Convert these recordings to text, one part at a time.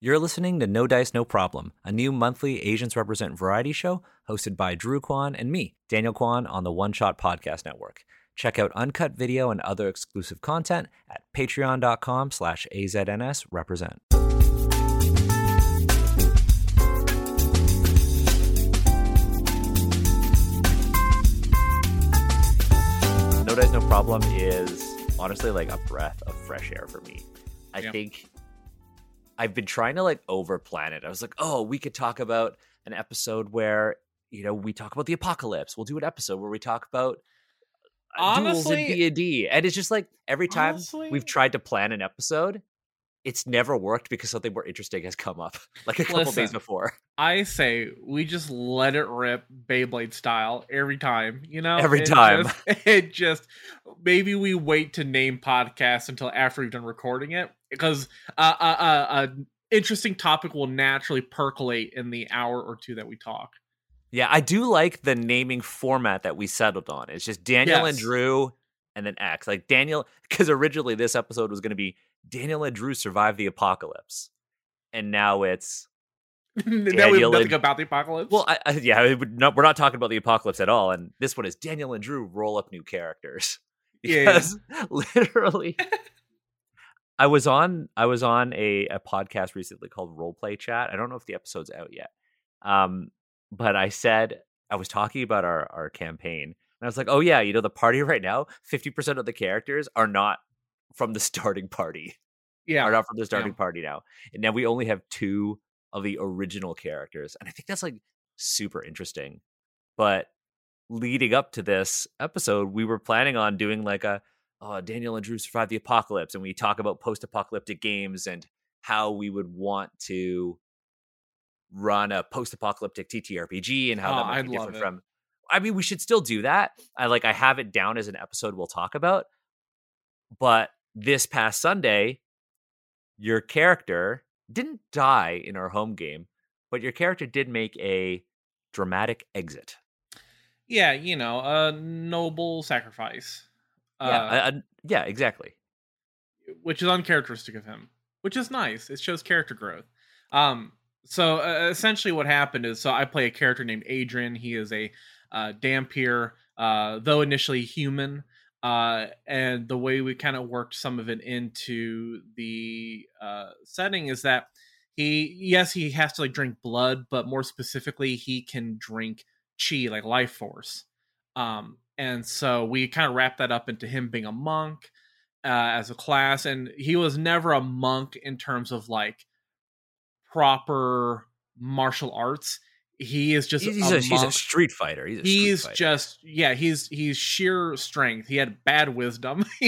You're listening to No Dice, No Problem, a new monthly Asians Represent variety show hosted by Drew Quon and me, Daniel Kwan, on the One Shot Podcast Network. Check out uncut video and other exclusive content at patreon.com slash AZNS represent. No Dice, No Problem is honestly like a breath of fresh air for me. I Yeah. think I've been trying to like over plan it. I was like, oh, we could talk about an episode where you know we talk about the apocalypse. We'll do an episode where we talk about uh, duels in Honestly- D and D, and it's just like every time Honestly- we've tried to plan an episode, it's never worked because something more interesting has come up like a couple days before. I say we just let it rip Beyblade style every time, you know? Every It time. just- it just maybe we wait to name podcasts until after we've done recording it because uh, uh, uh, an interesting topic will naturally percolate in the hour or two that we talk. Yeah, I do like the naming format that we settled on. It's just Daniel and Drew and then X. Like Daniel, because originally this episode was going to be Daniel and Drew survive the apocalypse, and now it's now we have nothing and- about the apocalypse. well, I, I, yeah, not, we're not talking about the apocalypse at all. And this one is Daniel and Drew roll up new characters Yeah, yeah. because literally, I was on I was on a, a podcast recently called Roleplay Chat. I don't know if the episode's out yet, um, but I said I was talking about our our campaign, and I was like, "Oh yeah, you know the party right now, fifty percent of the characters are not from the starting party, yeah, are not from the starting party now, and now we only have two of the original characters, and I think that's like super interesting. But leading up to this episode, we were planning on doing like a uh, Daniel and Drew survived the apocalypse, and we talk about post-apocalyptic games and how we would want to run a post-apocalyptic TTRPG and how Oh, that might be different from. I mean, we should still do that. I like I have it down as an episode we'll talk about. But this past Sunday, your character didn't die in our home game, but your character did make a dramatic exit. yeah, you know, a noble sacrifice. Yeah, Uh, I- yeah, exactly. which is uncharacteristic of him, which is nice. It shows character growth. Um, so uh, essentially, what happened is, so I play a character named Adrian. He is a uh, Dhampir, uh, though initially human. Uh, and the way we kind of worked some of it into the uh, setting is that he, yes, he has to like drink blood, but more specifically, he can drink chi, like life force. Um, and so we kind of wrap that up into him being a monk uh, as a class, and he was never a monk in terms of like proper martial arts. He is just He's, a, a, he's a street fighter. He's, street He's fighter. just yeah. He's he's sheer strength. He had bad wisdom.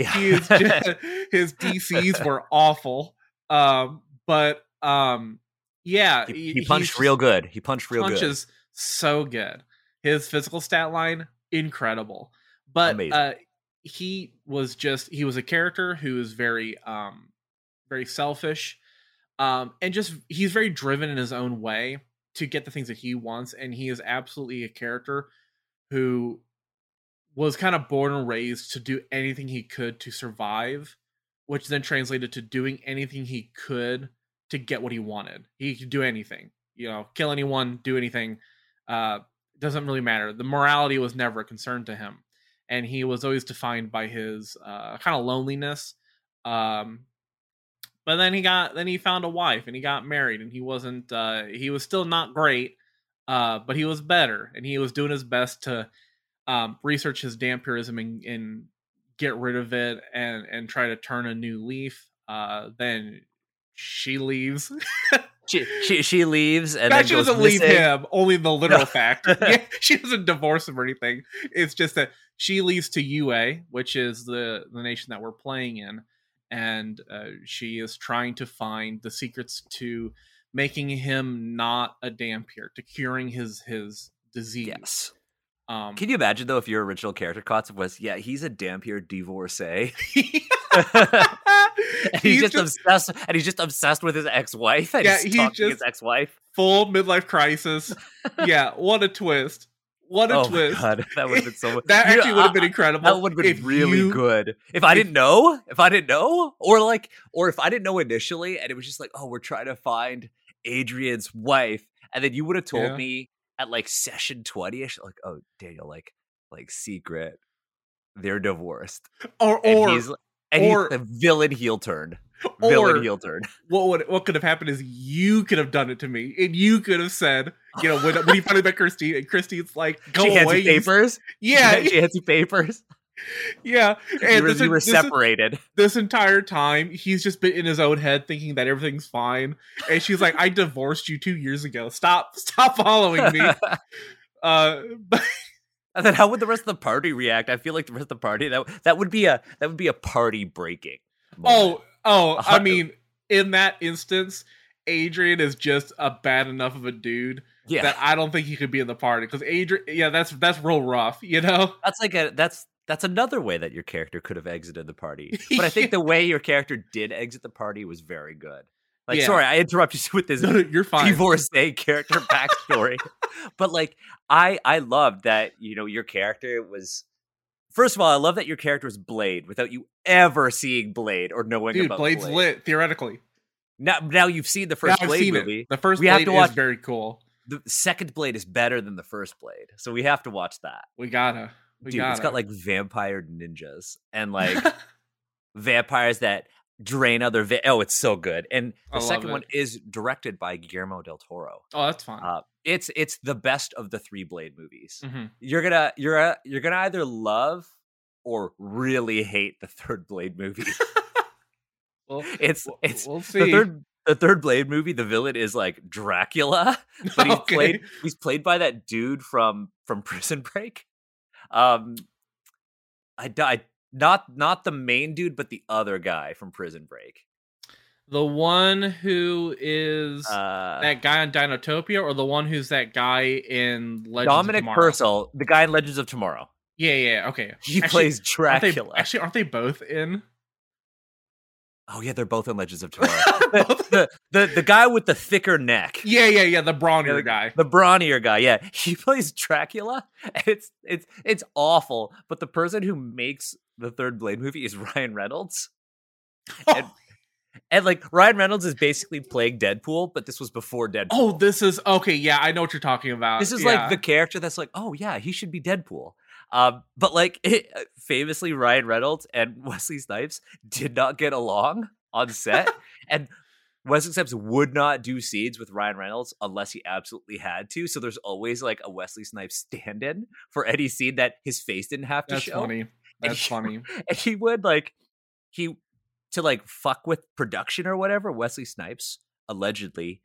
Yeah. He is just, his DCs were awful. Um, but um, yeah, he, he- he punched real good. He punched real good. punches so good. His physical stat line incredible. But uh he was just he was a character who is very um very selfish um and just he's very driven in his own way to get the things that he wants and he is absolutely a character who was kind of born and raised to do anything he could to survive which then translated to doing anything he could to get what he wanted he could do anything you know kill anyone do anything uh doesn't really matter. The morality was never a concern to him and he was always defined by his uh kind of loneliness um but then he got then he found a wife and he got married and he wasn't uh he was still not great uh but he was better and he was doing his best to um research his dhampirism and, and get rid of it and and try to turn a new leaf uh then she leaves she, she she leaves and she goes doesn't leave missing. him. Only the literal No. fact. Yeah, she doesn't divorce him or anything. It's just that she leaves to UA, which is the the nation that we're playing in, and uh, she is trying to find the secrets to making him not a dhampir, to curing his his disease. Yes. Um, Can you imagine though if your original character concept was, yeah, he's a Dhampir divorcee. and he's, just, obsessed and he's just obsessed with his ex-wife and Yeah, he's he's just- his ex-wife. full midlife crisis. yeah, what a twist. What a oh twist! god, that would have been so. that actually would have been incredible. That would have been really you- good if I if- didn't know. If I didn't know, or like, or if I didn't know initially, and it was just like, oh, we're trying to find Adrian's wife, and then you would have told Yeah. me at like session twenty ish, like, oh, Daniel, like, like secret, they're divorced, Or and or he's and or- he's the villain heel turn, villain heel turn. what would what could have happened is you could have done it to me, and you could have said, you know, when, when he finally met Christine, and Christine's like, "Go she away, you you- papers. Yeah, she hands you papers. yeah. you And were, this, you were this, separated. this entire time, he's just been in his own head thinking that everything's fine, and she's like, "I divorced you two years ago. Stop, stop following me." uh, but And then how would the rest of the party react? I feel like the rest of the party that that would be a that would be a party breaking. moment. oh, oh, I mean, in that instance, Adrian is just a bad enough of a dude yeah, that I don't think he could be in the party because Adrian, yeah, that's that's real rough, you know. that's like a that's that's another way that your character could have exited the party. But I think the way your character did exit the party was very good. Like, Yeah. sorry, I interrupted you with this No, no, you're fine. divorcee character backstory, but like, I I loved that you know your character was. First of all, I love that your character was Blade without you ever seeing Blade or knowing about Blade. Dude, about Blade's Blade. lit theoretically. Now, now you've seen the first I've Blade movie. it. The first We Blade have to watch- is very cool. The second Blade is better than the first Blade, so we have to watch that. We gotta. We Dude, gotta. it's got like vampire ninjas and like vampires that drain other. Va- oh, it's so good. And the second it. one is directed by Guillermo del Toro. oh, that's fine. Uh, it's it's the best of the three Blade movies. Mhm. You're gonna you're uh, you're gonna either love or really hate the third Blade movie. Well, it's we'll- it's we'll the third the third Blade movie. The villain is like Dracula, but he's Okay. played he's played by that dude from from Prison Break. Um, I died not not the main dude, but the other guy from Prison Break. The one who is Uh, that guy on Dinotopia, or the one who's that guy in Legends Dominic of Tomorrow? Purcell, the guy in Legends of Tomorrow. Yeah, yeah, okay. He Actually, plays aren't they- Dracula. actually, aren't they both in? Oh yeah, they're both in Legends of Tomorrow. the, the, the guy with the thicker neck. Yeah, yeah, yeah. The brawnier the- guy. The brawnier guy, yeah, he plays Dracula. It's it's it's awful. But the person who makes the third Blade movie is Ryan Reynolds, oh. and and like Ryan Reynolds is basically playing Deadpool, but this was before oh, Deadpool. oh, this is okay. Yeah, I know what you're talking about. this is yeah. like the character that's like, oh yeah, he should be Deadpool. Um, but like it, famously, Ryan Reynolds and Wesley Snipes did not get along on set, and Wesley Snipes would not do scenes with Ryan Reynolds unless he absolutely had to. So there's always like a Wesley Snipes stand-in for any scene that his face didn't have to show. That's show. funny. That's he- funny. And he would like he to like fuck with production or whatever. Wesley Snipes allegedly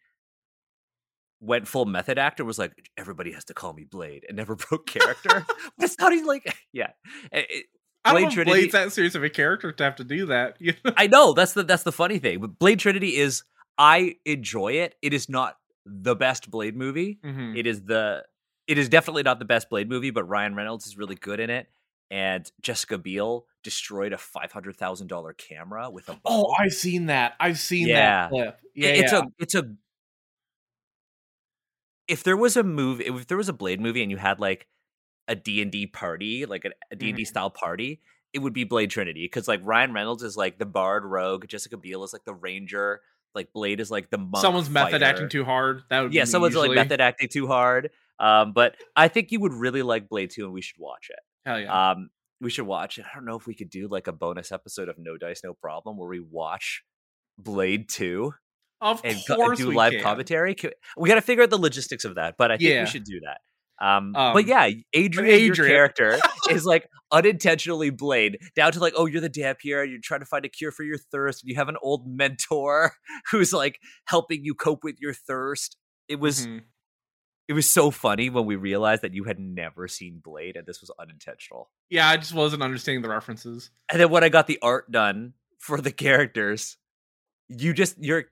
went full method actor. Was like everybody has to call me Blade and never broke character. it's not even like yeah. It- it- I don't Blade Trinity- Blade's that serious of a character to have to do that. You know? I know that's the that's the funny thing. But Blade Trinity is I enjoy it. It is not the best Blade movie. Mhm. It is the it is definitely not the best Blade movie, but Ryan Reynolds is really good in it. And Jessica Biel destroyed a five hundred thousand dollar camera with a Oh. I've seen that. I've seen Yeah. that clip. Yeah, it's yeah. a it's a if there was a movie if there was a Blade movie and you had like a D&D party, like a, a Mm-hmm. D&D style party, it would be Blade Trinity cuz like Ryan Reynolds is like the bard rogue, Jessica Biel is like the ranger, like Blade is like the monk someone's method fighter. acting too hard. That would be Yeah, me someone's like method acting too hard. Um but I think you would really like Blade 2 and we should watch it. Hell yeah. Um, we should watch it. I don't know if we could do like a bonus episode of No Dice, No Problem where we watch Blade 2 of and, course, do live can. commentary. We got to figure out the logistics of that, but I think Yeah. we should do that. Um, Um, but yeah, Adrian, your Adrian. character is like unintentionally Blade down to like, oh, you're the Dhampir, you're trying to find a cure for your thirst, and you have an old mentor who's like helping you cope with your thirst. It was Mhm. it was so funny when we realized that you had never seen Blade and this was unintentional. Yeah, I just wasn't understanding the references. And then when I got the art done for the characters, you just your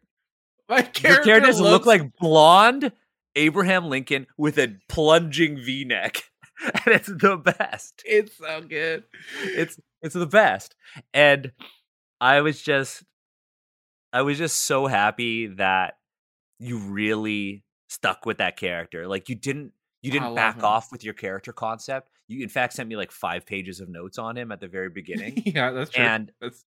My your character characters look looks- like blonde Abraham Lincoln with a plunging V-neck, and it's the best. it's so good. It's it's the best, and I was just I was just so happy that you really stuck with that character. Like you didn't You didn't back him. off with your character concept. You in fact sent me like five pages of notes on him at the very beginning. yeah, that's true. and that's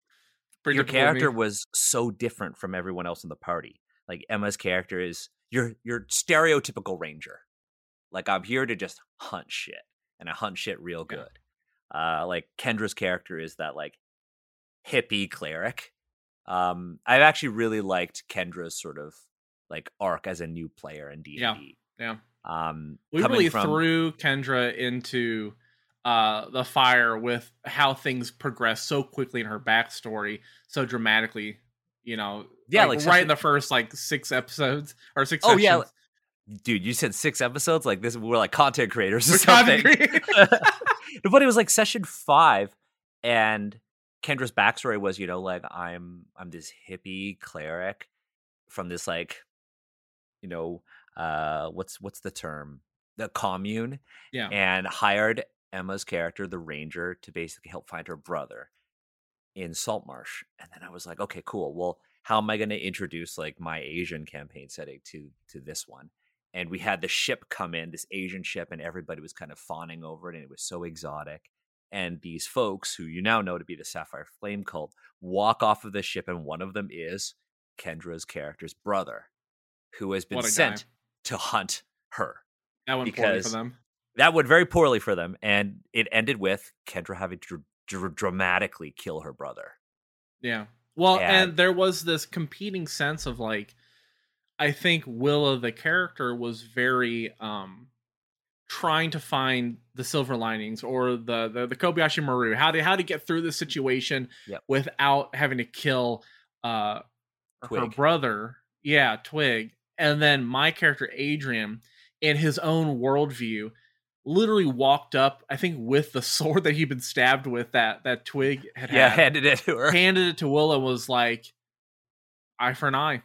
your typical of me. character was so different from everyone else in the party. Like Emma's character is your your stereotypical ranger. Like I'm here to just hunt shit, and I hunt shit real Yeah. good. Uh, like Kendra's character is that like hippie cleric. Um, I've actually really liked Kendra's sort of like arc as a new player in D Yeah, yeah. Um, we really from, threw Kendra into uh the fire with how things progress so quickly in her backstory, so dramatically. You know, Yeah, like, like right in the first like six episodes or six. Oh, yeah, dude. You said six episodes. Like this, we're like content creators or We're something. creators. but it was like session five, and Kendra's backstory was, you know, like I'm I'm this hippie cleric from this like, you know, uh, what's what's the term? The commune, yeah, and hired Emma's character, the ranger, to basically help find her brother in Saltmarsh. And then I was like, okay, cool. Well, how am I going to introduce like my Asian campaign setting to to this one? And we had the ship come in, this Asian ship, and everybody was kind of fawning over it, and it was so exotic. And these folks, who you now know to be the Sapphire Flame cult, walk off of the ship, and one of them is Kendra's character's brother, who has been a guy. sent to hunt her that went poorly for them. that went very poorly for them, and it ended with Kendra having to dr- dramatically kill her brother. Yeah. Well, And- and there was this competing sense of like I think Willa the character was very um trying to find the silver linings or the the, the Kobayashi Maru, how to how to get through the situation Yep. without having to kill uh her brother. Yeah, Twig. And then my character Adrian in his own worldview literally walked up, I think, with the sword that he'd been stabbed with that that Twig had Yeah, had handed it to her. handed it to Willa was like eye for an eye.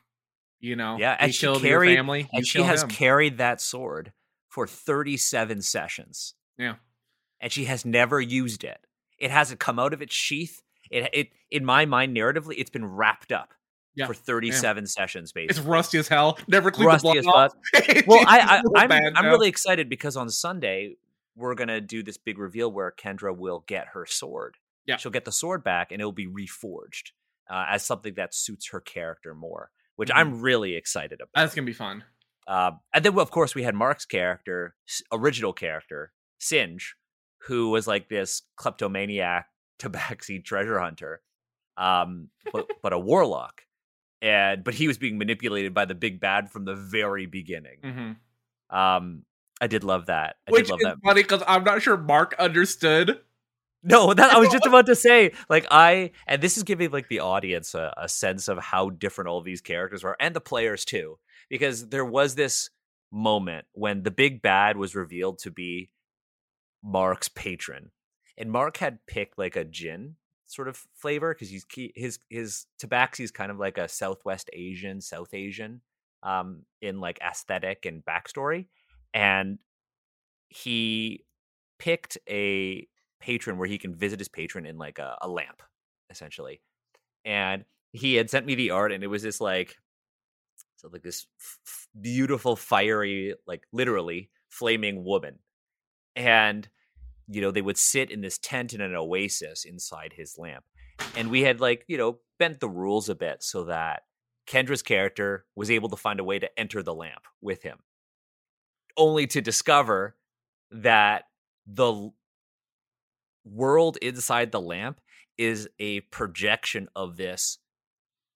You know, Yeah, and she carried- your family, and she has him. carried that sword for 37 sessions. Yeah. And she has never used it. It hasn't come out of its sheath. It it in my mind narratively it's been wrapped up Yeah, for 37 sessions basically. It's rusty as hell. Never cleaned Rusty the blood off. Well, I, I so I'm I'm really excited because on Sunday we're gonna do this big reveal where Kendra will get her sword. Yeah. she'll get the sword back and it'll be reforged uh, as something that suits her character more, which Mhm. I'm really excited about. That's gonna be fun. Uh, and then, of course, we had Mark's character, original character, Singe, who was like this kleptomaniac, tabaxi treasure hunter, um, but but a warlock, and but he was being manipulated by the big bad from the very beginning. hmm Um, I did love that. I Which did love is that. funny because I'm not sure Mark understood. No, that I was just about to say. Like I, and this is giving like the audience a, a sense of how different all these characters are, and the players too, because there was this moment when the big bad was revealed to be Mark's patron, and Mark had picked like a djinn sort of flavor because he's his his tabaxi is kind of like a Southwest Asian, South Asian, um, in like aesthetic and backstory, and he picked a patron where he can visit his patron in like a, a lamp, essentially. And he had sent me the art, and it was this like, so like this f- beautiful, fiery, like literally flaming woman, and you know they would sit in this tent in an oasis inside his lamp, and we had like you know bent the rules a bit so that Kendra's character was able to find a way to enter the lamp with him, only to discover that the world inside the lamp is a projection of this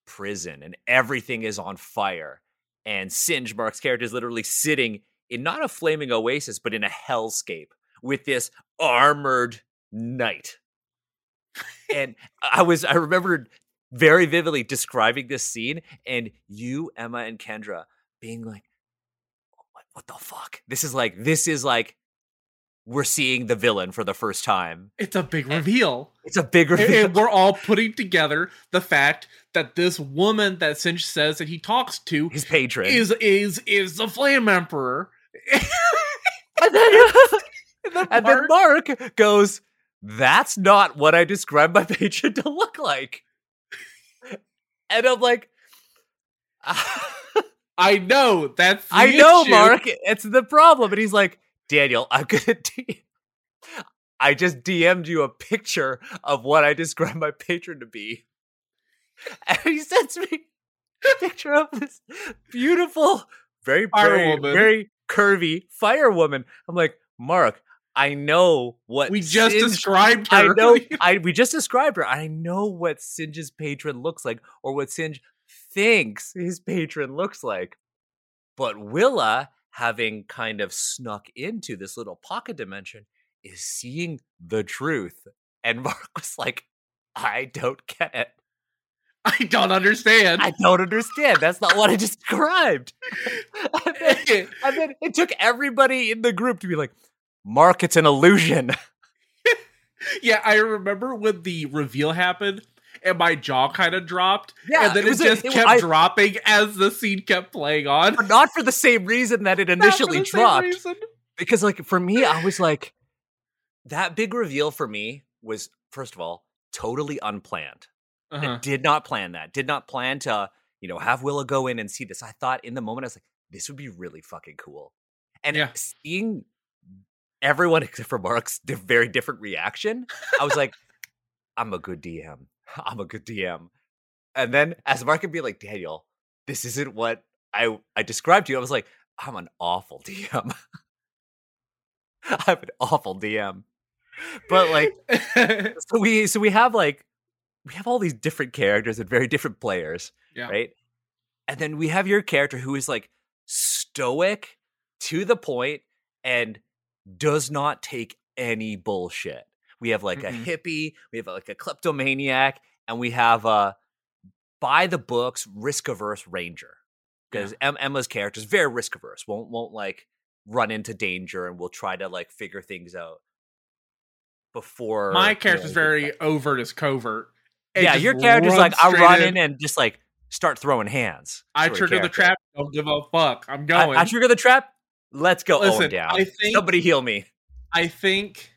prison and everything is on fire and singe mark's character is literally sitting in not a flaming oasis but in a hellscape with this armored knight. And i was i remembered very vividly describing this scene and you emma and kendra being like what, what the fuck? This is like this is like we're seeing the villain for the first time. It's a big reveal. it's a big reveal. and we're all putting together the fact that this woman that Singe says that he talks to his patron. is is is the Flame Emperor. and then, And then and then Mark- goes, "That's not what I described my patron to look like." And I'm like, I know that's the "I know, issue. Mark. It's the problem." And he's like, Daniel, I'm gonna. D- I just DM'd you a picture of what I described my patron to be, and he sends me a picture of this beautiful, very Fire very, woman. very curvy firewoman. I'm like, Mark, I know what We just Singe- described her. I know. I we just described her. I know what Singe's patron looks like, or what Singe thinks his patron looks like. But Willa, having kind of snuck into this little pocket dimension, is seeing the truth. And Mark was like, "I don't get it. I don't understand. I don't understand. That's not what I described." and, then, and then it took everybody in the group to be like, "Mark, it's an illusion." yeah, I remember when the reveal happened and my jaw kind of dropped. Yeah, and then it it, was a- just it- kept I- dropping as the scene kept playing on. But not for the same reason that it initially dropped. because like for me i was like that big reveal for me was first of all totally unplanned Uh-huh. i did not plan that did not plan to you know have willa go in and see this i thought in the moment i was like this would be really fucking cool and Yeah. seeing everyone except for mark's very different reaction i was like i'm a good dm i'm a good dm and then as mark could be like daniel this isn't what i i described to you i was like i'm an awful dm I'm an awful DM. But like so we so we have like we have all these different characters and very different players, Yeah. right? And then we have your character who is like stoic to the point and does not take any bullshit. We have like Mhm. a hippie, we have like a kleptomaniac, and we have a by the books risk averse ranger. Because Emma's character is very risk averse, won't won't like run into danger and will try to like figure things out before my you know, very happens. overt as covert. and yeah your character's like i run in and just like start throwing hands I trigger the trap. Don't give a fuck. I'm I, going. I trigger the trap let's go Listen, down I think- somebody heal me I think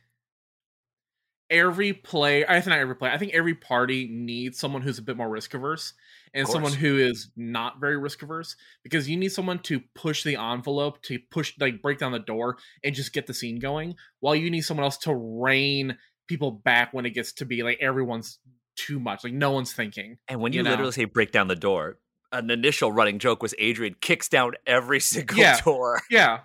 every play, I think not every play, I think every party needs someone who's a bit more risk averse and someone who is not very risk averse because you need someone to push the envelope, to push, like, break down the door and just get the scene going, while you need someone else to rein people back when it gets to be like everyone's too much, like, no one's thinking. and when you, you know. literally say break down the door an initial running joke was adrian kicks down every single Yeah. door Yeah,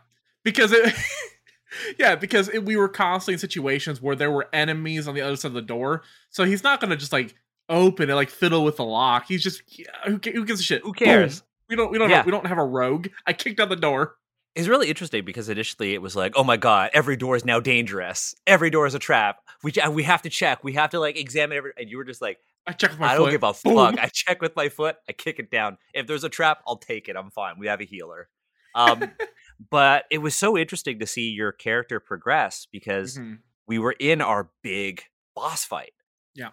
because it. yeah, because it, we were constantly in situations where there were enemies on the other side of the door, so he's not gonna just like open and like fiddle with the lock. He's just who, who gives a shit? who cares Boom. We don't. We don't. Yeah. Have, we don't have a rogue. I kicked out the door. It's really interesting because initially it was like, oh my god, every door is now dangerous. Every door is a trap. We we have to check. We have to like examine every. And you were just like, I checked with my I don't give a Boom. fuck. I check with my foot. I kick it down. If there's a trap, I'll take it. I'm fine. We have a healer. Um, but it was so interesting to see your character progress because Mhm. we were in our big boss fight. Yeah.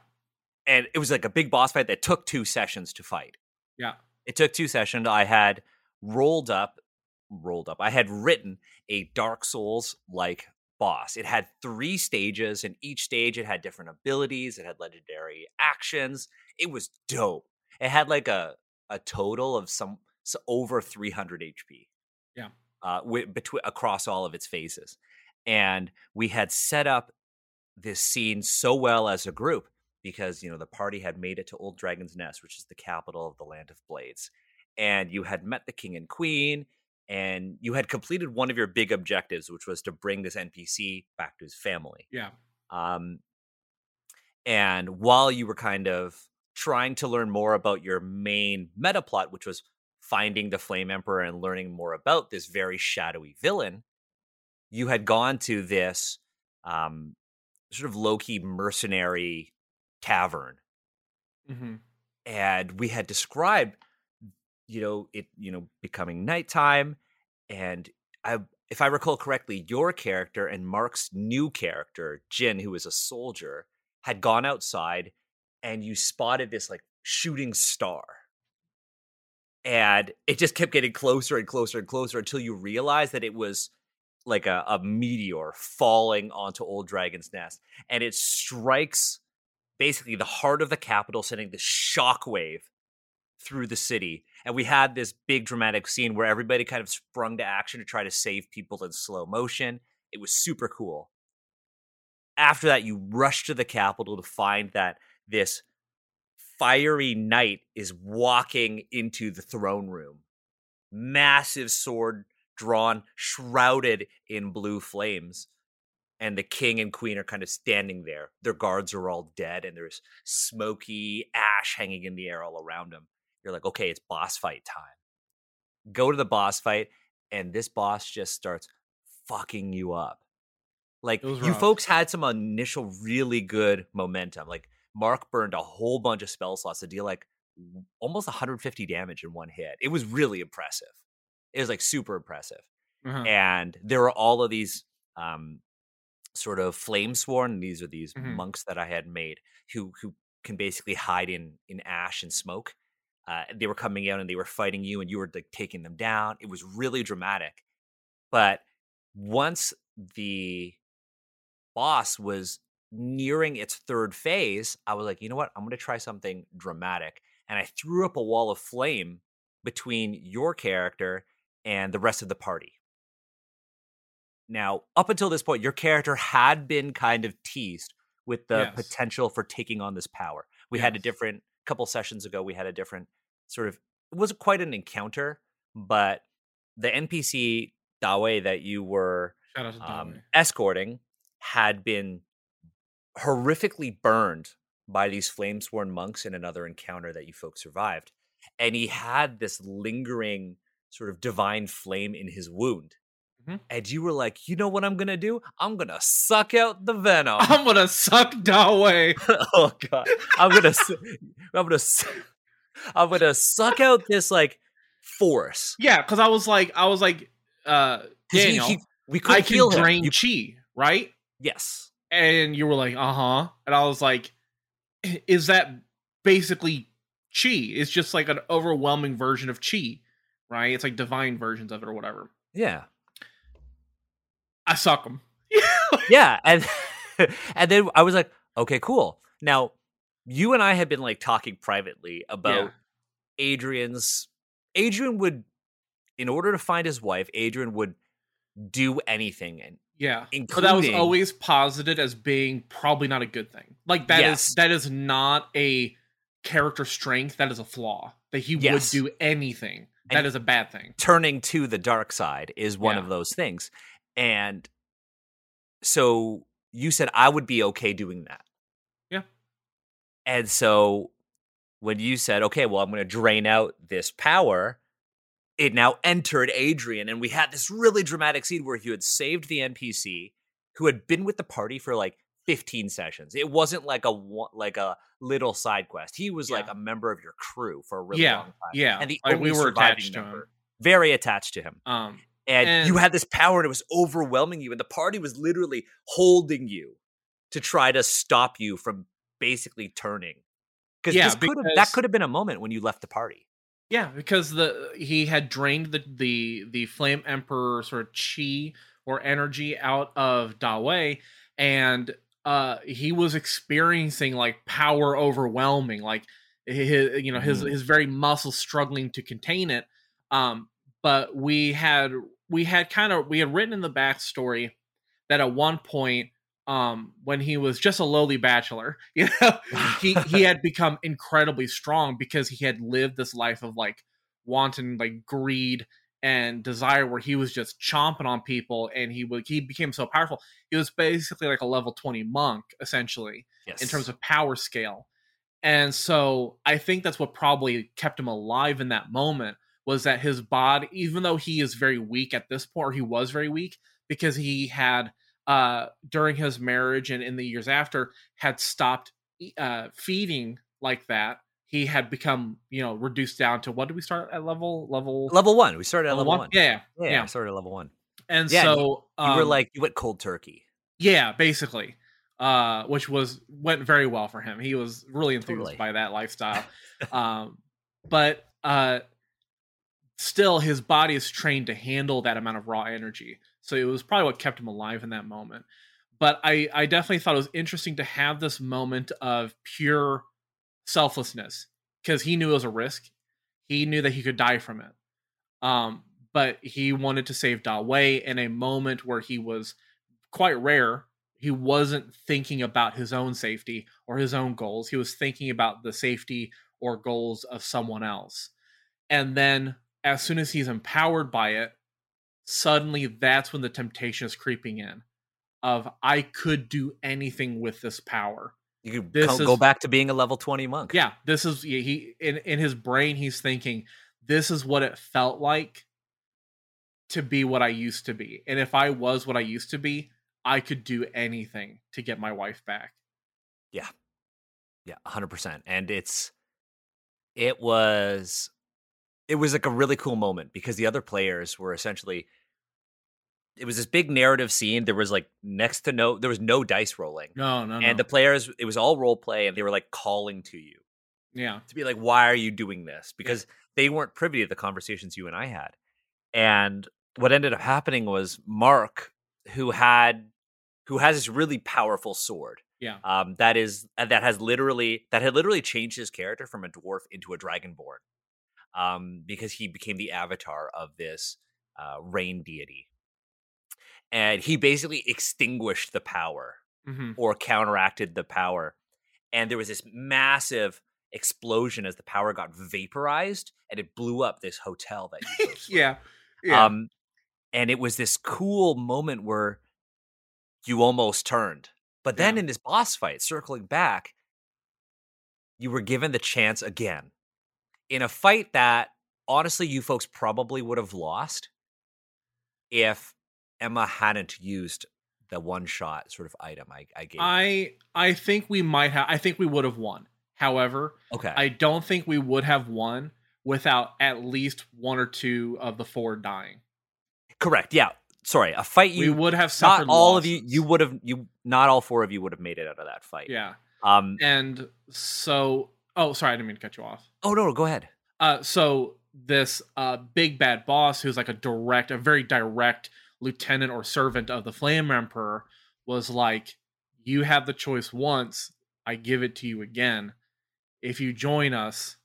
And it was like a big boss fight that took two sessions to fight. Yeah. It took two sessions. I had rolled up, rolled up. I had written a Dark Souls like boss. It had three stages, and each stage it had different abilities. It had legendary actions. It was dope. It had like a a total of some so over 300 HP. Yeah. Uh, with, between across all of its phases, and we had set up this scene so well as a group because you know the party had made it to Old Dragon's Nest, which is the capital of the Land of Blades, and you had met the king and queen, and you had completed one of your big objectives, which was to bring this NPC back to his family. Yeah. Um, and while you were kind of trying to learn more about your main meta plot, which was finding the Flame Emperor and learning more about this very shadowy villain, you had gone to this um, sort of low key mercenary tavern hmm and we had described you know it you know becoming nighttime and i if i recall correctly your character and mark's new character jin who is a soldier had gone outside and you spotted this like shooting star. And it just kept getting closer and closer and closer until you realized that it was like a, a meteor falling onto old dragon's nest. And it strikes basically the heart of the capital, sending this shockwave through the city. And we had this big dramatic scene where everybody kind of sprung to action to try to save people in slow motion. It was super cool. After that, you rush to the Capitol to find that this fiery knight is walking into the throne room. Massive sword drawn, shrouded in blue flames. And the king and queen are kind of standing there. Their guards are all dead, and there's smoky ash hanging in the air all around them. You're like, okay, it's boss fight time. Go to the boss fight, and this boss just starts fucking you up. Like, you folks had some initial really good momentum. Like, Mark burned a whole bunch of spell slots to deal like almost 150 damage in one hit. It was really impressive. It was like super impressive. Uh-huh. And there were all of these um, sort of flame sworn. These are these Mhm. monks that I had made who who can basically hide in in ash and smoke. Uh, they were coming out and they were fighting you, and you were like taking them down. It was really dramatic. But once the boss was nearing its third phase, I was like, you know what? I'm going to try something dramatic. And I threw up a wall of flame between your character and the rest of the party. Now, up until this point, your character had been kind of teased with the Yes. potential for taking on this power. We had a different couple sessions ago, we had a different sort of it wasn't quite an encounter, but the NPC Dawe that you were to um, escorting had been horrifically burned by these flamesworn monks in another encounter that you folks survived. And he had this lingering sort of divine flame in his wound. Mhm. And you were like, you know what I'm going to do? I'm going to suck out the venom. I'm gonna suck Dawe. oh god. I'm going to I'm going to I'm to suck out this like force. Yeah, because I was like, I was like, uh, 'Cause he- Daniel, he- we couldn't I can heal him. drain chi, right? yes. And you were like, uh huh. And I was like, is that basically chi? It's just like an overwhelming version of chi, right? It's like divine versions of it or whatever. Yeah. I suck them. yeah and and then i was like okay cool now you and i had been like talking privately about Yeah. adrian's adrian would in order to find his wife adrian would do anything and Yeah. But that was always posited as being probably not a good thing. Like that is Yes. that is not a character strength, that is a flaw. That he Yes. would do anything. That And- is a bad thing. turning to the dark side is one Yeah. of those things and so you said i would be okay doing that. And so when you said okay well i'm going to drain out this power it now entered adrian and we had this really dramatic scene where you had saved the npc who had been with the party for like 15 sessions it wasn't like a like a little side quest he was like a member of your crew for a really yeah. long time Yeah. and the like only we were surviving attached to him. member. very attached to him Um and, you had this power and it was overwhelming you and the party was literally holding you to try to stop you from basically turning because Yeah, this could have that could have been a moment when you left the party Yeah, because the he had drained the the the flame emperor sort of chi or energy out of Dawei, and uh he was experiencing like power overwhelming, like his you know his Mhm. his very muscles struggling to contain it. Um, but we had we had kind of we had written in the backstory that at one point um when he was just a lowly bachelor you know he he had become incredibly strong because he had lived this life of like wanton like greed and desire where he was just chomping on people and he would he became so powerful. He was basically like a level 20 monk essentially yes. in terms of power scale. And so i think that's what probably kept him alive in that moment was that his body even though he is very weak at this point or he was very weak because he had uh during his marriage and in the years after had stopped uh feeding like that he had become you know reduced down to what did we start at level level level one we started at level, one, yeah yeah, yeah. I started at level one and Yeah, so you were um, like you went cold turkey yeah, basically. Uh, which was went very well for him. He was really enthused Totally. by that lifestyle. um, but uh, still, his body is trained to handle that amount of raw energy. So it was probably what kept him alive in that moment. But I, I definitely thought it was interesting to have this moment of pure selflessness because he knew it was a risk. He knew that he could die from it. Um, but he wanted to save Da Wei in a moment where he was quite rare. He wasn't thinking about his own safety or his own goals. He was thinking about the safety or goals of someone else. And then as soon as he's empowered by it, suddenly that's when the temptation is creeping in of I could do anything with this power. You could This co- is- go back to being a level 20 monk. Yeah, this is he in in his brain he's thinking this is what it felt like to be what I used to be. And if I was what I used to be, I could do anything to get my wife back. Yeah. Yeah, 100%. And it's it was it was like a really cool moment because the other players were essentially it was this big narrative scene. There was like next to no there was no dice rolling. No, no, no. And the players it was all role play and they were like calling to you yeah. to be like why are you doing this? Because they weren't privy to the conversations you and I had. And what ended up happening was Mark who had who has this really powerful sword Yeah. um, that is that has literally that had literally changed his character from a dwarf into a dragonborn um, because he became the avatar of this uh, rain deity and he basically extinguished the power hmm or counteracted the power and there was this massive explosion as the power got vaporized and it blew up this hotel that you yeah. Yeah. um, and it was this cool moment where you almost turned. But then Yeah. in this boss fight, circling back, you were given the chance again in a fight that honestly you folks probably would have lost if Emma hadn't used the one shot sort of item I, I gave. I I think we might have I think we would have won. However, okay. I don't think we would have won without at least one or two of the four dying. Correct. Yeah. Sorry. A fight we you would have suffered. not all of you you would have you not all four of you would have made it out of that fight. Yeah. Um And so oh sorry, I didn't mean to cut you off. oh no, no, go ahead. Uh, so this uh, big bad boss, who's like a direct, a very direct lieutenant or servant of the Flame Emperor, was like, "You have the choice once. I give it to you again. If you join us,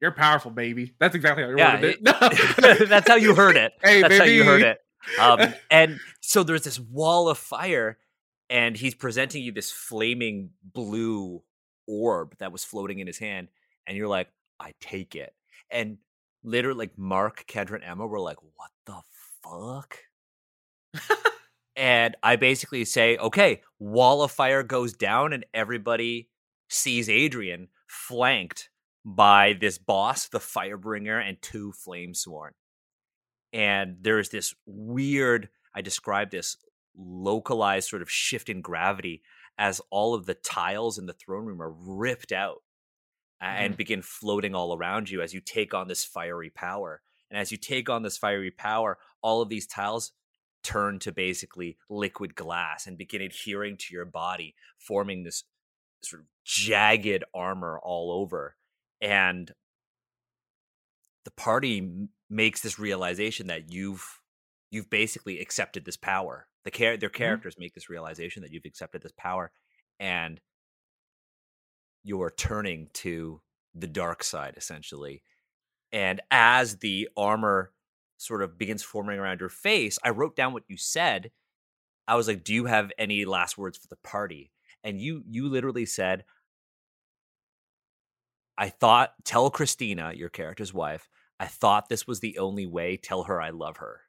you're powerful, baby." That's exactly how you Yeah, worded it. That's how you heard it. Hey, That's how you heard baby. it. Um, and so there's this wall of fire, and he's presenting you this flaming blue orb that was floating in his hand, and you're like, I take it. And literally, like Mark, Kendra, and Emma were like, What the fuck? and I basically say, Okay, wall of fire goes down, and everybody sees Adrian flanked by this boss, the Firebringer, and two Flame Flamesworn and there's this weird i describe this localized sort of shift in gravity as all of the tiles in the throne room are ripped out a- and mm-hmm. begin floating all around you as you take on this fiery power and as you take on this fiery power all of these tiles turn to basically liquid glass and begin adhering to your body forming this sort of jagged armor all over and the party m- makes this realization that you've you've basically accepted this power. The char- their mm-hmm. characters make this realization that you've accepted this power, and you're turning to the dark side essentially. And as the armor sort of begins forming around your face, I wrote down what you said. I was like, "Do you have any last words for the party?" And you you literally said, I thought tell Christina, your character's wife, I thought this was the only way. Tell her I love her.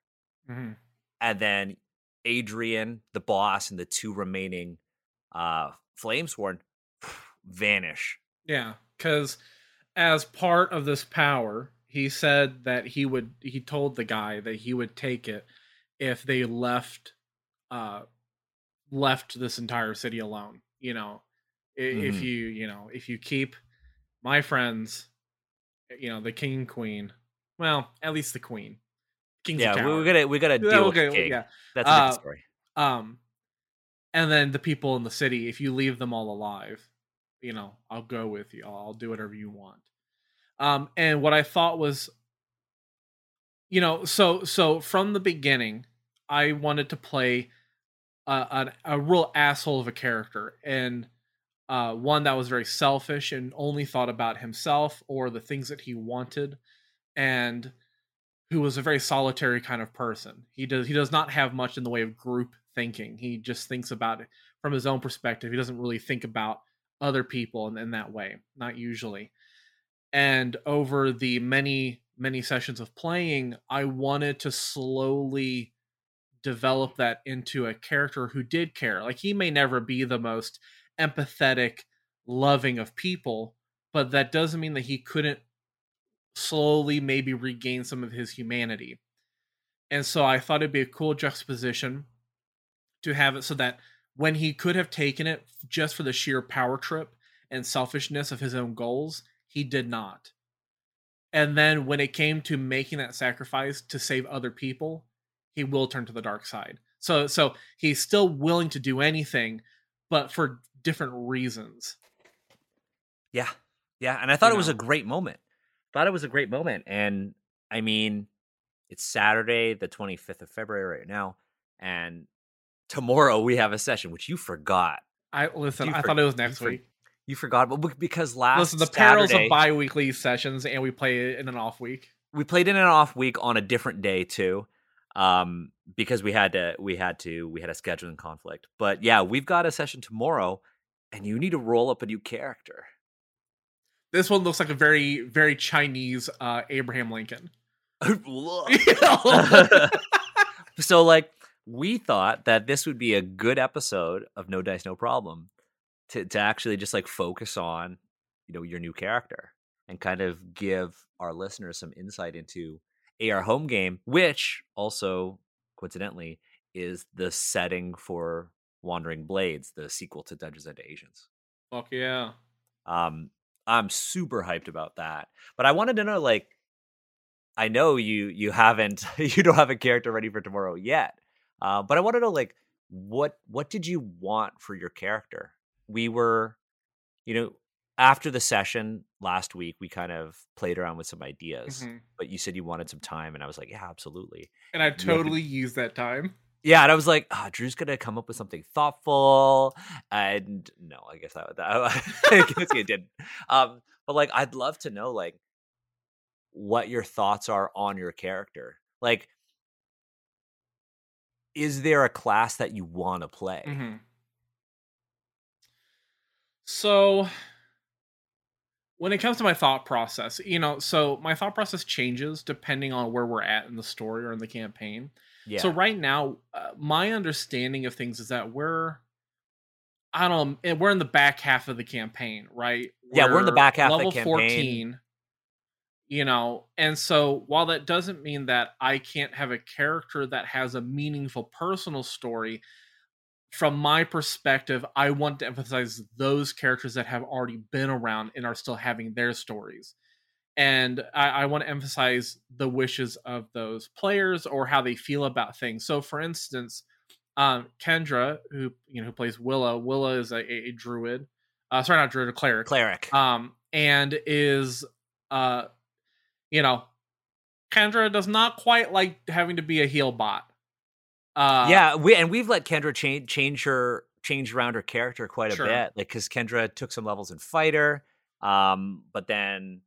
Mhm. And then Adrian, the boss, and the two remaining uh Flamesworn vanish. Yeah, because as part of this power, he said that he would. He told the guy that he would take it if they left, uh, left this entire city alone. You know, I if you you know if you keep my friends, you know the king and queen. Well, at least the queen. King's yeah, we, gotta we gotta deal Yeah, with okay, the king. yeah. That's a different Uh, story. Um, and then the people in the city, if you leave them all alive, you know, I'll go with you. I'll, I'll do whatever you want. Um, and what I thought was, you know, so so from the beginning, I wanted to play a, a, a real asshole of a character and uh, one that was very selfish and only thought about himself or the things that he wanted. And who was a very solitary kind of person. He does he does not have much in the way of group thinking. He just thinks about it from his own perspective. He doesn't really think about other people in, in that way, not usually. And over the many many sessions of playing, I wanted to slowly develop that into a character who did care. Like he may never be the most empathetic, loving of people, but that doesn't mean that he couldn't slowly maybe regain some of his humanity. And so I thought it'd be a cool juxtaposition to have it so that when he could have taken it just for the sheer power trip and selfishness of his own goals, he did not. And then when it came to making that sacrifice to save other people, he will turn to the dark side. So so he's still willing to do anything, but for different reasons. Yeah. Yeah. And I thought You it was a great moment. Thought it was a great moment. And I mean, it's Saturday, the 25th of February right now. And tomorrow we have a session, which you forgot. I listen. You I for- thought it was you next for- week. You forgot, but because last Listen, the perils Saturday, of bi-weekly sessions, and we play it in an off week. we played in an off week on a different day too, um, because we had to we had to we had a scheduling conflict. But yeah, we've got a session tomorrow, and you need to roll up a new character. This one looks like a very, very Chinese uh, Abraham Lincoln. Look So like we thought that this would be a good episode of No Dice No Problem to to actually just like focus on you know your new character and kind of give our listeners some insight into AR home game, which also coincidentally is the setting for Wandering Blades, the sequel to Dungeons and Asians. Fuck yeah! Um, I'm super hyped about that. But I wanted to know, like, I know you you haven't you don't have a character ready for tomorrow yet. Uh, but I want to know, like, what what did you want for your character? We were, you know, after the session last week, we kind of played around with some ideas. Mhm. But you said you wanted some time, and I was like, yeah, absolutely. And I totally used that time. Yeah, and I was like, oh, Drew's gonna come up with something thoughtful, and no, I guess that, that I guess he didn't. Um, but like, I'd love to know like what your thoughts are on your character. Like, is there a class that you want to play? Mhm. So, when it comes to my thought process, you know, so my thought process changes depending on where we're at in the story or in the campaign. Yeah, So right now, uh, my understanding of things is that we're, I don't know, eh, we're in the back half of the campaign, right? Yeah, we're in the back half of the level campaign. fourteen. You know, and so while that doesn't mean that I can't have a character that has a meaningful personal story, from my perspective, I want to emphasize those characters that have already been around and are still having their stories. And I, I want to emphasize the wishes of those players or how they feel about things. So, for instance, um, Kendra, who you know who plays Willa, Willa is a, a, a druid. Uh, sorry, not druid, a cleric. cleric. Um, and is uh, you know, Kendra does not quite like having to be a heal bot. Uh, yeah, we and we've let Kendra change change her change around her character quite a Sure. bit, like because Kendra took some levels in fighter, um, but then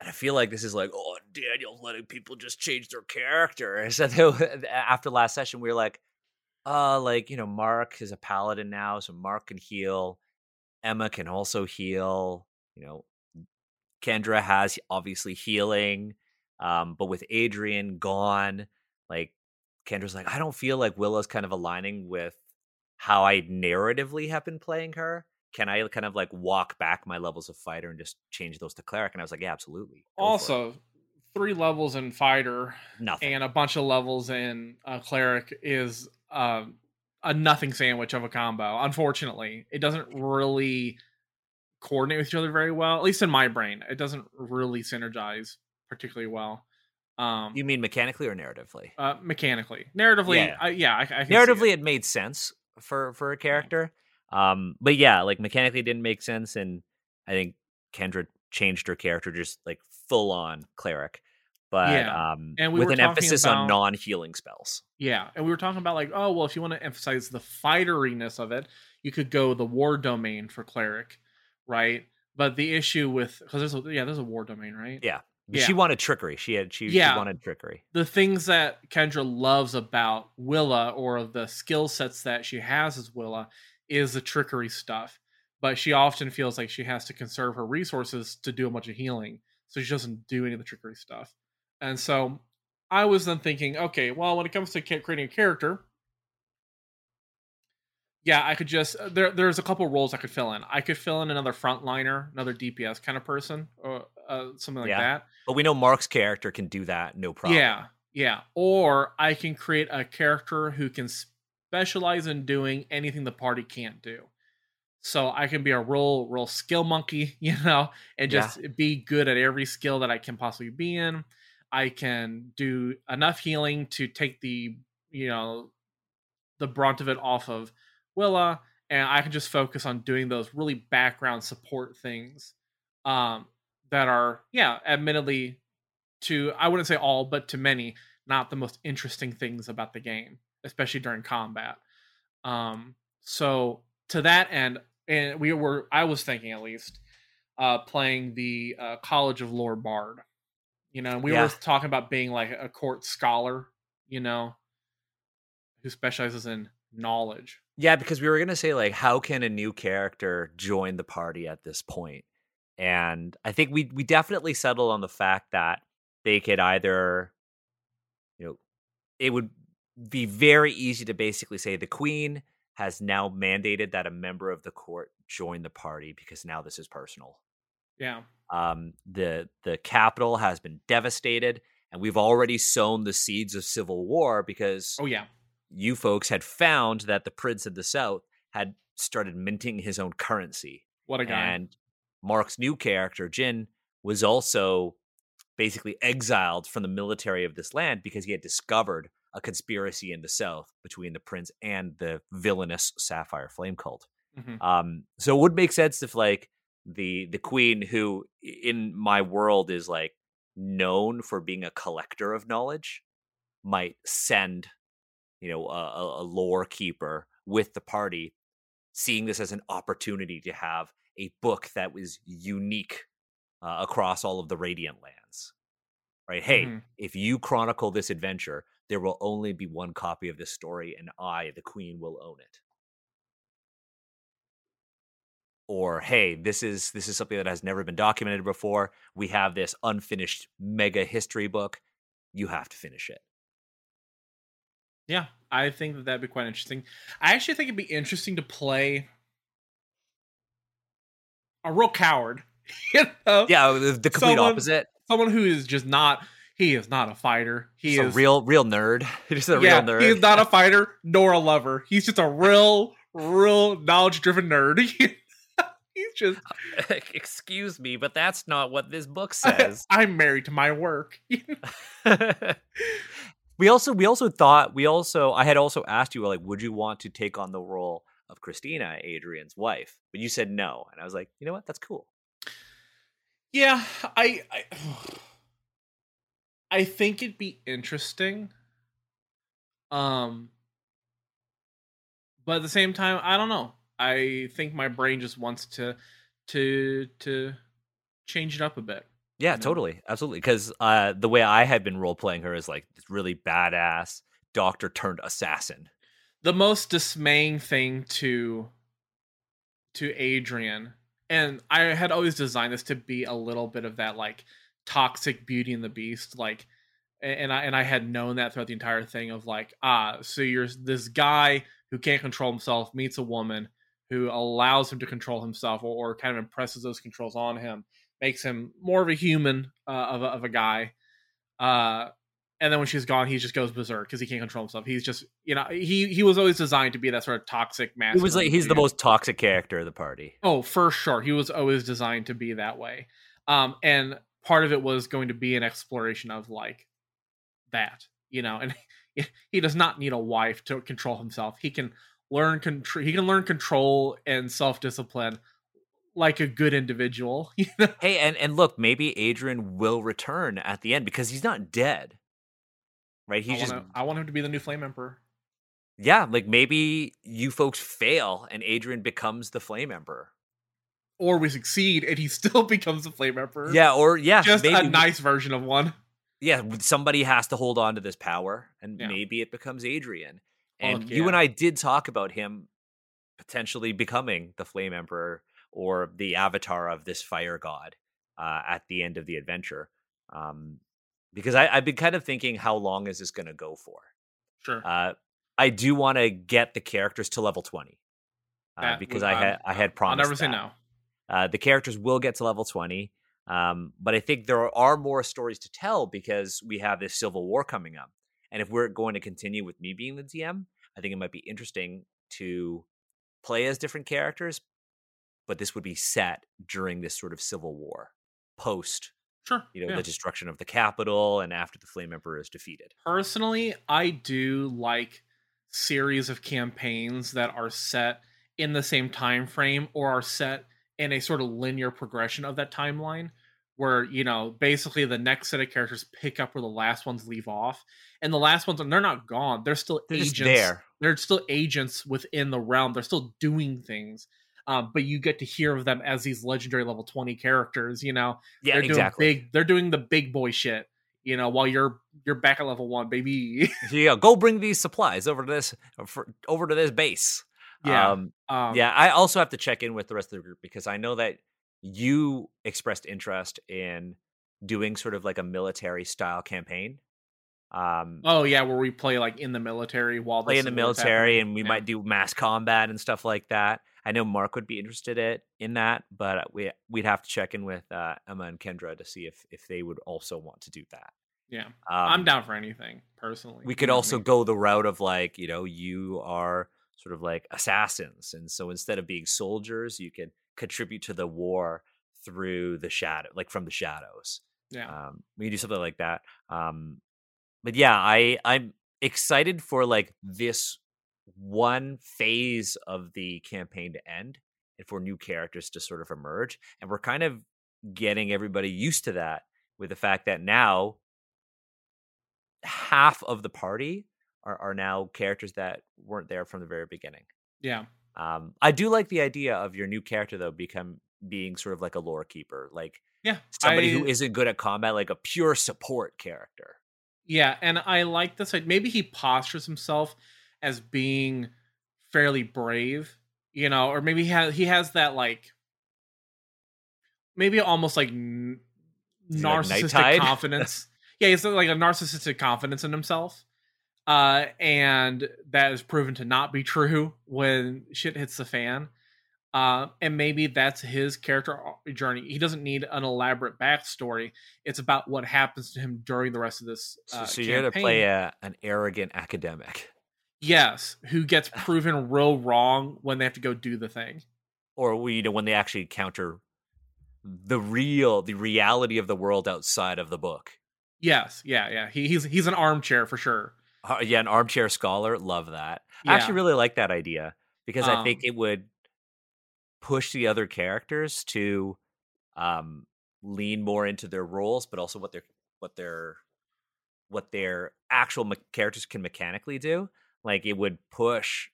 and I feel like this is like, oh, Daniel's letting people just change their character. So after last session, we were like, uh, like you know, Mark is a paladin now, so Mark can heal. Emma can also heal. You know, Kendra has obviously healing, um, but with Adrian gone, like Kendra's like, I don't feel like Willa's kind of aligning with how I narratively have been playing her. Can I kind of like walk back my levels of fighter and just change those to cleric? And I was like, yeah, absolutely. Go. Also, three levels in fighter nothing. and a bunch of levels in uh, cleric is um, a nothing sandwich of a combo. Unfortunately, it doesn't really coordinate with each other very well. At least in my brain, it doesn't really synergize particularly well. Um, you mean mechanically or narratively? uh, mechanically, narratively, Yeah. I, yeah, I, I narratively it. it. made sense for for a character um but yeah like mechanically it didn't make sense and i think kendra changed her character just like full on cleric but Yeah, um and we with an emphasis about- on non-healing spells Yeah, and we were talking about like, oh well, if you want to emphasize the fighteriness of it, you could go the war domain for cleric, right? But the issue with because there's a yeah there's a war domain, right? Yeah. But She wanted trickery. She had she, she Yeah. wanted trickery. the things that Kendra loves about Willa or the skill sets that she has as Willa is the trickery stuff. But she often feels like she has to conserve her resources to do a bunch of healing. So she doesn't do any of the trickery stuff. And so I was then thinking, okay, well, when it comes to creating a character, yeah, I could just uh, there. There's a couple roles I could fill in. I could fill in another frontliner, another DPS kind of person, or uh, something like Yeah. that. But we know Mark's character can do that, no problem. Yeah, yeah. Or I can create a character who can specialize in doing anything the party can't do. So I can be a real, real skill monkey, you know, and Yeah. just be good at every skill that I can possibly be in. I can do enough healing to take the, you know, the brunt of it off of Willa, and I can just focus on doing those really background support things um, that are, yeah, admittedly, to I wouldn't say all, but to many, not the most interesting things about the game, especially during combat. Um, so to that end, and we were, I was thinking at least, uh, playing the uh, College of Lore Bard. You know, we Yeah. were talking about being like a court scholar, you know, who specializes in knowledge. Yeah, because we were gonna say like, how can a new character join the party at this point? And I think we we definitely settled on the fact that they could either, you know, it would be very easy to basically say the queen has now mandated that a member of the court join the party because now this is personal. Yeah. Um, the the capital has been devastated, and we've already sown the seeds of civil war because Oh yeah. You folks had found that the prince of the south had started minting his own currency What a guy. and mark's new character jin was also basically exiled from the military of this land because he had discovered a conspiracy in the south between the prince and the villainous sapphire flame cult Mhm. um so it would make sense if like the the queen who in my world is like known for being a collector of knowledge might send you know a, a- lore keeper with the party seeing this as an opportunity to have a book that was unique uh, across all of the radiant lands right? Hey Mhm. if you chronicle this adventure there will only be one copy of this story and i the queen will own it. Or hey this is this is something that has never been documented before. We have this unfinished mega history book. You have to finish it Yeah, I think that that'd be quite interesting. I actually think it'd be interesting to play a real coward. You know, yeah uh, the, the complete Someone- opposite someone who is just not. He is not a fighter. He Just is a real real nerd He's a yeah, real nerd He is not a fighter nor a lover. He's just a real, real knowledge-driven nerd. He's just. Uh, excuse me but that's not what this book says I'm married to my work. We also we also thought we also I had also asked you like would you want to take on the role of Christina Adrian's wife but you said no and I was like you know what that's cool Yeah, I, I I think it'd be interesting. Um but at the same time, I don't know. I think my brain just wants to to to change it up a bit. Yeah you know? totally absolutely because uh the way I had been role playing her is like this really badass doctor turned assassin The most dismaying thing to to Adrian and I had always designed this to be a little bit of that like toxic beauty and the beast like and I and I had known that throughout the entire thing of like ah so you're this guy who can't control himself meets a woman who allows him to control himself or, or kind of impresses those controls on him makes him more of a human uh, of, a, of a guy uh and then when she's gone he just goes berserk because he can't control himself he's just you know he he was always designed to be that sort of toxic man. masculine was like he's the most toxic character of the party Oh, for sure. He was always designed to be that way. Um, and part of it was going to be an exploration of like that, you know, and he does not need a wife to control himself. He can learn control he can learn control and self-discipline like a good individual. You know? hey and and look maybe Adrian will return at the end because he's not dead right I he's just I want him to be the new flame emperor. yeah, like maybe you folks fail and Adrian becomes the Flame Emperor. or we succeed and he still becomes the flame emperor. Yeah, or yeah, just maybe a nice version of one. yeah, somebody has to hold on to this power, and Yeah. maybe it becomes Adrian. Fuck And you yeah. and I did talk about him potentially becoming the Flame Emperor or the avatar of this fire god uh, at the end of the adventure. Um, because I, I've been kind of thinking, how long is this going to go for? Sure. Uh, I do want to get the characters to level twenty uh, because would- I had I had I'll promised. never say that. no. Uh, the characters will get to level 20. Um, but I think there are more stories to tell because we have this Civil War coming up. And if we're going to continue with me being the DM, I think it might be interesting to play as different characters, but this would be set during this sort of Civil War, post, Sure. you know, yeah. the destruction of the capital and after the Flame Emperor is defeated. personally i do like series of campaigns that are set in the same time frame or are set in a sort of linear progression of that timeline where you know basically the next set of characters pick up where the last ones leave off and the last ones and they're not gone they're still They're agents there. they're still agents within the realm they're still doing things um, but you get to hear of them as these legendary level 20 characters you know Yeah, they're doing exactly. big they're doing the big boy shit you know while you're you're back at level one baby yeah go. Go bring these supplies over to this for, over to this base. yeah Um, um, yeah, I also have to check in with the rest of the group because I know that you expressed interest in doing sort of like a military style campaign. Um, oh yeah where we play like in the military while play in the military, happening. and we Yeah. might do mass combat and stuff like that. I know Mark would be interested in in that, but we we'd have to check in with uh, Emma and Kendra to see if if they would also want to do that. yeah Um, i'm down for anything personally we could also go the route of like you know you are sort of like assassins and so instead of being soldiers you can contribute to the war through the shadow like from the shadows. Yeah. Um we can do something like that. Um but yeah i i'm excited for like this one phase of the campaign to end and for new characters to sort of emerge and we're kind of getting everybody used to that with the fact that now half of the party are, are now characters that weren't there from the very beginning yeah um i do like the idea of your new character though become being sort of like a lore keeper like yeah somebody who I- isn't good at combat like a pure support character Yeah, and I like this. like, Maybe he postures himself as being fairly brave, you know, or maybe he has he has that like maybe almost like n- like narcissistic confidence. yeah, he's like a narcissistic confidence in himself. Uh, and that is proven to not be true when shit hits the fan. Uh, and maybe that's his character journey. He doesn't need an elaborate backstory. It's about what happens to him during the rest of this. so, Uh, so you're gonna play a, an arrogant academic Yes, who gets proven real wrong when they have to go do the thing. or we you know when they actually encounter the real the reality of the world outside of the book Yes, yeah, yeah. He, he's he's an armchair for sure. Uh, yeah an armchair scholar love that i actually really like that idea because i think Um, it would push the other characters to um lean more into their roles but also what their what their what their actual me- characters can mechanically do like it would push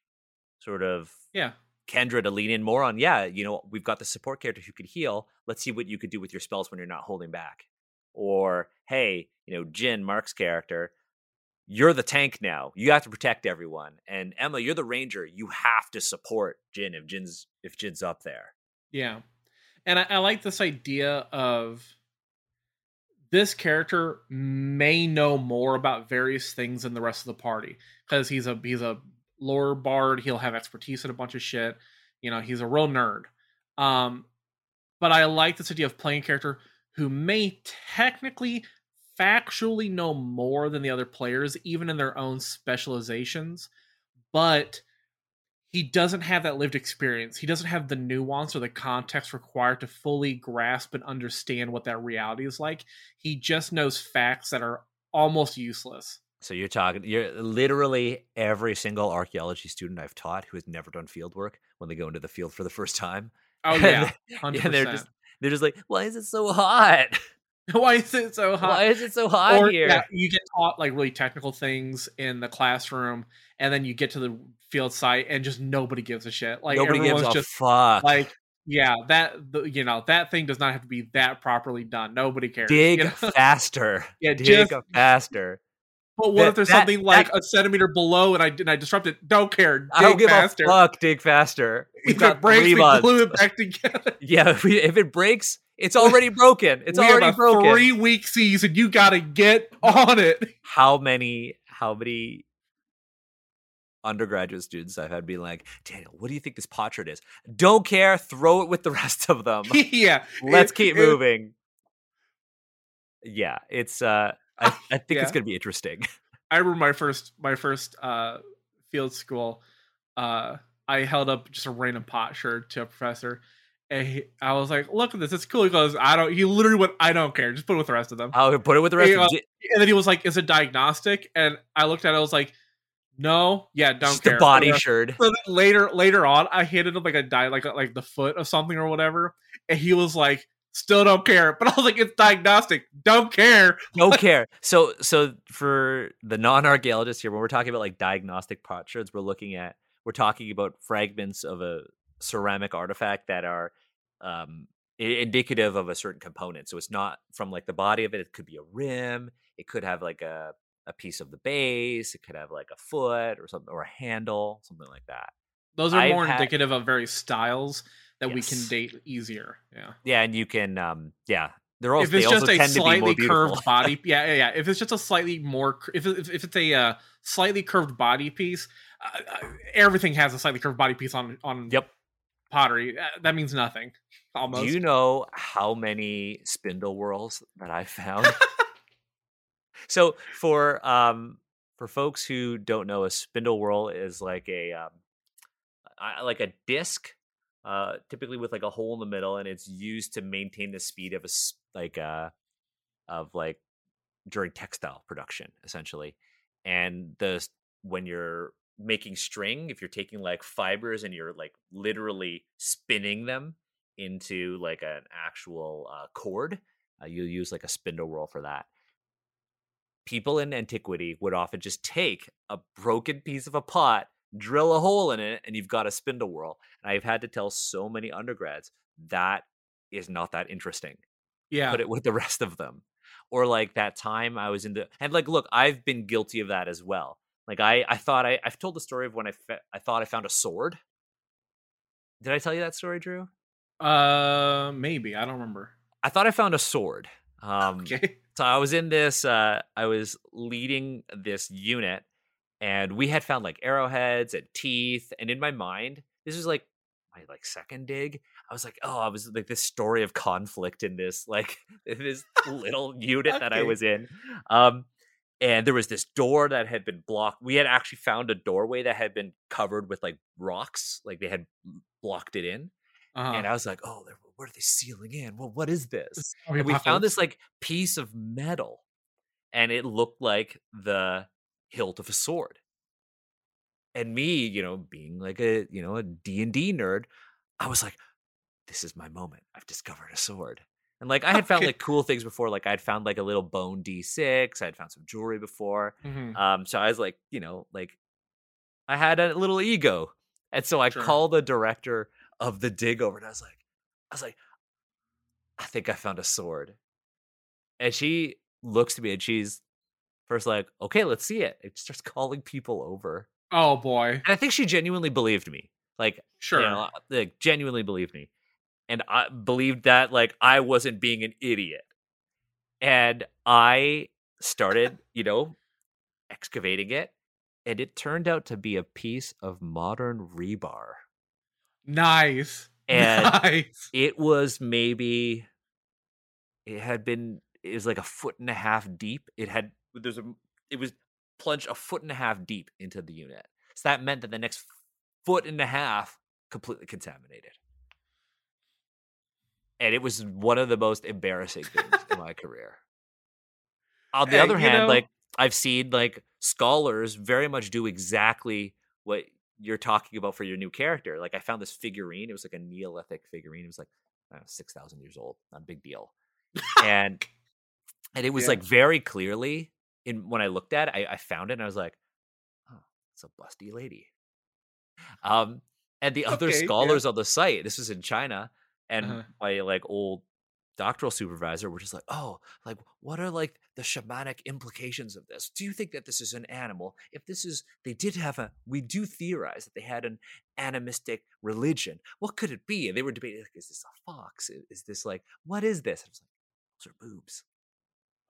sort of Yeah, Kendra to lean in more on, yeah, you know, we've got the support character who could heal. Let's see what you could do with your spells when you're not holding back. Or, hey, you know, Jin, Mark's character, you're the tank now. You have to protect everyone. And Emma, you're the ranger. You have to support Jin if Jin's if Jin's up there. yeah. And I, I like this idea of this character may know more about various things than the rest of the party because he's a he's a lore bard. He'll have expertise in a bunch of shit. You know, he's a real nerd. Um, but I like this idea of playing a character who may technically factually know more than the other players, even in their own specializations, but he doesn't have that lived experience. He doesn't have the nuance or the context required to fully grasp and understand what that reality is like. He just knows facts that are almost useless. So you're talking you're literally every single archaeology student I've taught who has never done field work when they go into the field for the first time. Oh And yeah, hundred yeah, they're just they're just like, why is it so hot? Why is it so hot? Why is it so hot or here? yeah, you get taught like really technical things in the classroom, and then you get to the field site, and just nobody gives a shit. Like Nobody gives everyone's a just fuck. like Yeah, that the, you know that thing does not have to be that properly done. Nobody cares. Dig you know? faster. Yeah, Dig just- faster. But what that- if there's that- something like that- a centimeter below and I and I disrupt it? Don't care. Dig I don't give faster. a fuck. Dig faster. We've If got it breaks, three we months. glue it back together. Yeah, if, we, if it breaks, it's already broken. It's we already have a broken. three week season. You got to get on it. How many? How many? Undergraduate students I've had be like, Daniel, what do you think this portrait is? Don't care. Throw it with the rest of them. yeah. Let's it- keep it- moving. Yeah, it's. uh I, I think it's gonna be interesting. I remember my first my first uh field school. Uh, I held up just a random potsherd to a professor. And he, I was like, "Look at this! It's cool." He goes, "I don't." He literally went, "I don't care. Just put it with the rest of them." I'll put it with the rest Hey, of them. And then he was like, "Is it diagnostic?" And I looked at it. I was like, "No, yeah, don't Just care." the body So sherd. then later, later on, I hit him like a die, like like the foot of something or whatever, and he was like, "Still don't care." But I was like, "It's diagnostic. Don't care." Don't care. So, so for the non-archaeologists here, when we're talking about like diagnostic potsherds, we're looking at we're talking about fragments of a ceramic artifact that are um, indicative of a certain component. So it's not from like the body of it. It could be a rim. It could have like a a piece of the base. It could have like a foot or something or a handle, something like that. Those are I've more had- indicative of various styles that we can date easier. Yeah. Yeah, and you can um yeah. They're also if it's just a tend to be more slightly curved body, yeah, yeah, yeah. If it's just a slightly more, if if, if it's a uh, slightly curved body piece, uh, uh, everything has a slightly curved body piece on on yep. pottery. Uh, that means nothing. Almost. Do you know how many spindle whorls that I found? so for um for folks who don't know, a spindle whorl is like a um like a disc, uh, typically with like a hole in the middle, and it's used to maintain the speed of a like uh of like during textile production, essentially. And the when you're making string, if you're taking like fibers and you're like literally spinning them into like an actual uh, cord, uh, you'll use like a spindle whorl for that. People in antiquity would often just take a broken piece of a pot, drill a hole in it, and you've got a spindle whorl. And I've had to tell so many undergrads that is not that interesting Yeah. put it with the rest of them. Or like that time I was in the and like look, I've been guilty of that as well. Like I I thought I I've told the story of when I fe- I thought I found a sword. Did I tell you that story, Drew? Uh, maybe I don't remember. I thought I found a sword. Um Okay. so I was in this uh I was leading this unit and we had found like arrowheads and teeth and in my mind this was like my like second dig I was like oh I was like this story of conflict in this like this little unit that I was in. Um and there was this door that had been blocked we had actually found a doorway that had been covered with like rocks like they had blocked it in Uh-huh. and I was like oh what are they sealing in? Well what is this? And we found this like piece of metal and it looked like the hilt of a sword and me you know being like a you know a d&d nerd i was like this is my moment i've discovered a sword and like i had found Okay. like cool things before like i'd found like a little bone d6 i'd found some jewelry before Mhm. um so i was like you know like i had a little ego and so i Sure. called the director of the dig over and i was like i was like i think i found a sword and she looks to me and she's first like okay let's see it it starts calling people over Oh boy. and i think she genuinely believed me like Sure. you know, like genuinely believed me and i believed that like i wasn't being an idiot and i started you know excavating it and it turned out to be a piece of modern rebar nice. And- nice. it was maybe it had been it was like a foot and a half deep it had there's a it was plunged a foot and a half deep into the unit. So that meant that the next foot and a half completely contaminated. And it was one of the most embarrassing things in my career. On the Hey, other hand know- like i've seen like scholars very much do exactly what you're talking about for your new character. Like i found this figurine it was like a neolithic figurine it was like I don't know, 6000 years old not a big deal. And and it was Yeah. like very clearly in when i looked at it I, I found it and i was like oh it's a busty lady um and the other Okay, yeah. scholars on the site. This was in China, and Uh-huh. my like old doctoral supervisor were just like, "Oh, like what are like the shamanic implications of this? Do you think that this is an animal? If this is, they did have a, we do theorize that they had an animistic religion. What could it be?" And they were debating, like, "Is this a fox? Is this like what is this?" I was like, "Those are boobs.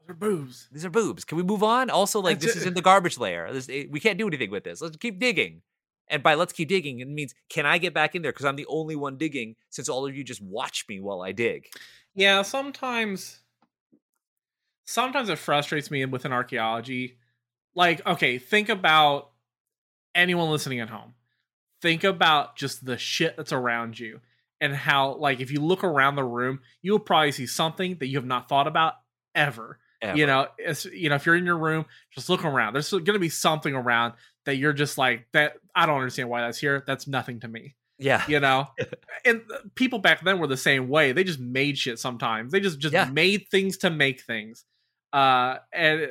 Those are boobs. These are boobs. Can we move on?" Also, like That's this is in the garbage layer. This, eh, we can't do anything with this. Let's keep digging. And by let's keep digging, it means can I get back in there because I'm the only one digging since all of you just watch me while I dig. Yeah, sometimes sometimes it frustrates me with an archaeology. Like, okay, think about anyone listening at home. Think about just the shit that's around you and how like if you look around the room, you'll probably see something that you have not thought about ever. You know, it's, you know, if you're in your room, just look around. There's going to be something around that you're just like that I don't understand why that's here. That's nothing to me yeah, you know and people back then were the same way they just made shit sometimes they just just Yeah. made things to make things uh and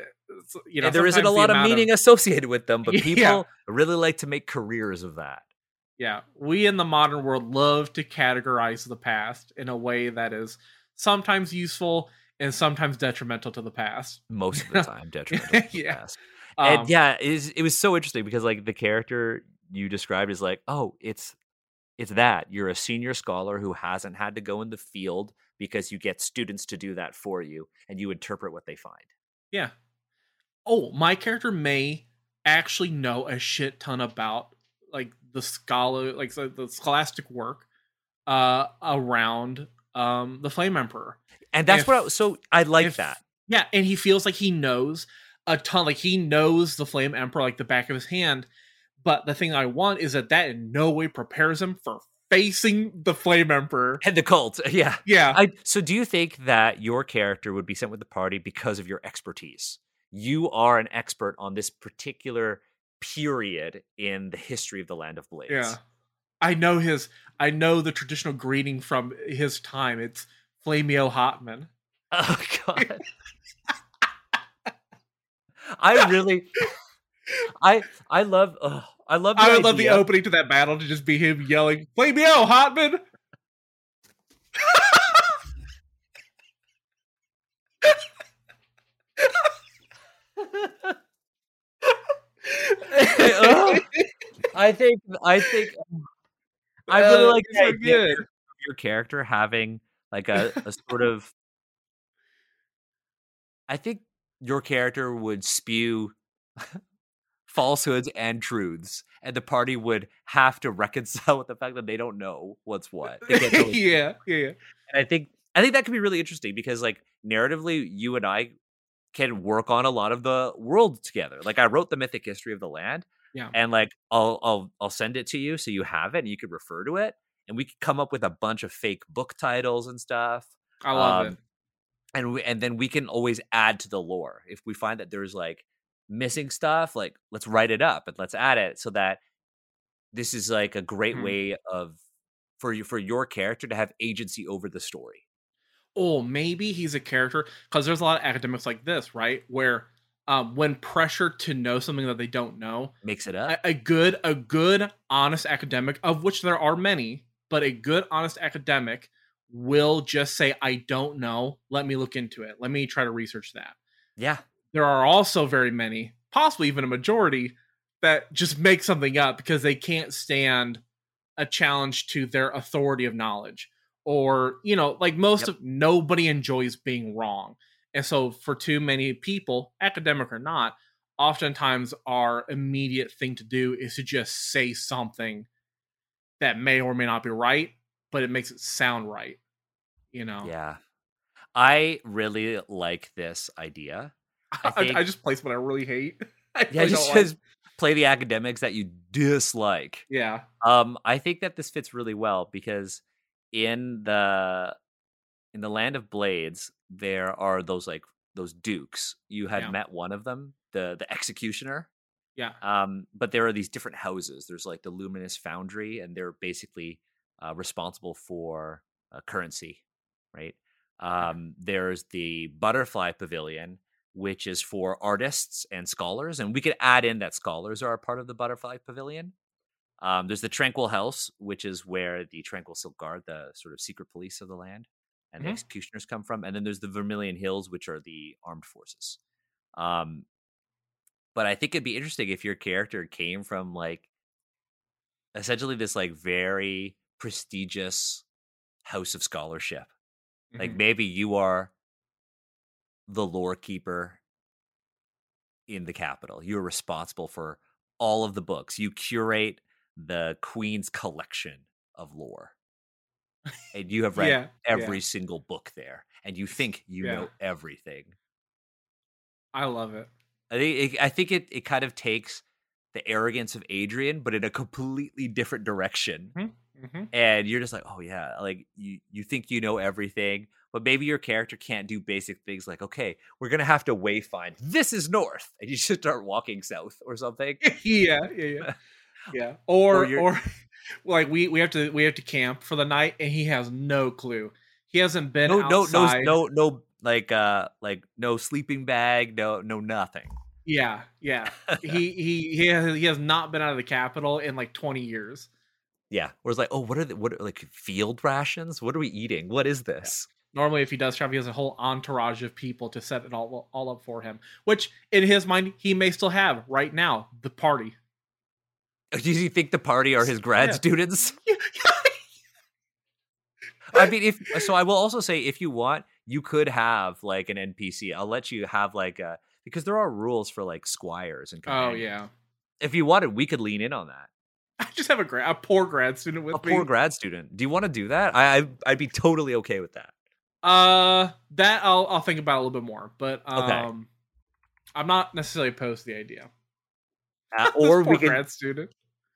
you know and there isn't a lot of meaning associated with them, but Yeah. people really like to make careers of that. yeah we in the modern world love to categorize the past in a way that is sometimes useful and sometimes detrimental to the past Most of the time, detrimental. to the Yeah. past. um, and yeah, it, is, it was so interesting because like the character you described is like, oh, it's it's that you're a senior scholar who hasn't had to go in the field because you get students to do that for you, and you interpret what they find. yeah oh my character may actually know a shit ton about like the scholar like so the scholastic work uh around um the flame emperor And that's what I, If- so I like if- that. yeah and he feels like he knows a ton like he knows the flame emperor like the back of his hand but the thing i want is that that in no way prepares him for facing the flame emperor And the cult, yeah. yeah I, so do you think that your character would be sent with the party because of your expertise? You are an expert on this particular period in the history of the Land of Blades. yeah i know his i know the traditional greeting from his time it's flameo hotman Oh god. I really I I love ugh, I love the I would love the opening to that battle to just be him yelling, Flameo, Hotman! I think I think I really Uh, like the idea good. of your character having like a, a sort of I think your character would spew falsehoods and truths, and the party would have to reconcile with the fact that they don't know what's what. Totally yeah, yeah, yeah. and I think I think that could be really interesting because like narratively, you and I can work on a lot of the world together. Like I wrote the mythic history of the land, Yeah. and like I'll I'll I'll send it to you so you have it and you could refer to it, and we could come up with a bunch of fake book titles and stuff. I love Um, it. and we, and then we can always add to the lore if we find that there's like missing stuff like let's write it up and let's add it so that this is like a great Mhm. way of for you for your character to have agency over the story Oh, maybe he's a character because there's a lot of academics like this, right? Where um, when pressured to know something that they don't know, makes it up a, a good, a good, honest academic, of which there are many, but a good, honest academic will just say, "I don't know. Let me look into it. Let me try to research that." yeah there are also very many, possibly even a majority, that just make something up because they can't stand a challenge to their authority of knowledge. Or, you know, like most Yep. of nobody enjoys being wrong. And so for too many people, academic or not, oftentimes our immediate thing to do is to just say something that may or may not be right, but it makes it sound right. You know? Yeah. I really like this idea. I I, I, just place what I really hate. I Yeah, really just, like- just play the academics that you dislike. yeah. Um, I think that this fits really well because in the in the land of blades, there are those like those dukes. You had Yeah. met one of them, the the executioner. Yeah. Um, but there are these different houses. There's like the Luminous Foundry, and they're basically uh, responsible for uh, currency, right? Um, there's the Butterfly Pavilion, which is for artists and scholars, and we could add in that scholars are a part of the Butterfly Pavilion. Um, there's the Tranquil House, which is where the Tranquil Silk Guard, the sort of secret police of the land, and the Mhm. executioners come from. And then there's the Vermilion Hills, which are the armed forces. Um, but I think it'd be interesting if your character came from like essentially this like very prestigious house of scholarship. Like Mhm. maybe you are the lore keeper in the capital. You're responsible for all of the books. You curate the queen's collection of lore. And you have read yeah, every yeah, single book there and you think you Yeah. know everything. I love it. I think it, I think it it kind of takes the arrogance of Adrian but in a completely different direction. hmm and you're just like, oh yeah, like you you think you know everything, but maybe your character can't do basic things like, okay, we're gonna have to wayfind. This is north, and you just start walking south or something. yeah, yeah, yeah, yeah. Or you're- or like we we have to we have to camp for the night, and he has no clue. He hasn't been No, no, no, no, no, like uh, like no sleeping bag, no, no, nothing. Yeah, yeah. he he he has, he has not been out of the capital in like twenty years. Yeah, where it's like, oh, what are the what are, like field rations? What are we eating? What is this? Normally, if he does travel, he has a whole entourage of people to set it all all up for him. Which, in his mind, he may still have right now. The party. Do you think the party are his grad Yeah. students? I mean, if so, I will also say if you want, you could have like an NPC. I'll let you have like a because there are rules for like squires and oh yeah. If you wanted, we could lean in on that. I just have a grad, a poor grad student with A me. poor grad student. Do you want to do that? I, I I'd be totally okay with that. Uh, that I'll I'll think about a little bit more, but um, Okay. I'm not necessarily opposed to the idea. Uh, This or poor we could, grad student.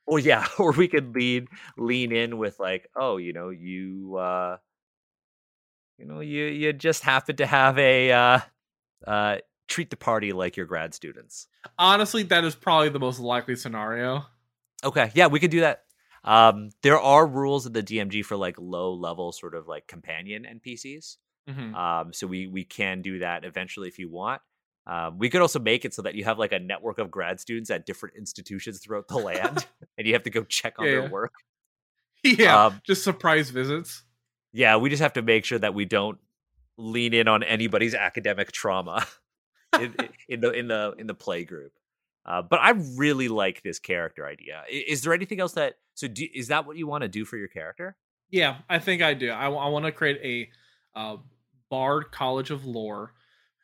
Or yeah, or we could lean lean in with like, oh, you know, you uh, you know, you you just happen to have a uh, uh, treat the party like your grad students. Honestly, that is probably the most likely scenario. Okay, yeah, we could do that. Um, there are rules in the DMG for like low level sort of like companion NPCs. Mhm. Um, so we we can do that eventually if you want. Um, we could also make it so that you have like a network of grad students at different institutions throughout the land, and you have to go check on Yeah, their yeah. work. yeah, Um, just surprise visits. yeah, we just have to make sure that we don't lean in on anybody's academic trauma in, in the in the in the play group. Uh, but I really like this character idea. I- Is there anything else that so do, is that what you want to do for your character? Yeah, I think I do. I, want to create a uh, Bard College of Lore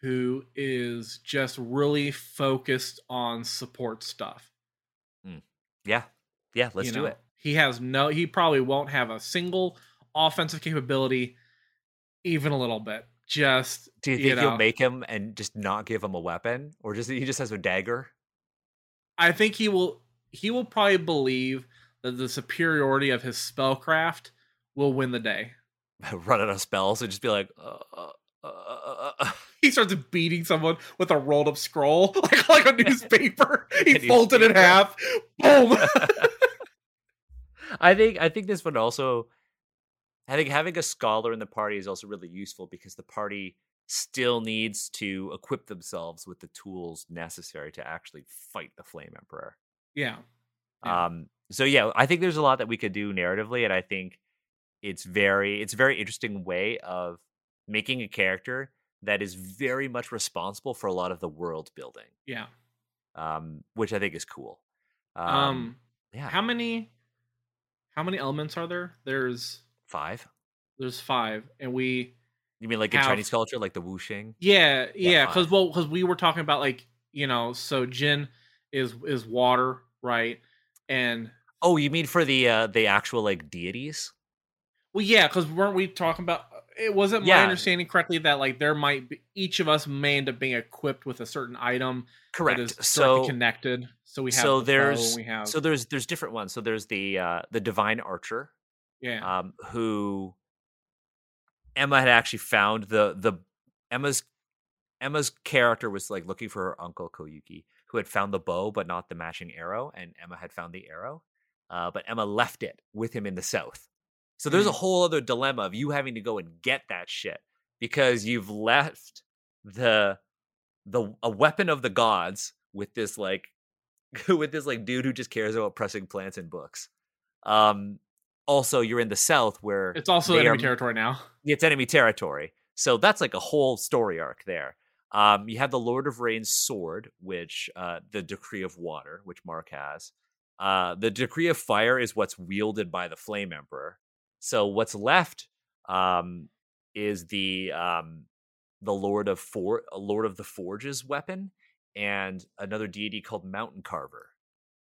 who is just really focused on support stuff. Yeah, yeah, let's you do it. He has no. He probably won't have a single offensive capability, even a little bit. Just Do you you think know, you'll make him and just not give him a weapon, or just he just has a dagger? I think he will. He will probably believe that the superiority of his spellcraft will win the day. Run out of spells and just be like, uh, uh, uh, uh, uh. He starts beating someone with a rolled up scroll, like like a newspaper. he A folds it in half. Boom. I think I think this one also I think having a scholar in the party is also really useful because the party still needs to equip themselves with the tools necessary to actually fight the flame emperor. yeah. Yeah. Um so yeah, I think there's a lot that we could do narratively and I think it's very it's a very interesting way of making a character that is very much responsible for a lot of the world building. Yeah. Um which I think is cool. Um, Um, yeah, how many how many elements are there? There's 5. there's five, and we You mean like in Chinese culture like the wuxing? yeah yeah because five. well because we were talking about like you know so Jin is is water right and Oh, you mean for the uh the actual like deities? well yeah because weren't we talking about it wasn't my understanding correctly that like there might be each of us may end up being equipped with a certain item Correct. that is So connected so we have so the there's we have so there's there's different ones. So there's the uh the divine archer yeah um who Emma had actually found the the Emma's Emma's character was like looking for her uncle Koyuki who had found the bow but not the matching arrow and Emma had found the arrow. Uh but Emma left it with him in the south. So there's a Mm. whole other dilemma of you having to go and get that shit because you've left the the a weapon of the gods with this like with this like dude who just cares about pressing plants and books. Um, also, you're in the South where It's also enemy are- territory now. it's enemy territory. So that's like a whole story arc there. Um, you have the Lord of Rain's sword, which uh, the Decree of Water, which Mark has. Uh, the Decree of Fire is what's wielded by the Flame Emperor. So what's left um, is the um, the Lord of For- Lord of the Forge's weapon and another deity called Mountain Carver.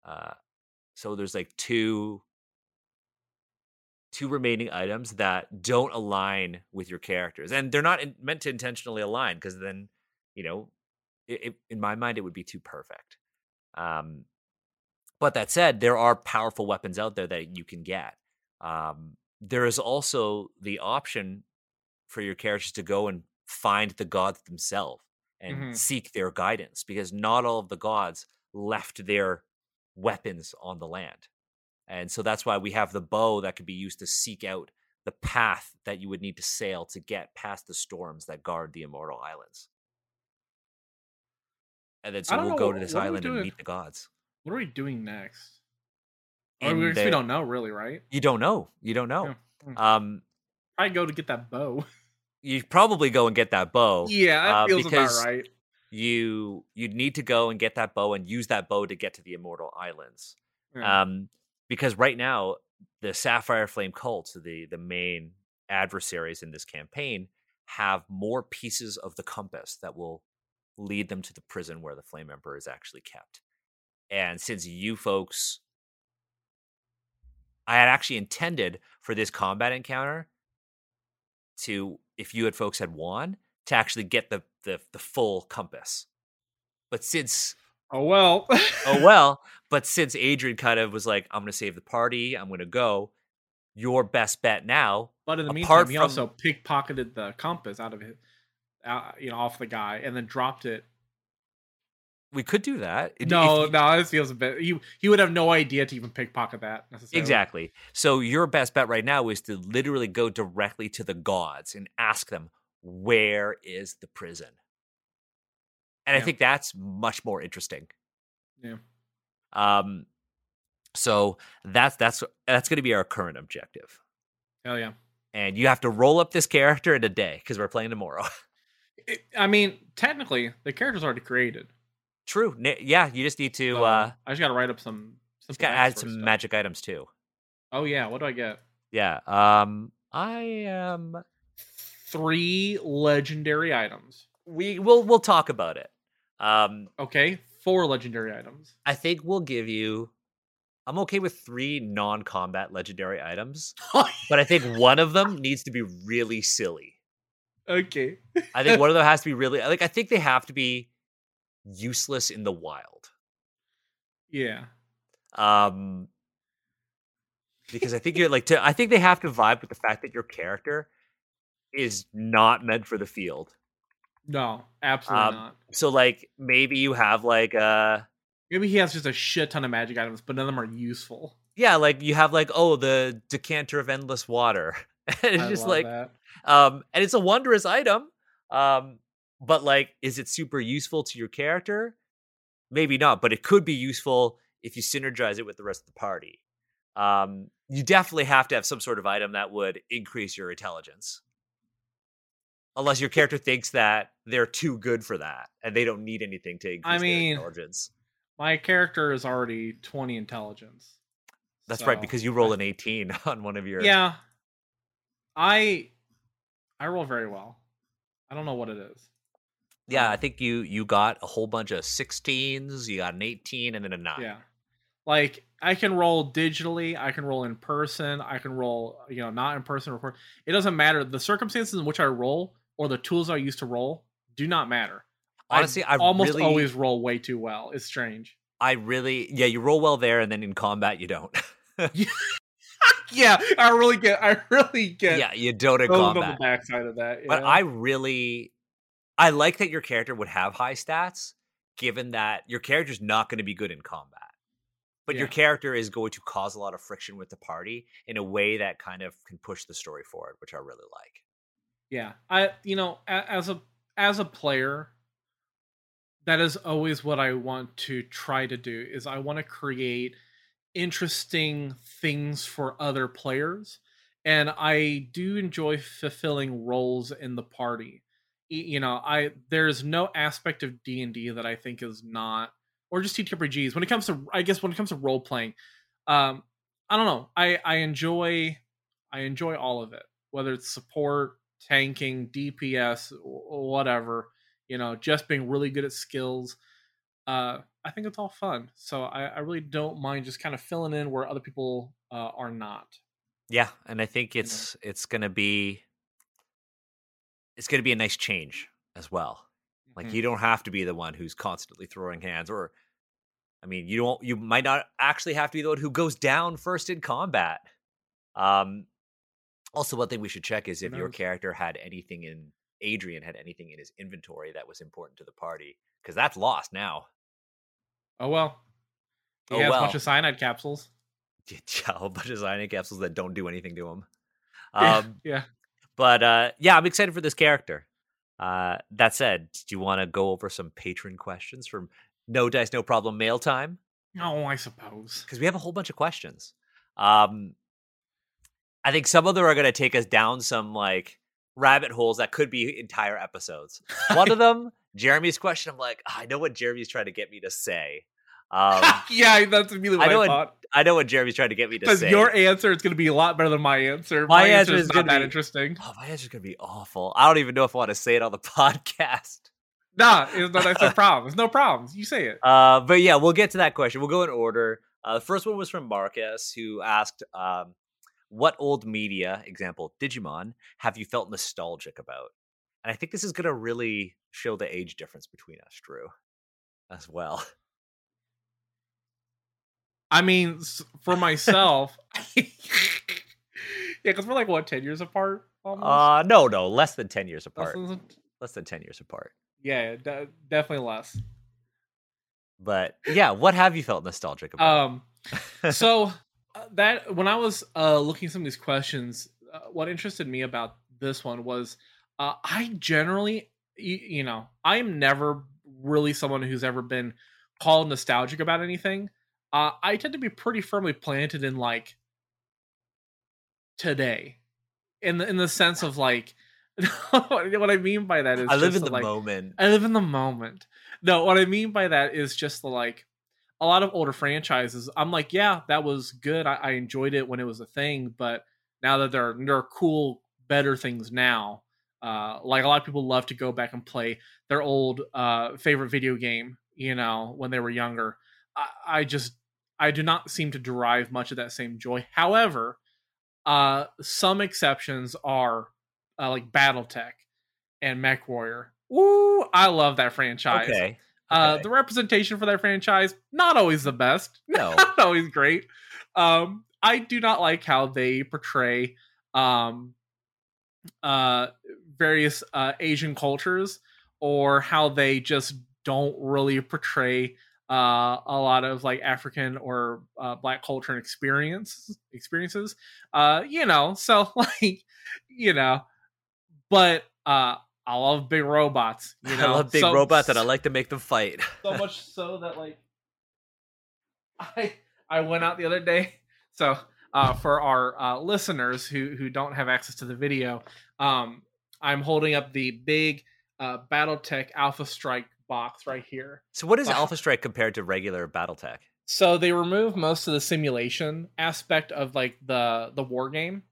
Uh, so there's like two two remaining items that don't align with your characters and they're not in, meant to intentionally align because then you know it, it, in my mind it would be too perfect um but that said there are powerful weapons out there that you can get um there is also the option for your characters to go and find the gods themselves and Mhm. seek their guidance because not all of the gods left their weapons on the land and so that's why we have the bow that could be used to seek out the path that you would need to sail to get past the storms that guard the immortal islands. And then so we'll know, go to this what are we island and meet the gods. What are we doing next? And we, we don't know really, right? You don't know. You don't know. Yeah. Um, Probably go to get that bow. you probably go and get that bow. yeah, that uh, feels because- about right. You you'd need to go and get that bow and use that bow to get to the immortal islands. Yeah. um, because right now the Sapphire Flame cult, the the main adversaries in this campaign, have more pieces of the compass that will lead them to the prison where the Flame Emperor is actually kept. And since you folks, I had actually intended for this combat encounter to, if you had folks had won, to actually get the the, the full compass. But since oh well. oh well but since adrian kind of was like i'm gonna save the party i'm gonna go your best bet now But in the meantime, he from- also pickpocketed the compass out of his, out, you know, off the guy, and then dropped it. We could do that No, you- no, this feels a bit. He he would have no idea to even pickpocket that necessarily. exactly so your best bet right now is to literally go directly to the gods and ask them where is the prison and i think that's much more interesting Yeah. um so that's that's that's going to be our current objective Hell yeah. and you have to roll up this character in a day because we're playing tomorrow It- I mean, technically, the character's already created. True. Yeah, you just need to so uh I just got to write up some. just gotta add some stuff. magic items too. Oh yeah, what do I get? Yeah. Um I am Three legendary items. we will we'll talk about it. Um Okay, four legendary items. I think we'll give you I'm okay with three non-combat legendary items, but I think one of them needs to be really silly. okay. I think one of them has to be really like I think they have to be useless in the wild. Yeah. Um because I think you're like to I think they have to vibe with the fact that your character is not meant for the field. No, absolutely Um, not. So like maybe you have like uh Maybe he has just a shit ton of magic items, but none of them are useful. yeah, like you have like oh the decanter of endless water. and it's I just love like that. um and it's a wondrous item. Um but like is it super useful to your character? Maybe not, but it could be useful if you synergize it with the rest of the party. Um you definitely have to have some sort of item that would increase your intelligence. Unless your character thinks that they're too good for that and they don't need anything to increase I mean, their intelligence. My character is already 20 intelligence. That's right, because you roll an 18 on one of your Yeah. I I roll very well. I don't know what it is. Yeah, I think you you got a whole bunch of 16s, you got an 18 and then a 9. Yeah. Like I can roll digitally, I can roll in person, I can roll, you know, not in person record. It doesn't matter. The circumstances in which I roll or the tools I use to roll do not matter. Honestly, I almost really always roll way too well. It's strange. I really yeah, you roll well there and then in combat you don't. yeah, I really get I really get yeah, you don't in on the backside of that. Yeah. But. I really I like that your character would have high stats given that your character's not going to be good in combat. But your character is going to cause a lot of friction with the party in a way that kind of can push the story forward, which I really like. yeah i you know as a as a player that is always what I want to try to do is I want to create interesting things for other players and I do enjoy fulfilling roles in the party. You know, I there's no aspect of D&D that I think is not or just TTRPGs when it comes to I guess when it comes to role playing um I don't know. I I enjoy I enjoy all of it whether it's support, tanking, DPS, whatever, you know, just being really good at skills. Uh, I think it's all fun. So I, I really don't mind just kind of filling in where other people uh, are not. Yeah, and I think it's you know? it's gonna be it's gonna be a nice change as well. Like mm-hmm. you don't have to be the one who's constantly throwing hands, or I mean, you don't. You might not actually have to be the one who goes down first in combat. Um, also, one thing we should check is if your character had anything in Adrian had anything in his inventory that was important to the party, because that's lost now. Oh well. He oh, has well. a bunch of cyanide capsules. Yeah, a bunch of cyanide capsules that don't do anything to him. Um, yeah. But uh, yeah, I'm excited for this character. Uh, that said, do you want to go over some patron questions from No Dice No Problem Mail Time? Oh, I suppose. Because we have a whole bunch of questions. Um, I think some of them are going to take us down some like rabbit holes that could be entire episodes. One of them, Jeremy's question. I'm like, oh, I know what Jeremy's trying to get me to say. Um, yeah, that's immediately what I, know I thought. What, I know what Jeremy's trying to get me to say. Your answer is going to be a lot better than my answer. My, my answer, is not that be, interesting. Oh, my answer is going to be awful. I don't even know if I want to say it on the podcast. Nah, it's no, that's no problem. There's no problems. You say it. Uh, but yeah, we'll get to that question. We'll go in order. Uh, the first one was from Marcus, who asked, um, what old media, example Digimon, have you felt nostalgic about? And I think this is going to really show the age difference between us, Drew, as well. I mean, for myself, yeah, because we're like what ten years apart. Almost? Uh, no, no, less than ten years apart. Less than, less than ten years apart. Yeah, d- definitely less. But yeah, what have you felt nostalgic about? Um, so uh, that when I was uh, looking at some of these questions, uh, what interested me about this one was uh, I generally, you, you know, I am never really someone who's ever been called nostalgic about anything. Uh, I tend to be pretty firmly planted in like today, in the in the sense of like. what I mean by that is I live in the like, moment. I live in the moment. No, what I mean by that is just the like a lot of older franchises, I'm like, yeah, that was good. I, I enjoyed it when it was a thing, but now that there are, there are cool, better things now, uh, like a lot of people love to go back and play their old uh, favorite video game, you know, when they were younger. I, I just I do not seem to derive much of that same joy. However, uh, some exceptions are uh, like BattleTech and MechWarrior. Ooh, I love that franchise. Okay. Uh, the representation for that franchise not always the best. No, not always great. Um, I do not like how they portray um, uh, various uh, Asian cultures or how they just don't really portray uh, a lot of like African or uh, Black culture and experience experiences. Uh, you know, so like you know, but uh, I love big robots. You know? I love big so, robots and I like to make them fight. so much so that like I I went out the other day. So uh, for our uh, listeners who who don't have access to the video, um, I'm holding up the big uh, BattleTech Alpha Strike box right here. So what is Alpha Strike compared to regular BattleTech? So they remove most of the simulation aspect of like the the war game.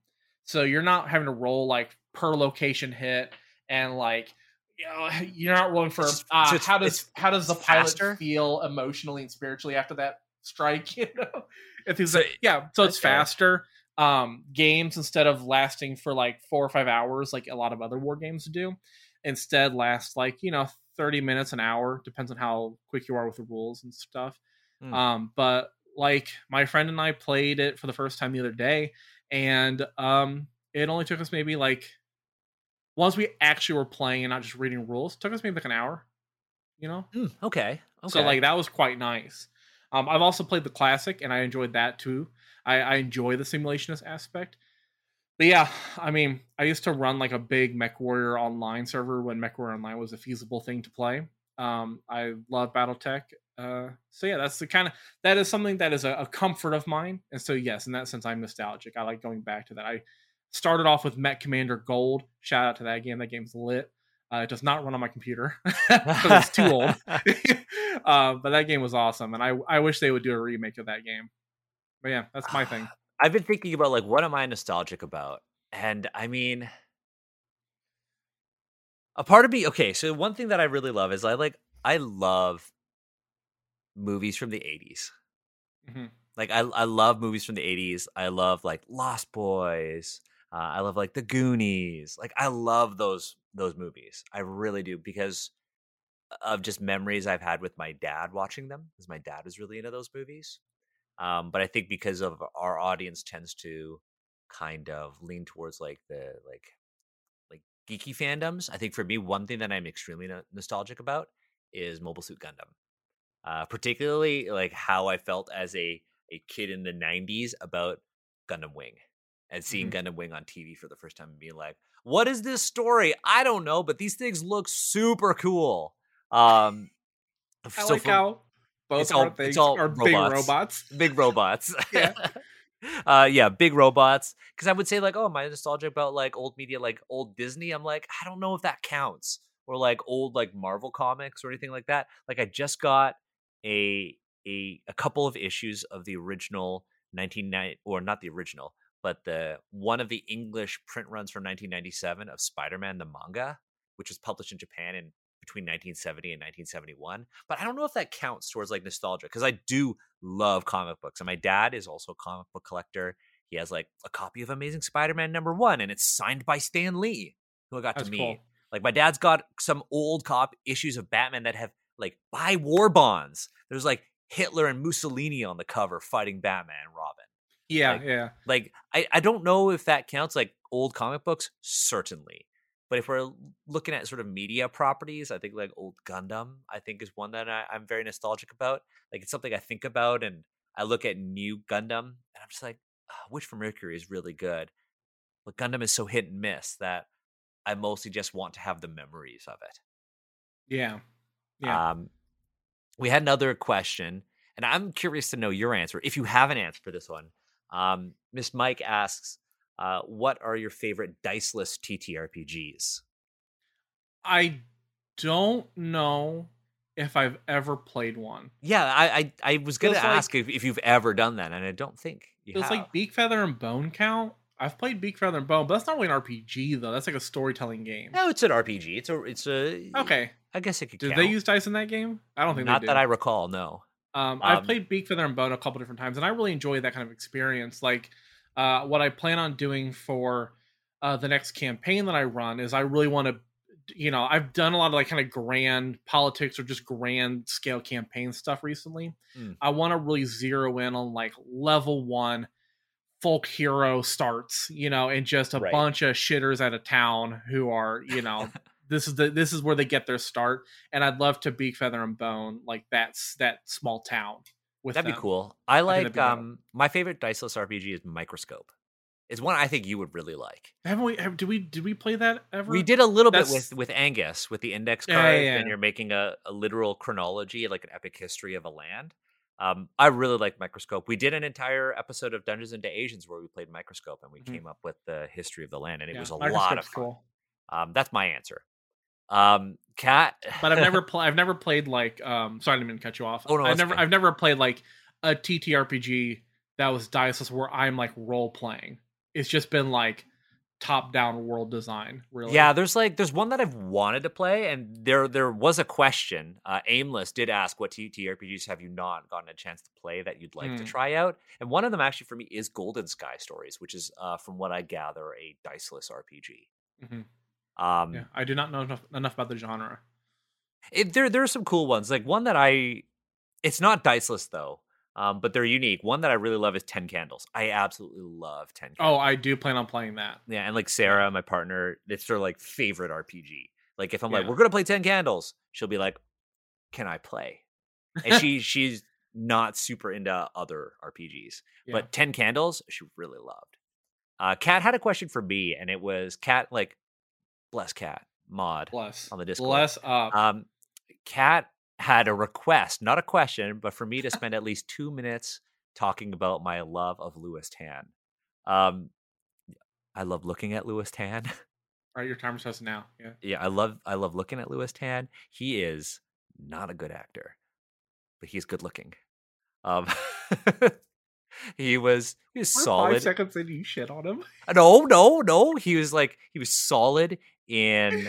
So you're not having to roll like per location hit and like you know you're not rolling for uh, how does how does the pilot faster? feel emotionally and spiritually after that strike you know if he's so, like, yeah so it's faster um games instead of lasting for like four or five hours like a lot of other war games do instead last like you know 30 minutes an hour depends on how quick you are with the rules and stuff mm. um but like my friend and i played it for the first time the other day and um it only took us maybe like once we actually were playing and not just reading rules, took us maybe like an hour. You know? Mm, okay. Okay. So like that was quite nice. Um, I've also played the classic and I enjoyed that too. I, I enjoy the simulationist aspect. But yeah, I mean, I used to run like a big MechWarrior Online server when MechWarrior Online was a feasible thing to play. Um, I love BattleTech. Uh, so yeah, that's the kind of that is something that is a, a, comfort of mine. And so yes, in that sense, I'm nostalgic. I like going back to that. I started off with Mech Commander Gold. Shout out to that game. That game's lit. Uh, it does not run on my computer because it's too old. uh, but that game was awesome, and I I wish they would do a remake of that game. But yeah, that's my thing. I've been thinking about like what am I nostalgic about, and I mean, a part of me. Okay, so one thing that I really love is I like I love movies from the 80s. Mm-hmm. Like I I love movies from the 80s. I love like Lost Boys. Uh, I love like The Goonies. Like I love those those movies. I really do because of just memories I've had with my dad watching them. Because my dad was really into those movies. Um, but I think because of our audience tends to kind of lean towards like the like like geeky fandoms. I think for me, one thing that I'm extremely no- nostalgic about is Mobile Suit Gundam uh, particularly like how I felt as a a kid in the '90s about Gundam Wing and seeing mm-hmm. Gundam Wing on TV for the first time and being like, "What is this story? I don't know, but these things look super cool." Um, I so like how both it's all, things all are robots, big robots. Big robots. yeah. uh yeah big robots because i would say like oh my nostalgic about like old media like old disney i'm like i don't know if that counts or like old like marvel comics or anything like that like i just got a a a couple of issues of the original 1990 or not the original, but the one of the English print runs from 1997 of Spider-Man the manga, which was published in Japan in between 1970 and 1971. But I don't know if that counts towards like nostalgia because I do love comic books, and my dad is also a comic book collector. He has like a copy of Amazing Spider-Man number one, and it's signed by Stan Lee, who I got That's to meet. Cool. Like my dad's got some old cop issues of Batman that have like buy war bonds. There's like Hitler and Mussolini on the cover fighting Batman and Robin. Yeah, like, yeah. Like I, I don't know if that counts like old comic books, certainly. But if we're looking at sort of media properties, I think like old Gundam, I think is one that I, am very nostalgic about. Like it's something I think about and I look at new Gundam and I'm just like, oh, Witch from Mercury is really good. But Gundam is so hit and miss that I mostly just want to have the memories of it. Yeah. Yeah. Um, we had another question, and I'm curious to know your answer. If you have an answer for this one, um, Miss Mike asks, uh, "What are your favorite diceless TTRPGs?" I don't know if I've ever played one. Yeah, I I, I was going to ask like, if, if you've ever done that, and I don't think you have. like Beak Feather and Bone count? I've played Beak Feather and Bone, but that's not really an RPG though. That's like a storytelling game. No, it's an RPG. It's a it's a okay. I guess it could. Did count. they use dice in that game? I don't think not that I recall. No. Um, um, I've played Beak Feather and Bone a couple different times, and I really enjoy that kind of experience. Like, uh, what I plan on doing for uh, the next campaign that I run is I really want to, you know, I've done a lot of like kind of grand politics or just grand scale campaign stuff recently. Mm. I want to really zero in on like level one folk hero starts, you know, and just a right. bunch of shitters out of town who are, you know, this is the this is where they get their start. And I'd love to beak feather and bone like that's that small town. That'd them. be cool. I like I um my favorite diceless RPG is Microscope. It's one I think you would really like. Haven't we? Have, did we? Did we play that ever? We did a little That's... bit with with Angus with the index card, yeah, yeah, yeah. and you're making a, a literal chronology, like an epic history of a land. Um, I really like Microscope. We did an entire episode of Dungeons and Asians where we played Microscope and we mm-hmm. came up with the history of the land, and it yeah, was a lot of fun. Cool. Um, that's my answer. Um, Cat, but I've never played. I've never played like. Um, sorry, I didn't cut you off. Oh no, I've never. Fine. I've never played like a TTRPG that was diceless where I'm like role playing. It's just been like top down world design really yeah there's like there's one that i've wanted to play and there there was a question uh, aimless did ask what ttrpgs have you not gotten a chance to play that you'd like mm. to hmm. try out and one of them actually for me is golden sky stories which is uh, from what i gather a diceless rpg mm-hmm. Um yeah i do not know enough, enough about the genre it, there there are some cool ones like one that i it's not diceless though um, but they're unique. One that I really love is Ten Candles. I absolutely love Ten. Candles. Oh, I do plan on playing that. Yeah, and like Sarah, my partner, it's her like favorite RPG. Like if I'm yeah. like, we're gonna play Ten Candles, she'll be like, "Can I play?" And she she's not super into other RPGs, yeah. but Ten Candles she really loved. Uh, Kat had a question for me, and it was Kat like, bless Kat mod bless on the Discord. Bless up. Um, Kat had a request, not a question, but for me to spend at least two minutes talking about my love of Lewis Tan. Um, I love looking at Lewis Tan. All right, your timer starts now. Yeah. Yeah, I love I love looking at Lewis Tan. He is not a good actor, but he's good looking. Um, he was he was We're solid. Five seconds in, you shit on him. No, no, no. He was like he was solid in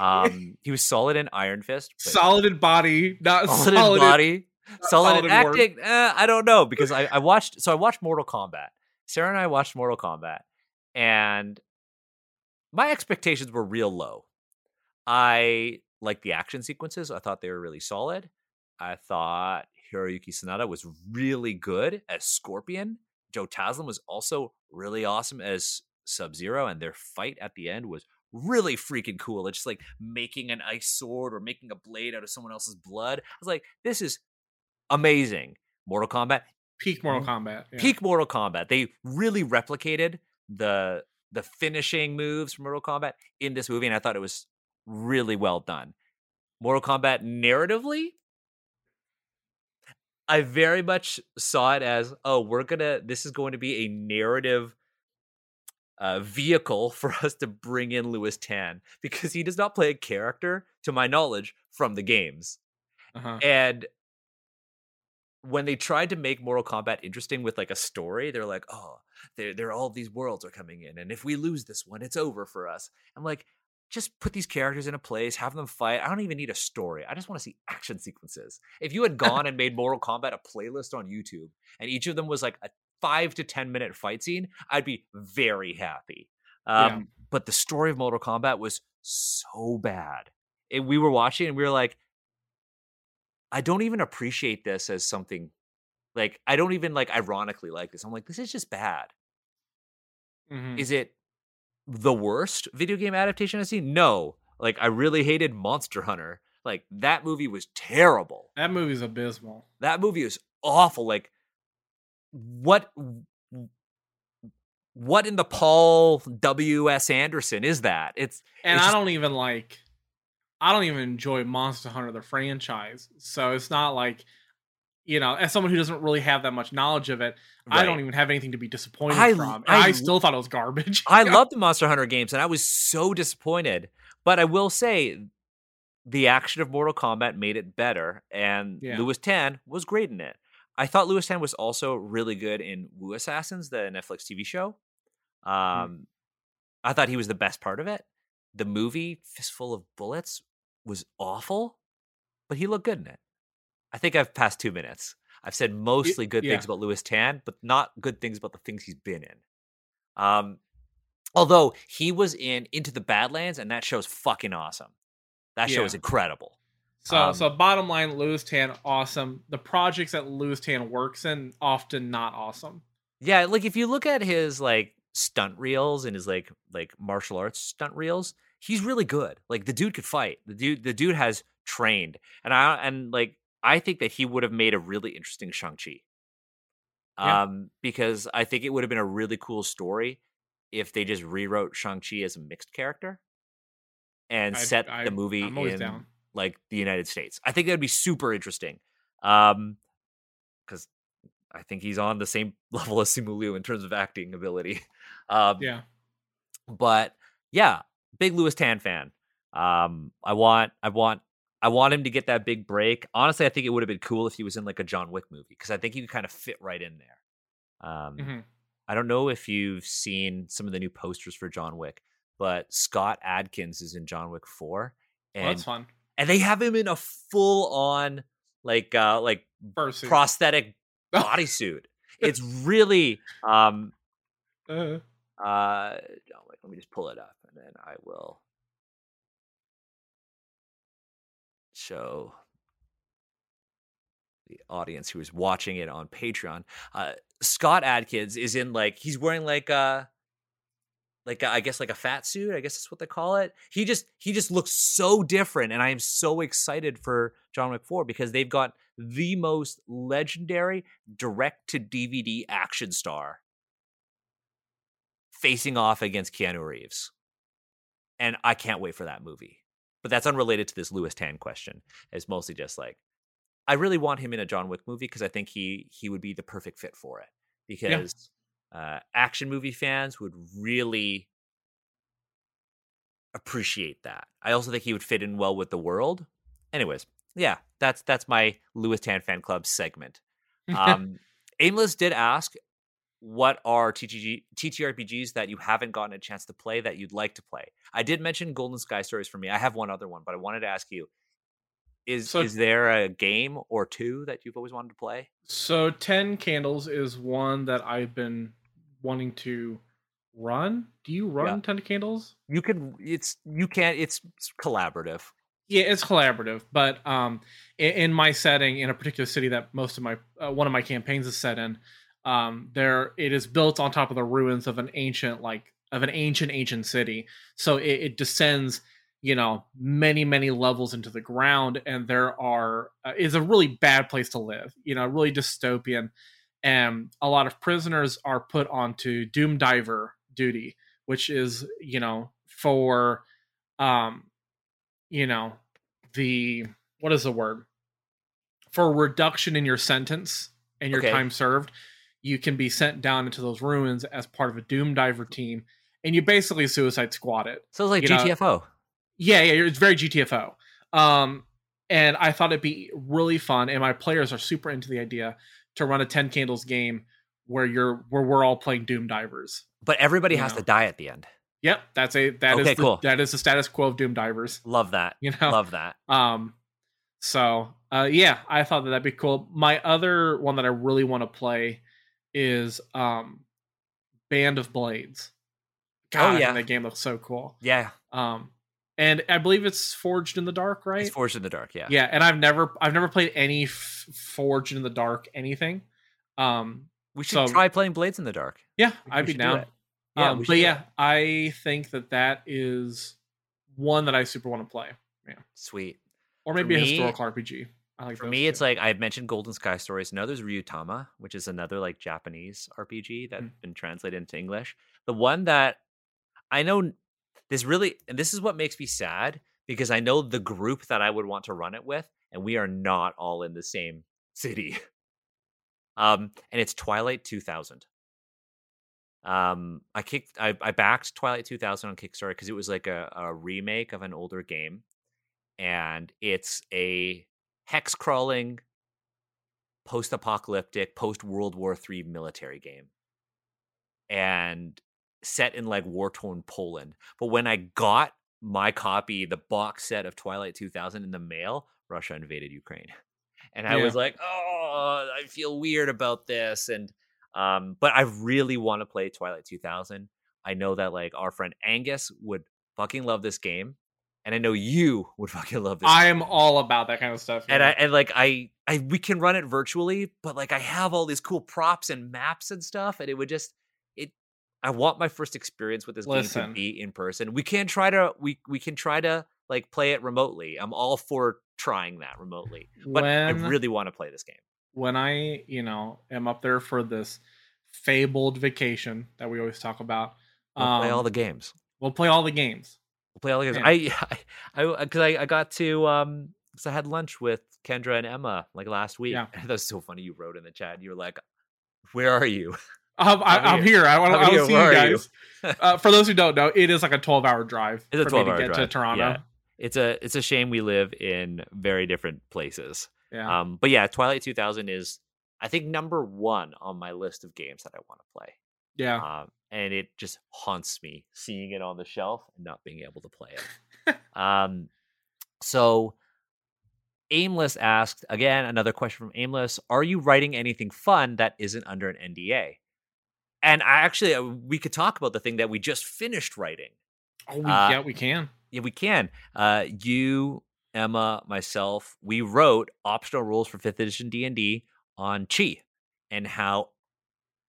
um he was solid in Iron Fist. solid in body, not solid, solid, in body, solid, solid in in acting. Eh, I don't know because I, I watched so I watched Mortal Kombat. Sarah and I watched Mortal Kombat, and my expectations were real low. I liked the action sequences. I thought they were really solid. I thought Hiroyuki Sanada was really good as Scorpion. Joe Taslim was also really awesome as Sub Zero, and their fight at the end was really freaking cool. It's just like making an ice sword or making a blade out of someone else's blood. I was like, this is amazing. Mortal Kombat, peak Mortal mm-hmm. Kombat. yeah. peak Mortal Kombat. They really replicated the the finishing moves from Mortal Kombat in this movie, and I thought it was really well done. Mortal Kombat narratively, I very much saw it as, oh, we're gonna this is going to be a narrative uh, vehicle for us to bring in Lewis Tan because he does not play a character, to my knowledge, from the games. Uh-huh. And when they tried to make Mortal Kombat interesting with like a story, they're like, "Oh, there, there, all these worlds are coming in, and if we lose this one, it's over for us." I'm like, just put these characters in a place, have them fight. I don't even need a story. I just want to see action sequences. If you had gone and made Mortal Kombat a playlist on YouTube, and each of them was like a five to ten minute fight scene, I'd be very happy. Um, Yeah. But the story of Mortal Kombat was so bad. And we were watching, and we were like, I don't even appreciate this as something like I don't even like ironically like this. I'm like, this is just bad. Mhm. Is it the worst video game adaptation I've seen? No. Like I really hated Monster Hunter. Like that movie was terrible. That movie's abysmal. That movie is awful. Like what what in the Paul W. S. Anderson is that? It's And It's I just- don't even like I don't even enjoy Monster Hunter the franchise. So it's not like you know, as someone who doesn't really have that much knowledge of it, I don't even have anything to be disappointed I- from. I, I still thought it was garbage. I love the Monster Hunter games, and I was so disappointed. But I will say, the action of Mortal Kombat made it better, and Yeah. Lewis Tan was great in it. I thought Lewis Tan was also really good in Wu Assassins, the Netflix TV show. Um, I thought he was the best part of it. The movie Fistful of Bullets was awful, but he looked good in it. I think I've passed two minutes. I've said mostly good yeah. things about Lewis Tan, but not good things about the things he's been in. Um, although he was in Into the Badlands, and that show's fucking awesome. That show Yeah. is incredible. So, Um, so bottom line, Lewis Tan, awesome. The projects that Lewis Tan works in, often not awesome. Yeah, like if you look at his like stunt reels and his like like martial arts stunt reels, he's really good. Like the dude could fight. The dude the dude has trained. And I and like I think that he would have made a really interesting Shang-Chi. Yeah. Um because I think it would have been a really cool story if they just rewrote Shang-Chi as a mixed character and I- set I- the movie in down. Like the United States. I think that would be super interesting. Um cuz I think he's on the same level as Simu Liu in terms of acting ability. Um Yeah. but yeah, big Lewis Tan fan. Um, I want, I want, I want him to get that big break. Honestly, I think it would have been cool if he was in like a John Wick movie because I think he could kind of fit right in there. Um, Mhm. I don't know if you've seen some of the new posters for John Wick, but Scott Adkins is in John Wick Four, Well, and that's fun. And they have him in a full on like uh like prosthetic bodysuit. It's really um uh, uh, John Wick. Let me just pull it up, and then I will show the audience who is watching it on Patreon. Uh, Scott Adkins is in like he's wearing like a like I guess like a fat suit. I guess that's what they call it. He just he just looks so different, and I am so excited for John Wick Four because they've got the most legendary direct to DVD action star facing off against Keanu Reeves. And I can't wait for that movie. but that's unrelated to this Lewis Tan question. It's mostly just like I really want him in a John Wick movie because I think he he would be the perfect fit for it. Because yeah. Uh, action movie fans would really appreciate that. I also think he would fit in well with the world. Anyways, yeah, that's that's my Lewis Tan fan club segment. Um, Aimless did ask, "What are TTG, TTRPGs that you haven't gotten a chance to play that you'd like to play?" I did mention Golden Sky Stories for me. I have one other one, but I wanted to ask you: Is so, is there a game or two that you've always wanted to play? So, Ten Candles is one that I've been wanting to run. Do you run yeah. Ten Candles? You can. It's you can't. It's collaborative. Yeah, it's collaborative, but um, in, in, my setting, in a particular city that most of my uh, one of my campaigns is set in, um, there it is built on top of the ruins of an ancient like of an ancient ancient city. So it, it descends, you know, many many levels into the ground, and there are uh, is a really bad place to live. You know, really dystopian, and a lot of prisoners are put onto doom diver duty, which is you know for um you know the what is the word for reduction in your sentence and your okay. time served you can be sent down into those ruins as part of a doom diver team and you basically suicide squad it so it's like gtfo know? yeah yeah it's very gtfo um and i thought it'd be really fun and my players are super into the idea to run a 10 candles game where you're where we're all playing doom divers but everybody has know? to die at the end Yep, that's a that okay, is the, cool. that is the status quo of Doom Divers. Love that. You know, love that. Um, so uh, yeah, I thought that that'd be cool. My other one that I really want to play is um, Band of Blades. Oh, God, oh, yeah. that game looks so cool. Yeah. Um, and I believe it's Forged in the Dark, right? It's Forged in the Dark, yeah. Yeah, and I've never I've never played any f- Forged in the Dark anything. Um, we should so, try playing Blades in the Dark. Yeah, I'd be down. Yeah, um, but yeah, I think that that is one that I super want to play. Yeah, sweet. Or maybe a historical RPG. I like for me, two. it's like I mentioned Golden Sky Stories. Now there's Ryutama, which is another like Japanese RPG that's mm. been translated into English. The one that I know this really, and this is what makes me sad because I know the group that I would want to run it with, and we are not all in the same city. Um, and it's Twilight 2000. Um, I kicked, I, I backed Twilight 2000 on Kickstarter because it was like a, a remake of an older game, and it's a hex crawling, post apocalyptic, post World War III military game, and set in like war torn Poland. But when I got my copy, the box set of Twilight 2000 in the mail, Russia invaded Ukraine. And I yeah. was like, oh, I feel weird about this. And um, but I really want to play Twilight 2000. I know that like our friend Angus would fucking love this game, and I know you would fucking love this. I am all about that kind of stuff. Yeah. And I and like I I we can run it virtually, but like I have all these cool props and maps and stuff, and it would just. I want my first experience with this Listen. game to be in person. We can try to we we can try to like play it remotely. I'm all for trying that remotely, but when, I really want to play this game when I, you know, am up there for this fabled vacation that we always talk about. We'll um, play all um, the games. We'll play all the games. We'll play all the games. I, I, because I, I, I, got to, um, because I had lunch with Kendra and Emma like last week. Yeah. that was so funny. You wrote in the chat. You were like, "Where are you?" I'm, I'm here. I want to see you guys. You? uh, for those who don't know, it is like a 12 hour drive. It's a 12 hour drive to Toronto. Yeah. It's a it's a shame we live in very different places. Yeah. Um, but yeah, Twilight 2000 is I think number one on my list of games that I want to play. Yeah. Um, and it just haunts me seeing it on the shelf and not being able to play it. um, so Aimless asked again another question from Aimless: Are you writing anything fun that isn't under an NDA? And I actually uh, we could talk about the thing that we just finished writing. Oh, we, uh, yeah, we can. Yeah, we can. Uh, you Emma, myself, we wrote optional rules for 5th edition D&D on chi and how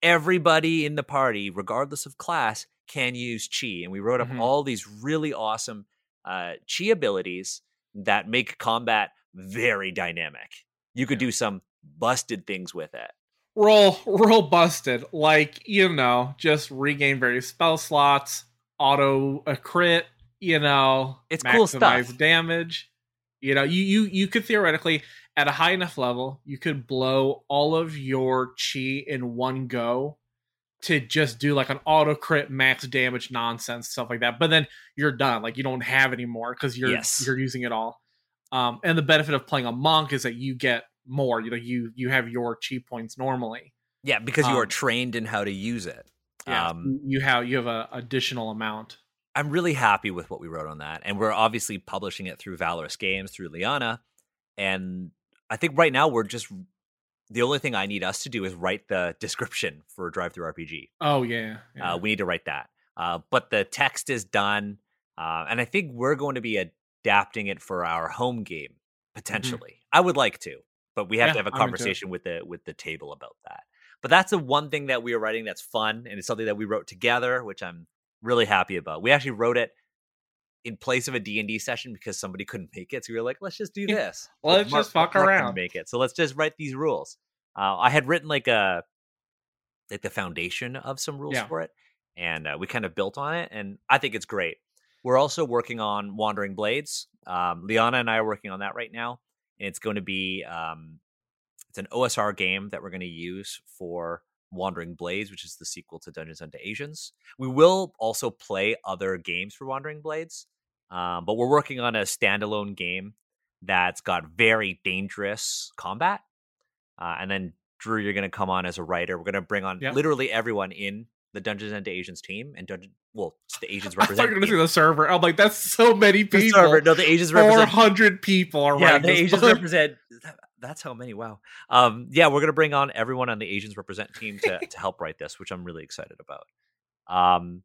everybody in the party, regardless of class, can use chi. And we wrote up mm-hmm. all these really awesome uh, chi abilities that make combat very dynamic. You could do some busted things with it. Roll, roll busted. Like, you know, just regain various spell slots, auto a crit, you know, It's cool maximize stuff. damage. You know, you you you could theoretically at a high enough level, you could blow all of your chi in one go to just do like an auto crit max damage nonsense stuff like that. But then you're done. Like you don't have any more because you're Yes. you're using it all. Um, and the benefit of playing a monk is that you get more. You know, you you have your chi points normally. Yeah, because you are Um, trained in how to use it. Um, you have you have a additional amount. I'm really happy with what we wrote on that, and we're obviously publishing it through Valorous Games through Liana, and I think right now we're just the only thing I need us to do is write the description for DriveThruRPG. Oh yeah, yeah. Uh, we need to write that, uh, but the text is done, uh, and I think we're going to be adapting it for our home game potentially. I would like to, but we have Yeah, to have a I'm into it. conversation with the with the table about that. But that's the one thing that we are writing that's fun, and it's something that we wrote together, which I'm really happy about. We actually wrote it in place of a D&D session because somebody couldn't make it. So we were like, let's just do Yeah, this. let's just fuck couldn't around. Make it. So let's just write these rules. Uh, I had written like a like the foundation of some rules Yeah. for it, and uh, we kind of built on it, and I think it's great. We're also working on Wandering Blades. Um, Liana and I are working on that right now, and it's going to be um, it's an OSR game that we're going to use for Wandering Blades, which is the sequel to Dungeons and Asians. We will also play other games for Wandering Blades, um, but we're working on a standalone game that's got very dangerous combat. Uh, and then Drew, you're going to come on as a writer. We're going to bring on literally everyone in the Dungeons and Asians team and Dungeon. Well, the Asians I thought you represent. going to see the server. I'm like, that's so many the people. server. No, the Asians represent. hundred people are Yeah, the Asians book. represent. that- That's how many. Wow. Um, yeah, we're gonna bring on everyone on the Asians represent team to to help write this, which I'm really excited about. Um,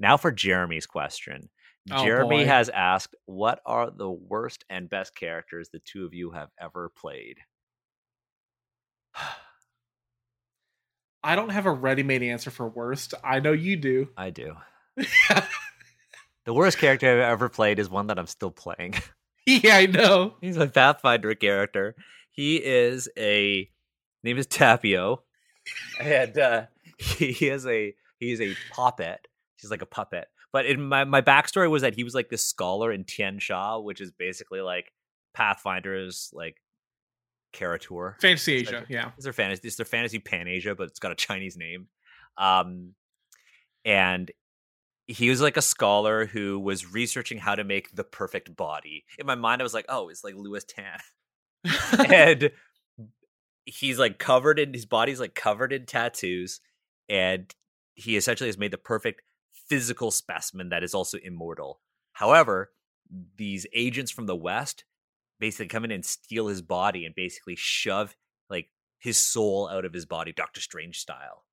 now for Jeremy's question. Oh, Jeremy boy. has asked, "What are the worst and best characters the two of you have ever played?" I don't have a ready-made answer for worst. I know you do. I do. The worst character I've ever played is one that I'm still playing. yeah, I know. He's a Pathfinder character. He is a name is Tapio, and uh, he is a he is a puppet. He's like a puppet. But in my my backstory was that he was like this scholar in Tian Xia, which is basically like Pathfinder's like caricature. Fantasy Asia. Yeah. It's their fantasy. It's their fantasy Pan Asia, but it's got a Chinese name. Um, and he was like a scholar who was researching how to make the perfect body. In my mind, I was like, oh, it's like Lewis Tan, and he's like covered in his body's like covered in tattoos, and he essentially has made the perfect physical specimen that is also immortal. However, these agents from the West basically come in and steal his body and basically shove like his soul out of his body, Doctor Strange style.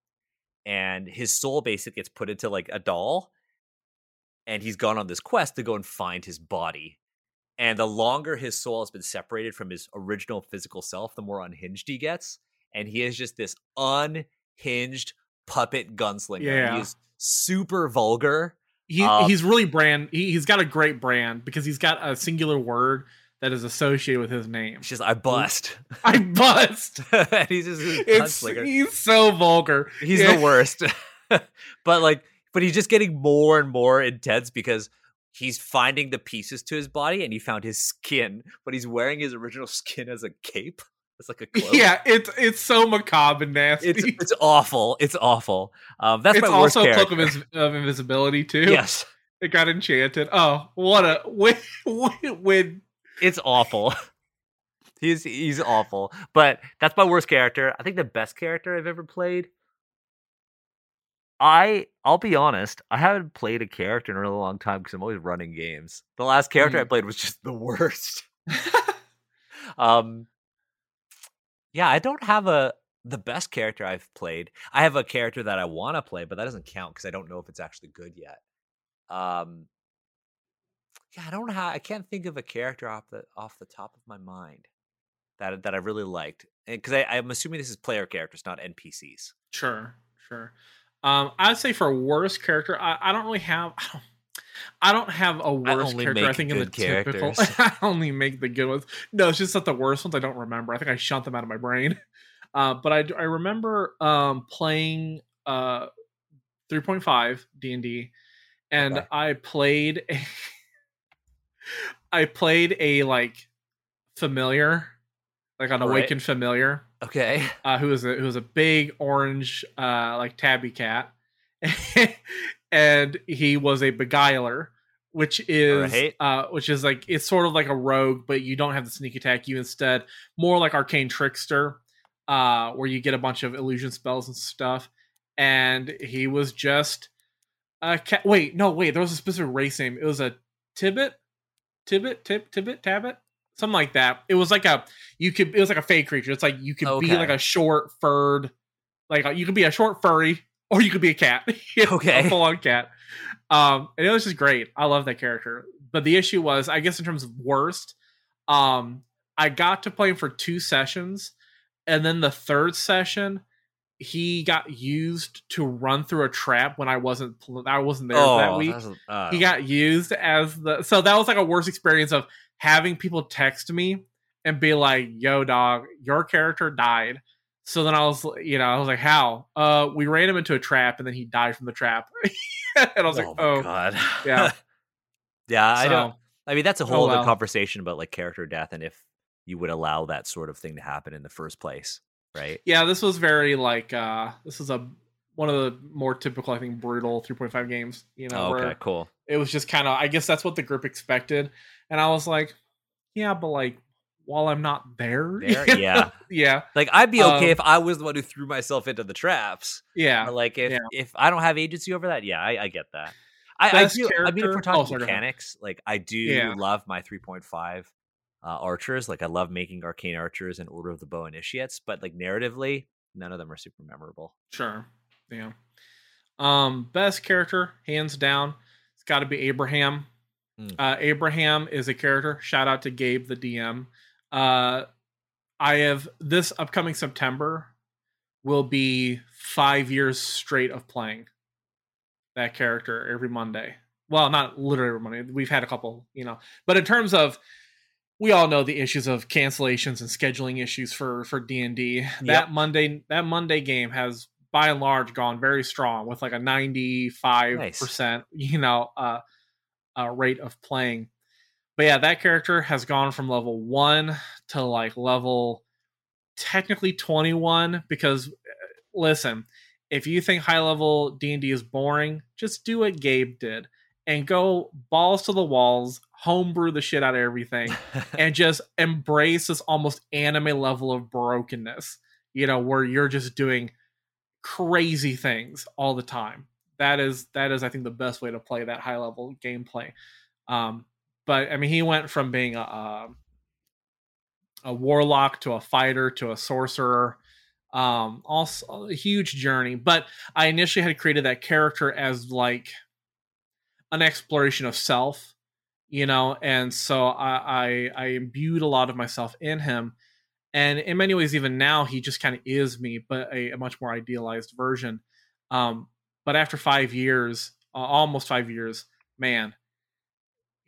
And his soul basically gets put into like a doll, and he's gone on this quest to go and find his body. And the longer his soul has been separated from his original physical self, the more unhinged he gets. And he is just this unhinged puppet gunslinger. Yeah. He's super vulgar. he, Um, he's really brand. He, he's got a great brand because he's got a singular word that is associated with his name. She's just I bust. I bust. and he's just It's he's so vulgar. He's Yeah. the worst. but like, but he's just getting more and more intense because he's finding the pieces to his body and he found his skin, but he's wearing his original skin as a cape. It's like a cloak. Yeah, it's it's so macabre and nasty. It's it's awful. It's awful. Um, that's It's my worst also cloak of, invis- of invisibility too. yes, it got enchanted. Oh, what a when, when it's awful. he's he's awful. But that's my worst character. I think the best character I've ever played. I I'll be honest, I haven't played a character in a really long time because I'm always running games. The last character I Mhm. played was just the worst. um Yeah, I don't have a the best character I've played. I have a character that I want to play, but that doesn't count because I don't know if it's actually good yet. Um Yeah, I don't have I can't think of a character off the off the top of my mind that that I really liked. Because I, I'm assuming this is player characters, not NPCs. Sure, sure. Um, I'd say for worst character, I, I don't really have. I don't, I don't have a worst only character. I think in the good typical. I only make the good ones. No, it's just that the worst ones I don't remember. I think I shunt them out of my brain. Uh, but I, I remember um, playing uh, 3.5 D and D, and I played. I played a like familiar, like an Right. awakened familiar, Okay. uh, who was a who was a big orange uh like tabby cat, and he was a beguiler, which is Right. uh which is like it's sort of like a rogue, but you don't have the sneak attack. You instead more like arcane trickster, uh, where you get a bunch of illusion spells and stuff. And he was just a cat. Wait, no, wait. There was a specific race name. It was a Tibbet, Tibbet, Tip, Tibbet, Tabbet, something like that. It was like a you could. It was like a fake creature. It's like you could be like a short furred, like you could be a short furry, or you could be a cat. Okay. a full on cat. Um, and it was just great. I love that character. But the issue was, I guess, in terms of worst, um, I got to play him for two sessions, and then the third session, he got used to run through a trap when I wasn't I wasn't there oh, that week. a- uh, He got used as the so that was like a worse experience of having people text me and be like, "Yo, dog, your character died." So then I was, you know, I was like, "How?" Uh, we ran him into a trap, and then he died from the trap. and I was like, "Oh, god. yeah. yeah, I don't. I mean, that's a Oh, whole other well. conversation about like character death and if you would allow that sort of thing to happen in the first place, right? yeah, this was very like uh this is a one of the more typical, I think, brutal 3.5 games. You know, Oh, okay, cool. it was just kind of, I guess that's what the group expected, and I was like, yeah, but like while I'm not there, There, yeah. yeah, Like I'd be okay Um, if I was the one who threw myself into the traps. yeah. But like if yeah. if I don't have agency over that, yeah, I, I get that. I, I do. I mean, if we're oh, talking ahead. mechanics, like I do Yeah. love my 3.5 uh, archers. Like I love making arcane archers and Order of the Bow initiates, but like narratively, none of them are super memorable. Sure. Yeah. Um, best character, hands down, it's got to be Abraham. Mm. Uh, Abraham is a character. Shout out to Gabe, the DM. Uh, I have this upcoming September will be five years straight of playing that character every Monday. Well, not literally every Monday. We've had a couple, you know, but in terms of we all know the issues of cancellations and scheduling issues for for D and D. That Monday that Monday game has by and large gone very strong with like a ninety five percent, you know, uh, uh, rate of playing. But yeah, that character has gone from level one to like level technically twenty one because uh, listen, if you think high level D and D is boring, just do what Gabe did and go balls to the walls, homebrew the shit out of everything and just embrace this almost anime level of brokenness, you know, where you're just doing crazy things all the time. That is that is I think the best way to play that high level gameplay. Um but I mean he went from being a a, a warlock to a fighter to a sorcerer um also a huge journey but i initially had created that character as like an exploration of self you know and so i i, I imbued a lot of myself in him. And in many ways even now he just kind of is me but a, a much more idealized version. Um but after five years uh, almost five years man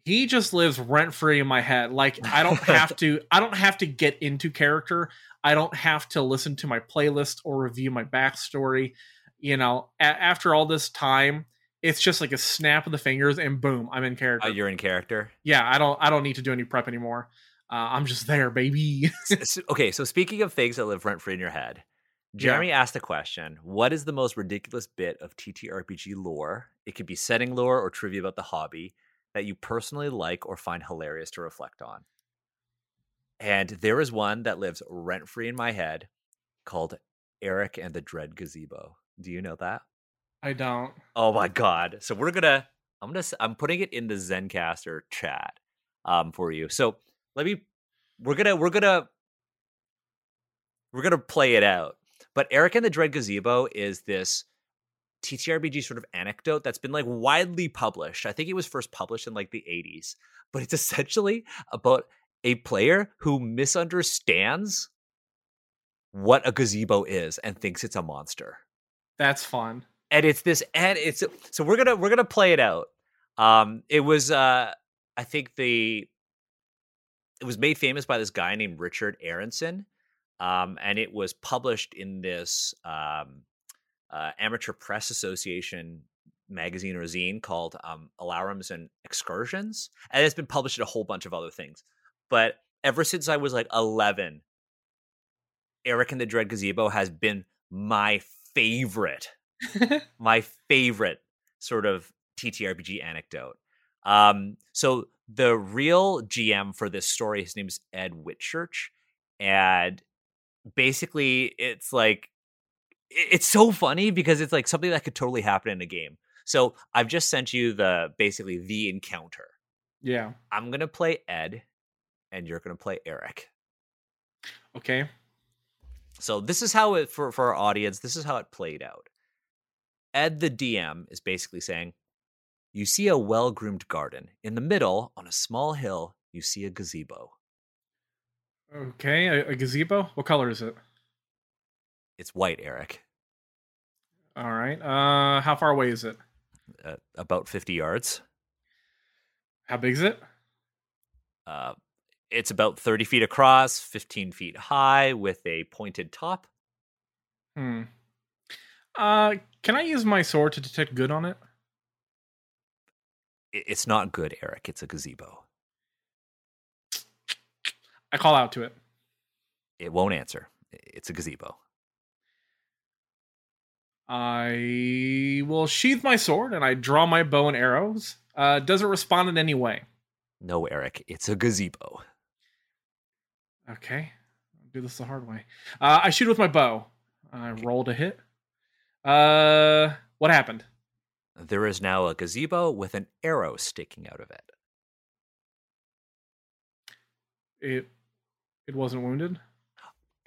he just lives rent free in my head. Like i don't have to i don't have to get into character. I don't have to listen to my playlist or review my backstory. You know a- after all this time it's just like a snap of the fingers and boom i'm in character Uh, you're in character. yeah i don't i don't need to do any prep anymore uh, i'm just there baby okay, so speaking of things that live rent free in your head, Jeremy asked a question What is the most ridiculous bit of TTRPG lore? It could be setting lore or trivia about the hobby that you personally like or find hilarious to reflect on. And there is one that lives rent free in my head called Eric and the Dread Gazebo. Do you know that? I don't Oh my god. So we're gonna I'm gonna I'm putting it in the Zencastr chat um for you. So let me we're gonna we're gonna we're gonna play it out. But Eric and the Dread Gazebo is this TTRPG sort of anecdote that's been like widely published. I think it was first published in like the 80s, but it's essentially about a player who misunderstands what a gazebo is and thinks it's a monster that's fun and it's this and it's so we're gonna we're gonna play it out um it was uh i think the it was made famous by this guy named richard aronson um and it was published in this um uh, amateur press association magazine or zine called um, Alarums and Excursions, and it's been published in a whole bunch of other things. But ever since I was like 11, Eric and the Dread Gazebo has been my favorite, my favorite sort of TTRPG anecdote. Um, so the real GM for this story, his name is Ed Whitchurch, and basically it's like it's so funny because it's like something that could totally happen in a game. So I've just sent you the basically the encounter. Yeah. I'm gonna play Ed, and you're gonna play Eric. Okay. So this is how it for for our audience. This is how it played out. Ed, the DM, is basically saying, "You see a well groomed garden. In the middle, on a small hill, you see a gazebo. Okay, a, a gazebo. What color is it? It's white, Eric. All right. Uh, how far away is it? Uh, about 50 yards. How big is it? Uh, it's about 30 feet across, 15 feet high, with a pointed top. Hmm. Uh, can I use my sword to detect good on it? It's not good, Eric. It's a gazebo. I call out to it. It won't answer. It's a gazebo. I will sheath my sword and I draw my bow and arrows. Uh, does it respond in any way? No, Eric. It's a gazebo. Okay, I'll do this the hard way. Uh, I shoot with my bow. I rolled a hit. Uh, what happened? There is now a gazebo with an arrow sticking out of it. It it wasn't wounded,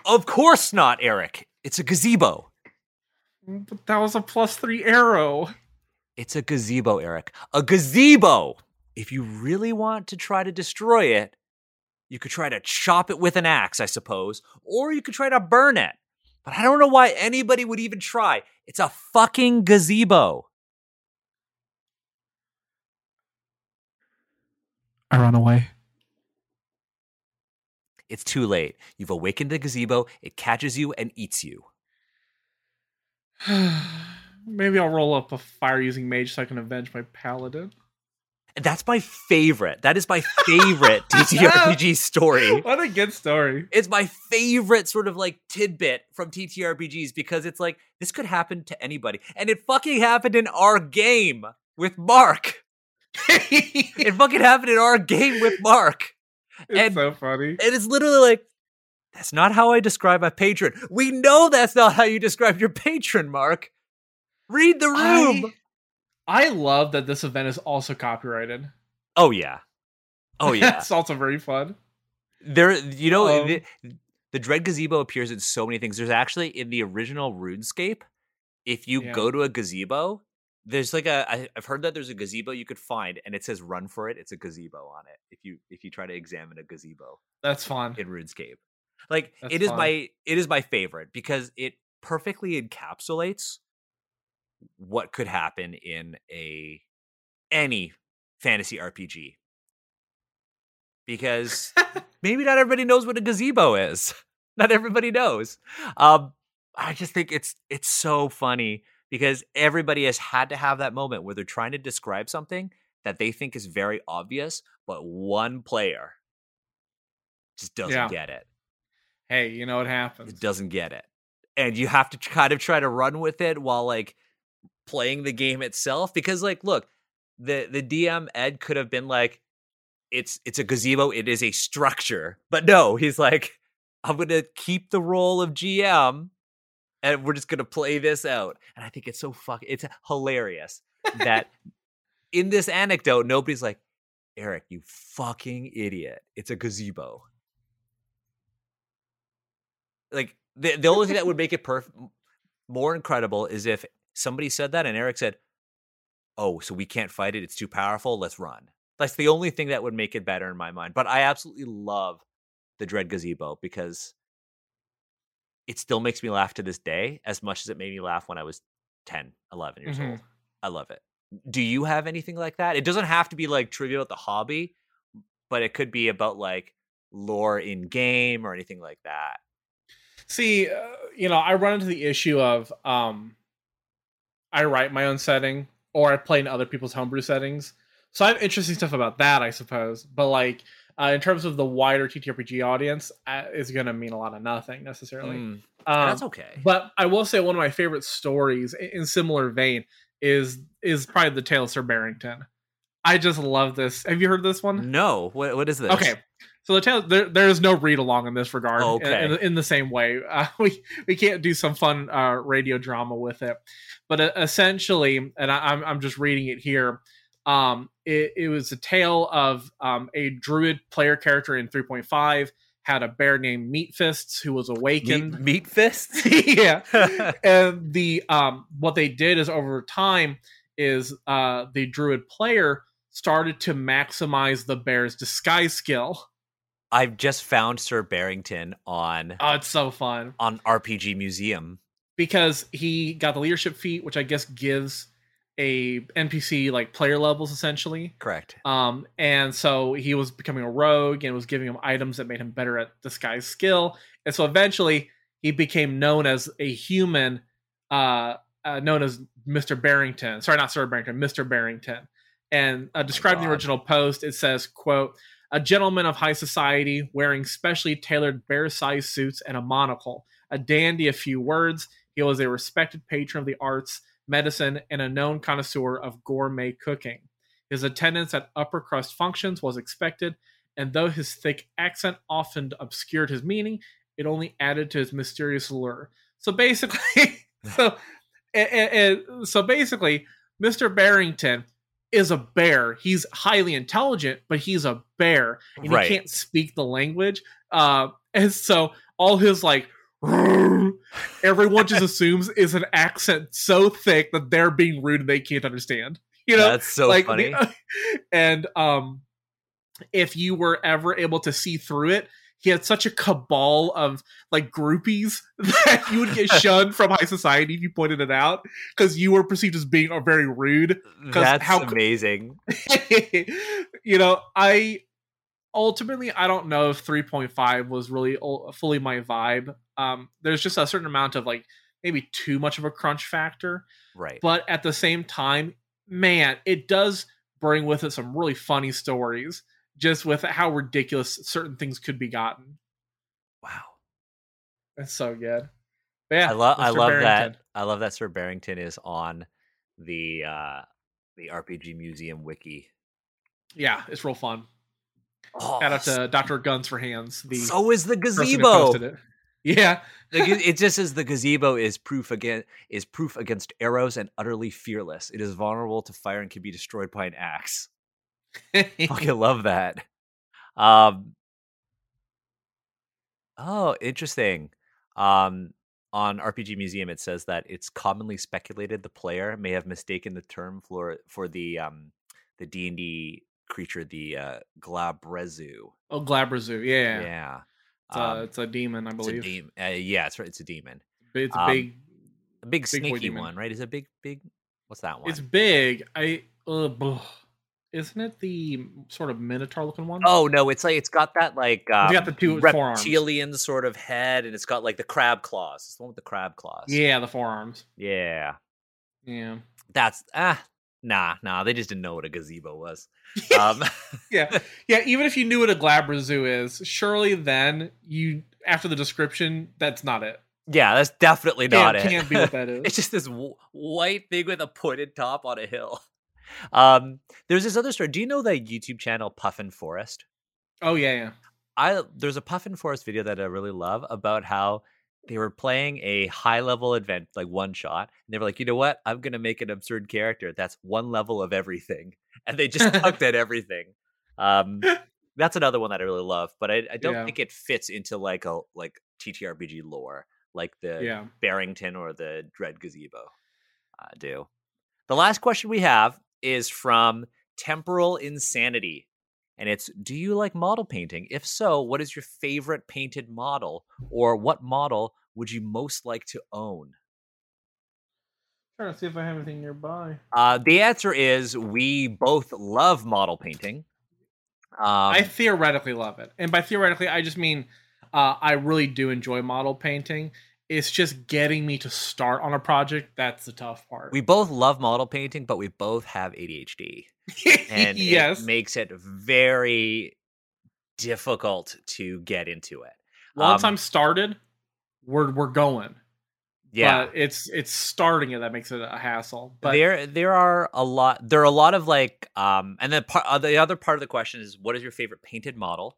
Of course not, Eric. It's a gazebo. but that was a plus three arrow. It's a gazebo, Eric. A gazebo. If you really want to try to destroy it, you could try to chop it with an axe, I suppose, or you could try to burn it. But I don't know why anybody would even try. It's a fucking gazebo. I run away. It's too late. You've awakened the gazebo, it catches you and eats you. Maybe I'll roll up a fire using mage so I can avenge my paladin. And that's my favorite. That is my favorite TTRPG story. What a good story. It's my favorite sort of like tidbit from TTRPGs because it's like this could happen to anybody. And it fucking happened in our game with Mark. It fucking happened in our game with Mark. it's And- so funny. And it's literally like, that's not how I describe my patron. We know that's not how you describe your patron, Mark. Read the room. I, I love that this event is also copyrighted. Oh yeah. Oh yeah. it's also very fun. there you know Um, the, the Dread Gazebo appears in so many things. There's actually in the original RuneScape, if you Yeah. go to a gazebo, there's like a I, I've heard that there's a gazebo you could find and it says run for it. It's a gazebo on it. If you if you try to examine a gazebo That's fun. in RuneScape. Like That's it is fun. my it is my favorite because it perfectly encapsulates what could happen in a any fantasy RPG. Because maybe not everybody knows what a gazebo is. Not everybody knows. Um, I just think it's it's so funny because everybody has had to have that moment where they're trying to describe something that they think is very obvious, but one player just doesn't Yeah. get it. hey, you know what happens. It doesn't get it, and you have to kind of try to run with it while like playing the game itself. Because like, look, the the DM Ed could have been like, it's it's a gazebo, it is a structure, but no, he's like, I'm gonna keep the role of GM, and we're just gonna play this out. And I think it's so fuck, it's hilarious that in this anecdote, nobody's like, Eric, you fucking idiot. It's a gazebo. Like the the only thing that would make it perf- more incredible is if somebody said that and Eric said, "Oh, so we can't fight it. It's too powerful. Let's run." That's the only thing that would make it better in my mind. But I absolutely love the Dread Gazebo because it still makes me laugh to this day as much as it made me laugh when I was 10, 11 years Mhm. old. I love it. Do you have anything like that? It doesn't have to be like trivia about the hobby, but it could be about like lore in game or anything like that. See, uh, you know, I run into the issue of um I write my own setting or I play in other people's homebrew settings. So I have interesting stuff about that, I suppose. But like uh, in terms of the wider TTRPG audience, uh, is going to mean a lot of nothing necessarily. Mm, Um, that's okay. But I will say one of my favorite stories in similar vein is is probably the Tale of Sir Barrington. I just love this. Have you heard this one? no, what what is this? Okay. So the there there is no read along in this regard. In- okay. In, in the same way, uh, we we can't do some fun uh, radio drama with it. But uh, essentially, and I, I'm I'm just reading it here. Um, it, it was a tale of um, a druid player character in 3.5 had a bear named Meat Fists who was Meat, awakened. meat fists. yeah, and the um what they did is over time is uh the druid player started to maximize the bear's disguise skill. I've just found Sir Barrington on Oh, it's so fun on RPG Museum. because he got the leadership feat, which I guess gives a NPC like player levels essentially. Correct. Um, and so he was becoming a rogue and was giving him items that made him better at disguise skill. And so eventually he became known as a human, uh, uh known as Mr. Barrington. Sorry, not Sir Barrington, Mr. Barrington. And uh, described in the original post, it says, "quote A gentleman of high society, wearing specially tailored bear-sized suits and a monocle, a dandy of few words. He was a respected patron of the arts, medicine, and a known connoisseur of gourmet cooking." His attendance at upper crust functions was expected, and though his thick accent often obscured his meaning, it only added to his mysterious allure. So basically, so and, and- so basically, Mr. Barrington is a bear. He's highly intelligent, but he's a bear, and Right. he can't speak the language. Uh, and so all his like. Everyone just assumes is an accent so thick that they're being rude and they can't understand. You know, That's so like funny. the- and um if you were ever able to see through it he had such a cabal of like groupies that you would get shunned from high society if you pointed it out because you were perceived as being uh, very rude That's how- amazing. you know i ultimately i don't know if 3.5 was really fully my vibe um there's just a certain amount of like maybe too much of a crunch factor Right. but at the same time, man, it does bring with it some really funny stories, just with how ridiculous certain things could be gotten. wow. that's so good. But yeah, I love I love Barrington. that I love that Sir Barrington is on the uh the RPG Museum wiki. Yeah, it's real fun. Oh, Shout out to Dr. Guns for Hands, the so is the gazebo. Yeah, it just says the gazebo is proof against is proof against arrows and utterly fearless. It is vulnerable to fire and can be destroyed by an axe. Fucking love that. Um. Oh, interesting. Um, on RPG Museum, it says that it's commonly speculated the player may have mistaken the term for for the um the D and D creature, the uh, Glabrezu. oh, Glabrezu, Yeah, Yeah, It's, a, Um, it's a demon, I it's a believe. demon. Uh, yeah, it's right. It's a demon. It's a um, big. A big, Big snaky one, right? Is a big, big? What's that one? It's big. I. Uh. Isn't it the sort of minotaur looking one? Oh no, it's like it's got that like um, got the two forearms. reptilian sort of head, and it's got like the crab claws. It's the one with the crab claws. yeah, the forearms. yeah. Yeah. That's ah nah nah. They just didn't know what a gazebo was. Um, yeah, yeah. Even if you knew what a Glabrezu is, surely then you, after the description, that's not it. yeah, that's definitely not can't, it. can't be what that is. it's just this w- white thing with a pointed top on a hill. Um, there's this other story. Do you know the YouTube channel Puffin Forest? oh yeah, yeah. I there's a Puffin Forest video that I really love about how they were playing a high level event, like one shot, and they were like, you know what? I'm gonna make an absurd character that's one level of everything, and they just tucked at everything. Um, that's another one that I really love, but I, I don't Yeah. think it fits into like a like TTRPG lore, like the Yeah. Barrington or the Dread Gazebo uh, do. The last question we have is from Temporal Insanity. And it's Do you like model painting? If so, what is your favorite painted model? Or what model would you most like to own? Trying to see if I have anything nearby. Uh, the answer is we both love model painting. Um, I theoretically love it, and by theoretically, I just mean uh, I really do enjoy model painting. It's just getting me to start on a project that's the tough part. We both love model painting, but we both have ADHD. And yes. it makes it very difficult to get into it. Once um, I'm started, we're we're going. Yeah. But it's it's starting it that makes it a hassle. But there there are a lot there are a lot of like um and then part the other part of the question is what is your favorite painted model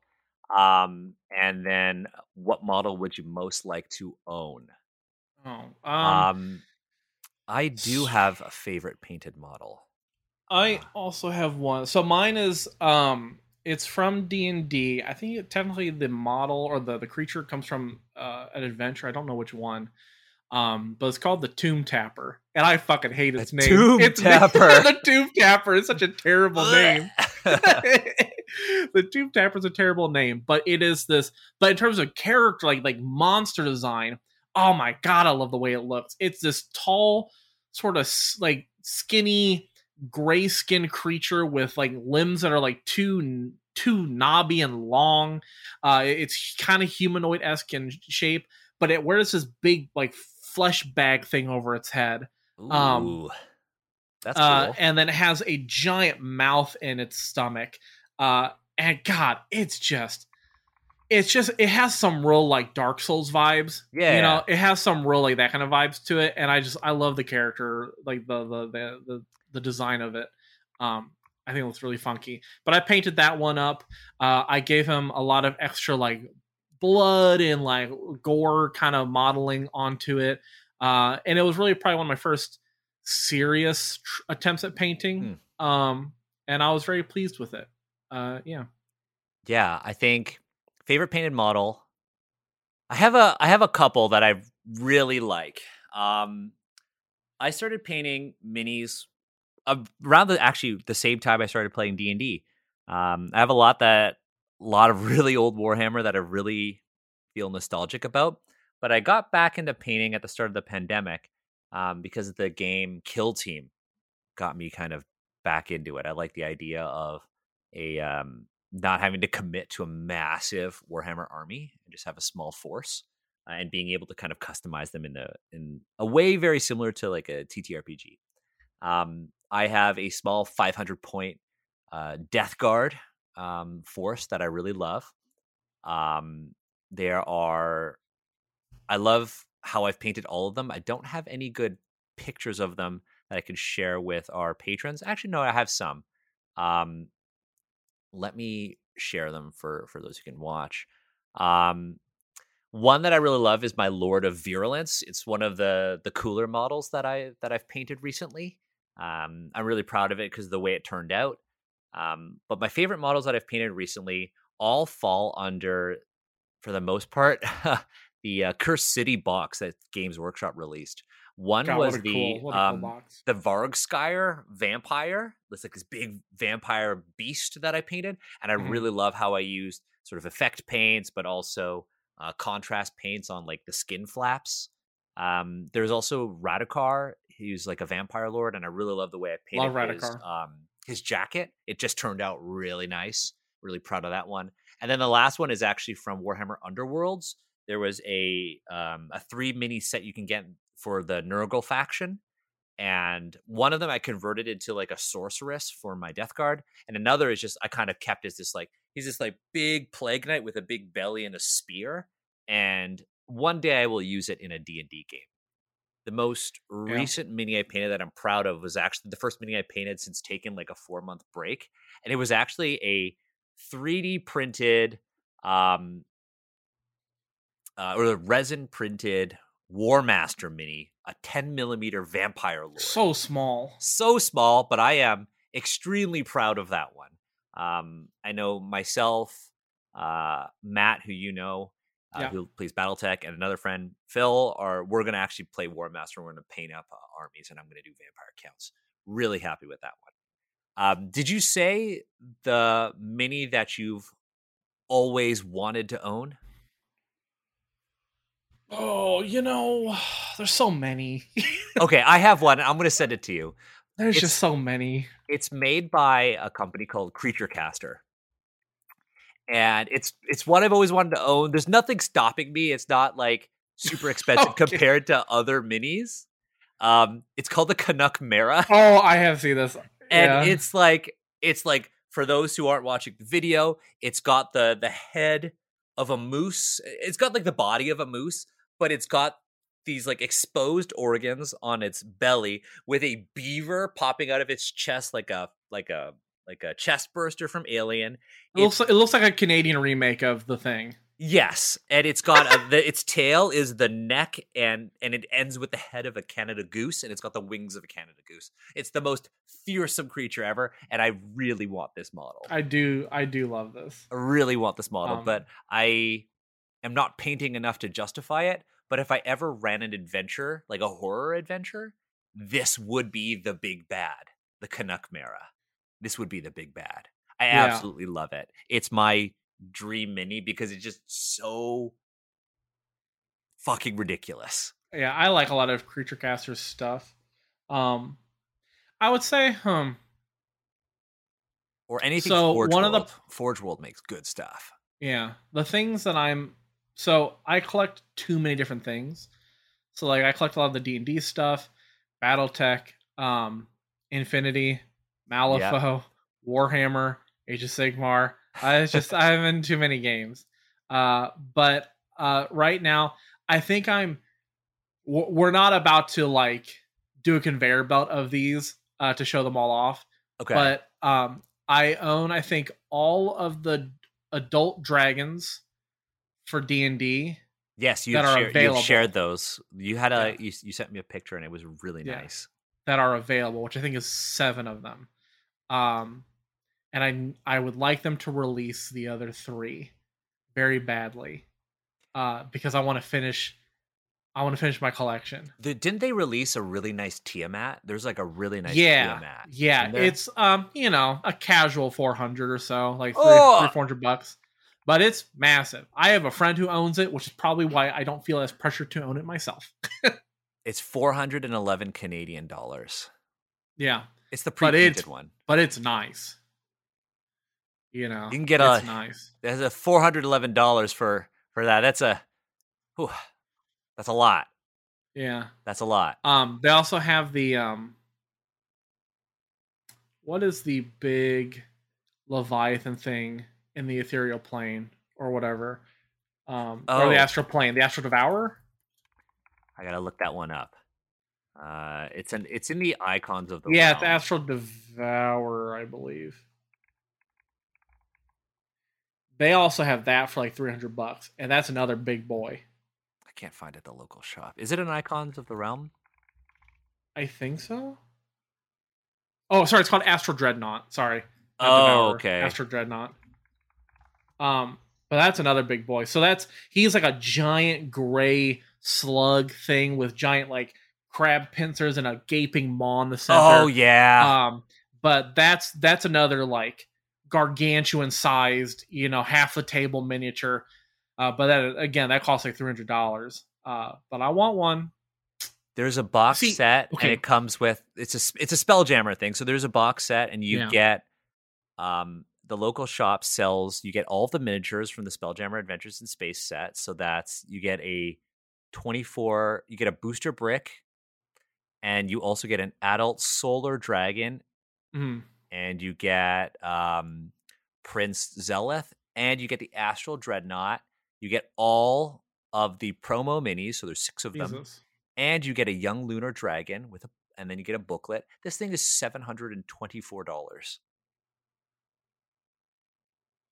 um and then what model would you most like to own oh, um, um i do have a favorite painted model I uh, also have one. So mine is um it's from D&D. I think it, technically the model or the the creature comes from uh an adventure. I don't know which one. Um, but it's called the Tomb Tapper, and I fucking hate its A name. Tomb it's Tapper. the Tomb Tapper is such a terrible name. the Tapper is a terrible name, but it is this. But in terms of character, like like monster design, oh my god, I love the way it looks. It's this tall, sort of like skinny, gray skinned creature with like limbs that are like too too knobby and long. Uh, it's kind of humanoid esque in shape, but it wears this big like flesh bag thing over its head. Um, Ooh, that's Uh, cool and then it has a giant mouth in its stomach. Uh, and God, it's just, it's just, it has some real like Dark Souls vibes. Yeah. you know, it has some real like that kind of vibes to it. And I just, I love the character, like the the the the, the design of it. Um, I think it looks really funky. But I painted that one up. Uh, I gave him a lot of extra like blood and like gore kind of modeling onto it. Uh, and it was really probably one of my first serious tr- attempts at painting. Um, and I was very pleased with it. Uh, yeah. yeah i think favorite painted model? I have a i have a couple that i really like. Um i started painting minis around the actually the same time i started playing d&d um i have a lot that a lot of really old warhammer that i really feel nostalgic about but i got back into painting at the start of the pandemic um, because the game kill team got me kind of back into it. I like the idea of a um not having to commit to a massive Warhammer army and just have a small force, uh, and being able to kind of customize them in a in a way very similar to like a TTRPG. Um, I have a small 500 point uh, Death Guard um, force that I really love. Um, there are, I love how I've painted all of them. I don't have any good pictures of them that I can share with our patrons. Actually, no, I have some. Um, let me share them for for those who can watch. Um, one that I really love is my Lord of Virulence. It's one of the the cooler models that I that I've painted recently. Um, I'm really proud of it because the way it turned out. Um, but my favorite models that I've painted recently all fall under, for the most part, the uh, Cursed City box that Games Workshop released. One God, was the cool, a cool um, the Vargskyr vampire. It's like this big vampire beast that I painted, and I Mhm. really love how I used sort of effect paints, but also uh, contrast paints on like the skin flaps. Um, there's also Radukar, who's like a vampire lord, and I really love the way I painted Love his um, his jacket. It just turned out really nice. Really proud of that one. And then the last one is actually from Warhammer Underworlds. There was a um, a three mini set you can get for the Nurgle faction, and one of them I converted into like a sorceress for my Death Guard, and another is just I kind of kept as this like he's this like big plague knight with a big belly and a spear, and one day I will use it in a D and D game. The most recent mini I painted that I'm proud of was actually the first mini I painted since taking like a four month break, and it was actually a 3D printed, um, uh, or the resin printed Warmaster mini, a 10 millimeter vampire lord So small. so small, but I am extremely proud of that one. Um, I know myself, uh, Matt, who you know, uh, Yeah. who plays BattleTech, and another friend, Phil, are we're gonna actually play Warmaster. We're gonna paint up uh, armies, and I'm gonna do vampire counts. Really happy with that one. Um, did you say the mini that you've always wanted to own? Oh, you know, there's so many. Okay, I have one. I'm gonna send it to you. there's It's- just so many. it's made by a company called Creature Caster. And it's it's what I've always wanted to own. There's nothing stopping me. It's not like super expensive Okay. compared to other minis. Um, it's called the Canuck Mara, Oh, I have seen this. and yeah. it's like it's like for those who aren't watching the video, it's got the the head of a moose. It's got like the body of a moose, but it's got these like exposed organs on its belly with a beaver popping out of its chest like a like a like a chest burster from Alien. it looks it looks like a Canadian remake of the thing. Yes, and it's got a, the, its tail is the neck, and and it ends with the head of a Canada goose, and it's got the wings of a Canada goose. It's the most fearsome creature ever, and I really want this model. I, I do I do love this. I really want this model, Um, but I am not painting enough to justify it. But if I ever ran an adventure, like a horror adventure, this would be the big bad, the Canuck Mara. This would be the big bad. I Yeah. absolutely love it. It's my dream mini because it's just so fucking ridiculous. Yeah, I like a lot of Creature Casters stuff. Um I would say, um, Or anything So, Forge one of the- Forge World makes good stuff. Yeah, the things that I'm so I collect too many different things. So like I collect a lot of the D and D stuff, BattleTech, um, Infinity, Malifaux, Warhammer, Age of Sigmar. I just I'm in too many games. Uh, but uh, right now I think I'm. We're not about to like do a conveyor belt of these uh, to show them all off Okay. but um i own i think all of the adult dragons for d&d yes, you that are shared, shared those. You had a Yeah. you, you sent me a picture and it was really Yeah. nice. that are available which i think is seven of them um and i i would like them to release the other three very badly uh because i want to finish i want to finish my collection The, didn't they release a really nice Tiamat? There's like a really nice yeah Tiamat. yeah it's um you know a casual 400 or so like three, Oh! three 400 bucks but it's massive i have a friend who owns it which is probably why i don't feel as pressure to own it myself It's 411 Canadian dollars. yeah It's the But pre-painted it's- one. but it's nice you know You can get it's a- nice There's a 411 dollars for for that. That's a whew, that's a lot. yeah That's a lot. um they also have the um what is the big leviathan thing in the ethereal plane or whatever um or Oh. the astral plane the astral devourer I gotta look that one up. Uh, it's an it's in the icons of the yeah, it's. Astral Devourer, I believe. They also have that for like three hundred bucks, and that's another big boy. I can't find it at the local shop. Is it an icons of the realm? I think so. Oh, sorry, it's called Astral Dreadnought. Sorry. Oh, okay. Astral Dreadnought. Um, but that's another big boy. So that's he's like a giant gray slug thing with giant like crab pincers and a gaping maw in the center. Oh yeah. Um, but that's that's another like gargantuan sized, you know, half the table miniature. Uh, but that again, that costs like three hundred dollars. Uh, but I want one. There's a box See, set okay. and it comes with it's a it's a spelljammer thing. So there's a box set and you Yeah. get um the local shop sells you get all the miniatures from the Spelljammer Adventures in Space set. So that's you get a 24 you get a booster brick and you also get an adult solar dragon Mhm. and you get um Prince Xeleth and you get the Astral Dreadnought. You get all of the promo minis, so there's six of them and you get a young lunar dragon with a and then you get a booklet. This thing is seven hundred and twenty four dollars.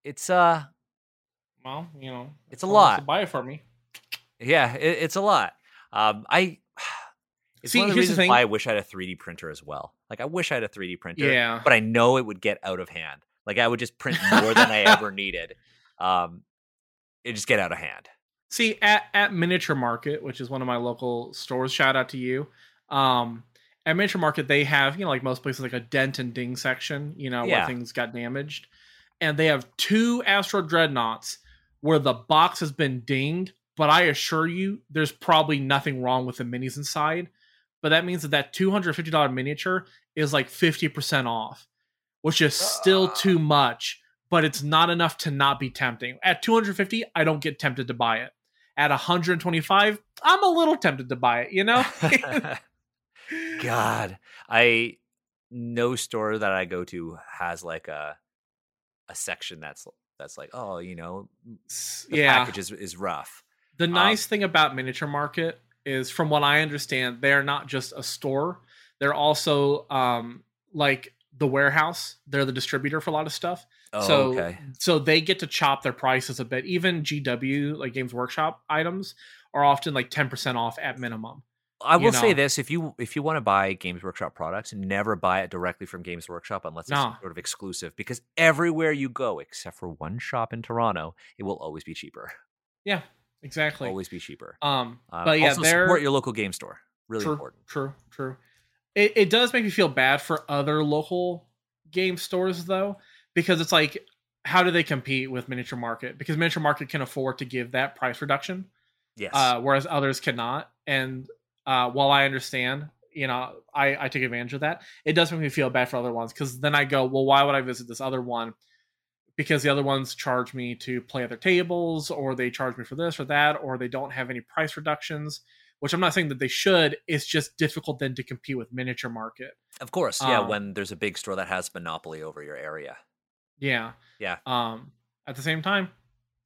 It's uh Well, you know, It's a lot. To buy it for me. yeah, it, it's a lot. Um, I it's See, one of the here's the reasons thing- why I wish I had a three D printer as well. Like I wish I had a three D printer, Yeah. but I know it would get out of hand. Like I would just print more than I ever needed. Um, it just get out of hand. See, at, at Miniature Market, which is one of my local stores, shout out to you. Um, at Miniature Market, they have, you know, like most places, like a dent and ding section, you know, Yeah. where things got damaged. And they have two Astro Dreadnoughts where the box has been dinged, but I assure you, there's probably nothing wrong with the minis inside. But that means that that $250 miniature is like 50% off, which is still Ah. too much, but it's not enough to not be tempting. At 250, I don't get tempted to buy it. at 125, I'm a little tempted to buy it, you know? God, I no store that I go to has like a a section that's that's like, oh, you know, the yeah. package is, is rough. The Um, nice thing about Miniature Market is, from what I understand, they're not just a store. They're also um, like the warehouse. They're the distributor for a lot of stuff. Oh, so, okay. so they get to chop their prices a bit. Even GW, like Games Workshop items, are often like ten percent off at minimum. I you will say this: if you if you want to buy Games Workshop products, never buy it directly from Games Workshop unless it's No. sort of exclusive. Because everywhere you go, except for one shop in Toronto, it will always be cheaper. Yeah, exactly. Always be cheaper. Um, Um, but yeah, also support your local game store. Really true, important. True, true. It, it does make me feel bad for other local game stores though, because it's like, how do they compete with Miniature Market? Because Miniature Market can afford to give that price reduction, Yes. uh, whereas others cannot. And uh, while I understand, you know, I, I take advantage of that. It does make me feel bad for other ones because then I go, well, why would I visit this other one? Because the other ones charge me to play at their tables, or they charge me for this or that, or they don't have any price reductions. Which I'm not saying that they should. It's just difficult then to compete with miniature market. of course. Yeah. um, when there's a big store that has monopoly over your area. Yeah. Yeah. Um. At the same time,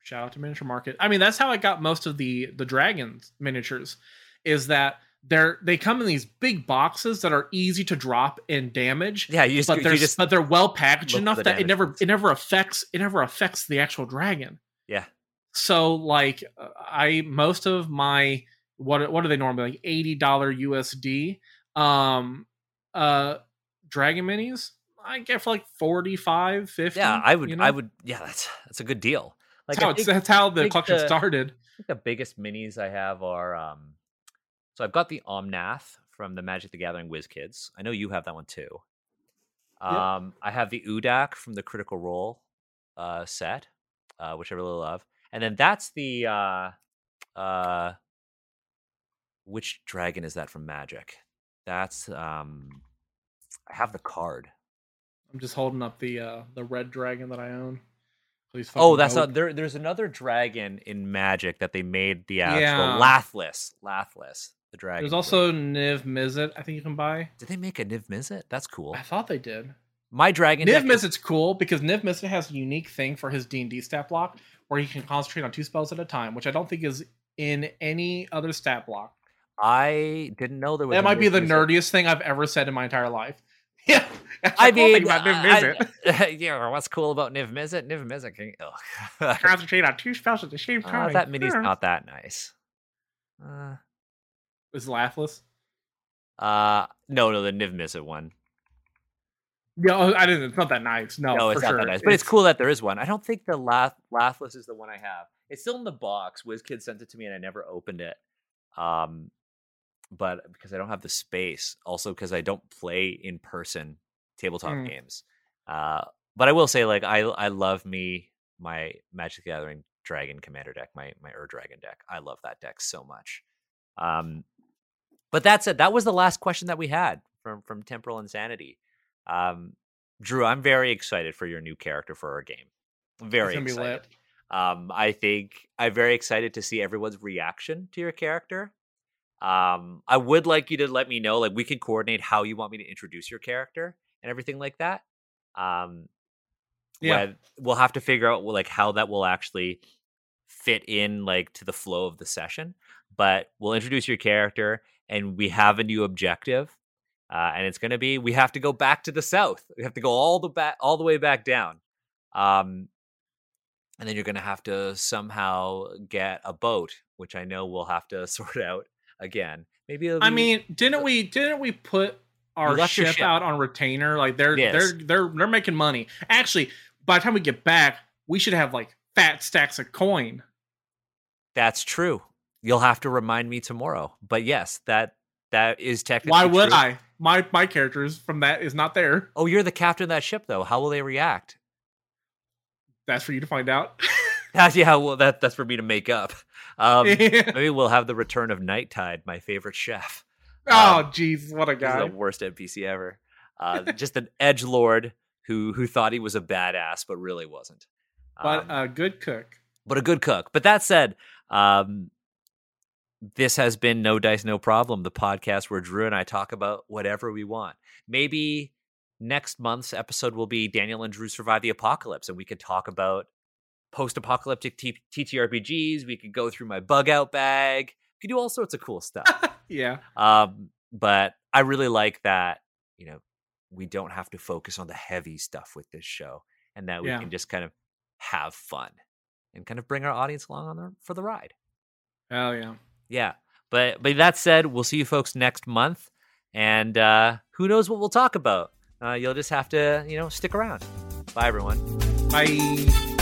shout out to miniature market. I mean, that's how I got most of the the dragons miniatures. Is that they're they come in these big boxes that are easy to drop and damage. Yeah. You just, but they're just but they're well packaged enough that it never it never affects it never affects the actual dragon. yeah. So like uh, I most of my what what are they normally like eighty dollar USD um uh dragon minis I get for like 45 50 Yeah. I would. you know? I would. Yeah. That's that's a good deal. Like that's how, think- that's how the collection the- started I think the biggest minis I have are um so I've got the Omnath from the Magic the Gathering WizKids. I know you have that one too. Yep. Um I have the Udak from the Critical Role uh set, uh, which I really love. And then that's the uh uh which dragon is that from Magic? That's um I have the card. I'm just holding up the uh the red dragon that I own Please Oh, that's not there. There's another dragon in Magic that they made the actual Yeah. Lathliss. Lathliss, the dragon. There's also Niv Mizzet. I think you can buy. Did they make a Niv Mizzet? That's cool. I thought they did. My dragon Niv deck is- Mizzet's cool because Niv Mizzet has a unique thing for his D and D stat block where he can concentrate on two spells at a time, which I don't think is in any other stat block. I didn't know there was. That might be the Mizzet. nerdiest thing I've ever said in my entire life. Yeah, I cool mean, about Niv I- Mizzet. I- yeah. What's cool about Niv Mizzet? Niv Mizzet can. concentrate on two spells at the same Uh, time. that mini's not that nice. Uh, Is laughless. uh, no, no, the Niv Mizzet one. Yeah, oh, I didn't. It's not that nice. No, no, it's not sure. that nice, but it's, cool that there is one. I don't think the Lath- Lathliss is the one I have. It's still in the box. WizKid sent it to me, and I never opened it. Um, but because I don't have the space, also because I don't play in person tabletop Mm. games. Uh, but I will say, like, I I love me my Magic the Gathering Dragon Commander deck, my my Ur Dragon deck. I love that deck so much. Um, but that said, that was the last question that we had from from Temporal Insanity. Um, Drew, I'm very excited for your new character for our game. Very It's gonna be excited. Um, I think I'm very excited to see everyone's reaction to your character. Um, I would like you to let me know, like we can coordinate how you want me to introduce your character and everything like that. Um, Yeah. we'll have to figure out like how that will actually fit in like to the flow of the session. But we'll introduce your character, and we have a new objective, uh, and it's going to be we have to go back to the south. We have to go all the back, all the way back down. Um, and then you're going to have to somehow get a boat, which I know we'll have to sort out again. Maybe it'll I mean, didn't we? Didn't we put our ship, ship. out on retainer? Like they're Yes. they're they're they're making money. Actually, by the time we get back, we should have like fat stacks of coin. that's true. You'll have to remind me tomorrow. But yes, that that is technically. Why would true. I? My my characters from that is not there. Oh, you're the captain of that ship, though. How will they react? That's for you to find out. That's yeah. Well, that that's for me to make up. Um, maybe we'll have the return of Night Tide, my favorite chef. Oh, jeez, what a He's guy! the worst NPC ever. Uh, just an edge lord who who thought he was a badass, but really wasn't. But Um, a good cook. but a good cook. But that said, um, this has been No Dice, No Problem, the podcast where Drew and I talk about whatever we want. Maybe next month's episode will be Daniel and Drew survive the apocalypse, and we could talk about post apocalyptic t- TTRPGs. We could go through my bug out bag. We could do all sorts of cool stuff. yeah. Um, but I really like that, you know, we don't have to focus on the heavy stuff with this show and that we Yeah. can just kind of have fun and kind of bring our audience along on the, for the ride. Oh yeah. Yeah. But but that said, we'll see you folks next month. And uh, who knows what we'll talk about. Uh, you'll just have to, you know, stick around. Bye everyone. Bye.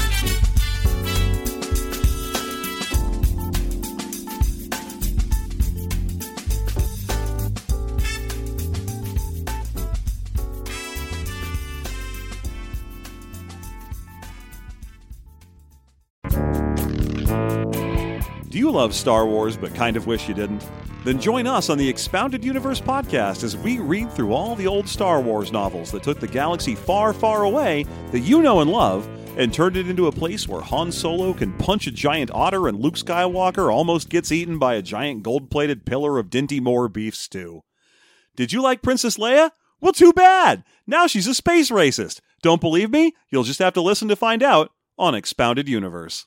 Love Star Wars but kind of wish you didn't? Then join us on the Expounded Universe podcast as we read through all the old Star Wars novels that took the galaxy far, far away that you know and love and turned it into a place where Han Solo can punch a giant otter and Luke Skywalker almost gets eaten by a giant gold plated pillar of Dinty Moore beef stew. Did you like Princess Leia? Well, too bad! Now she's a space racist. Don't believe me? You'll just have to listen to find out on Expounded Universe.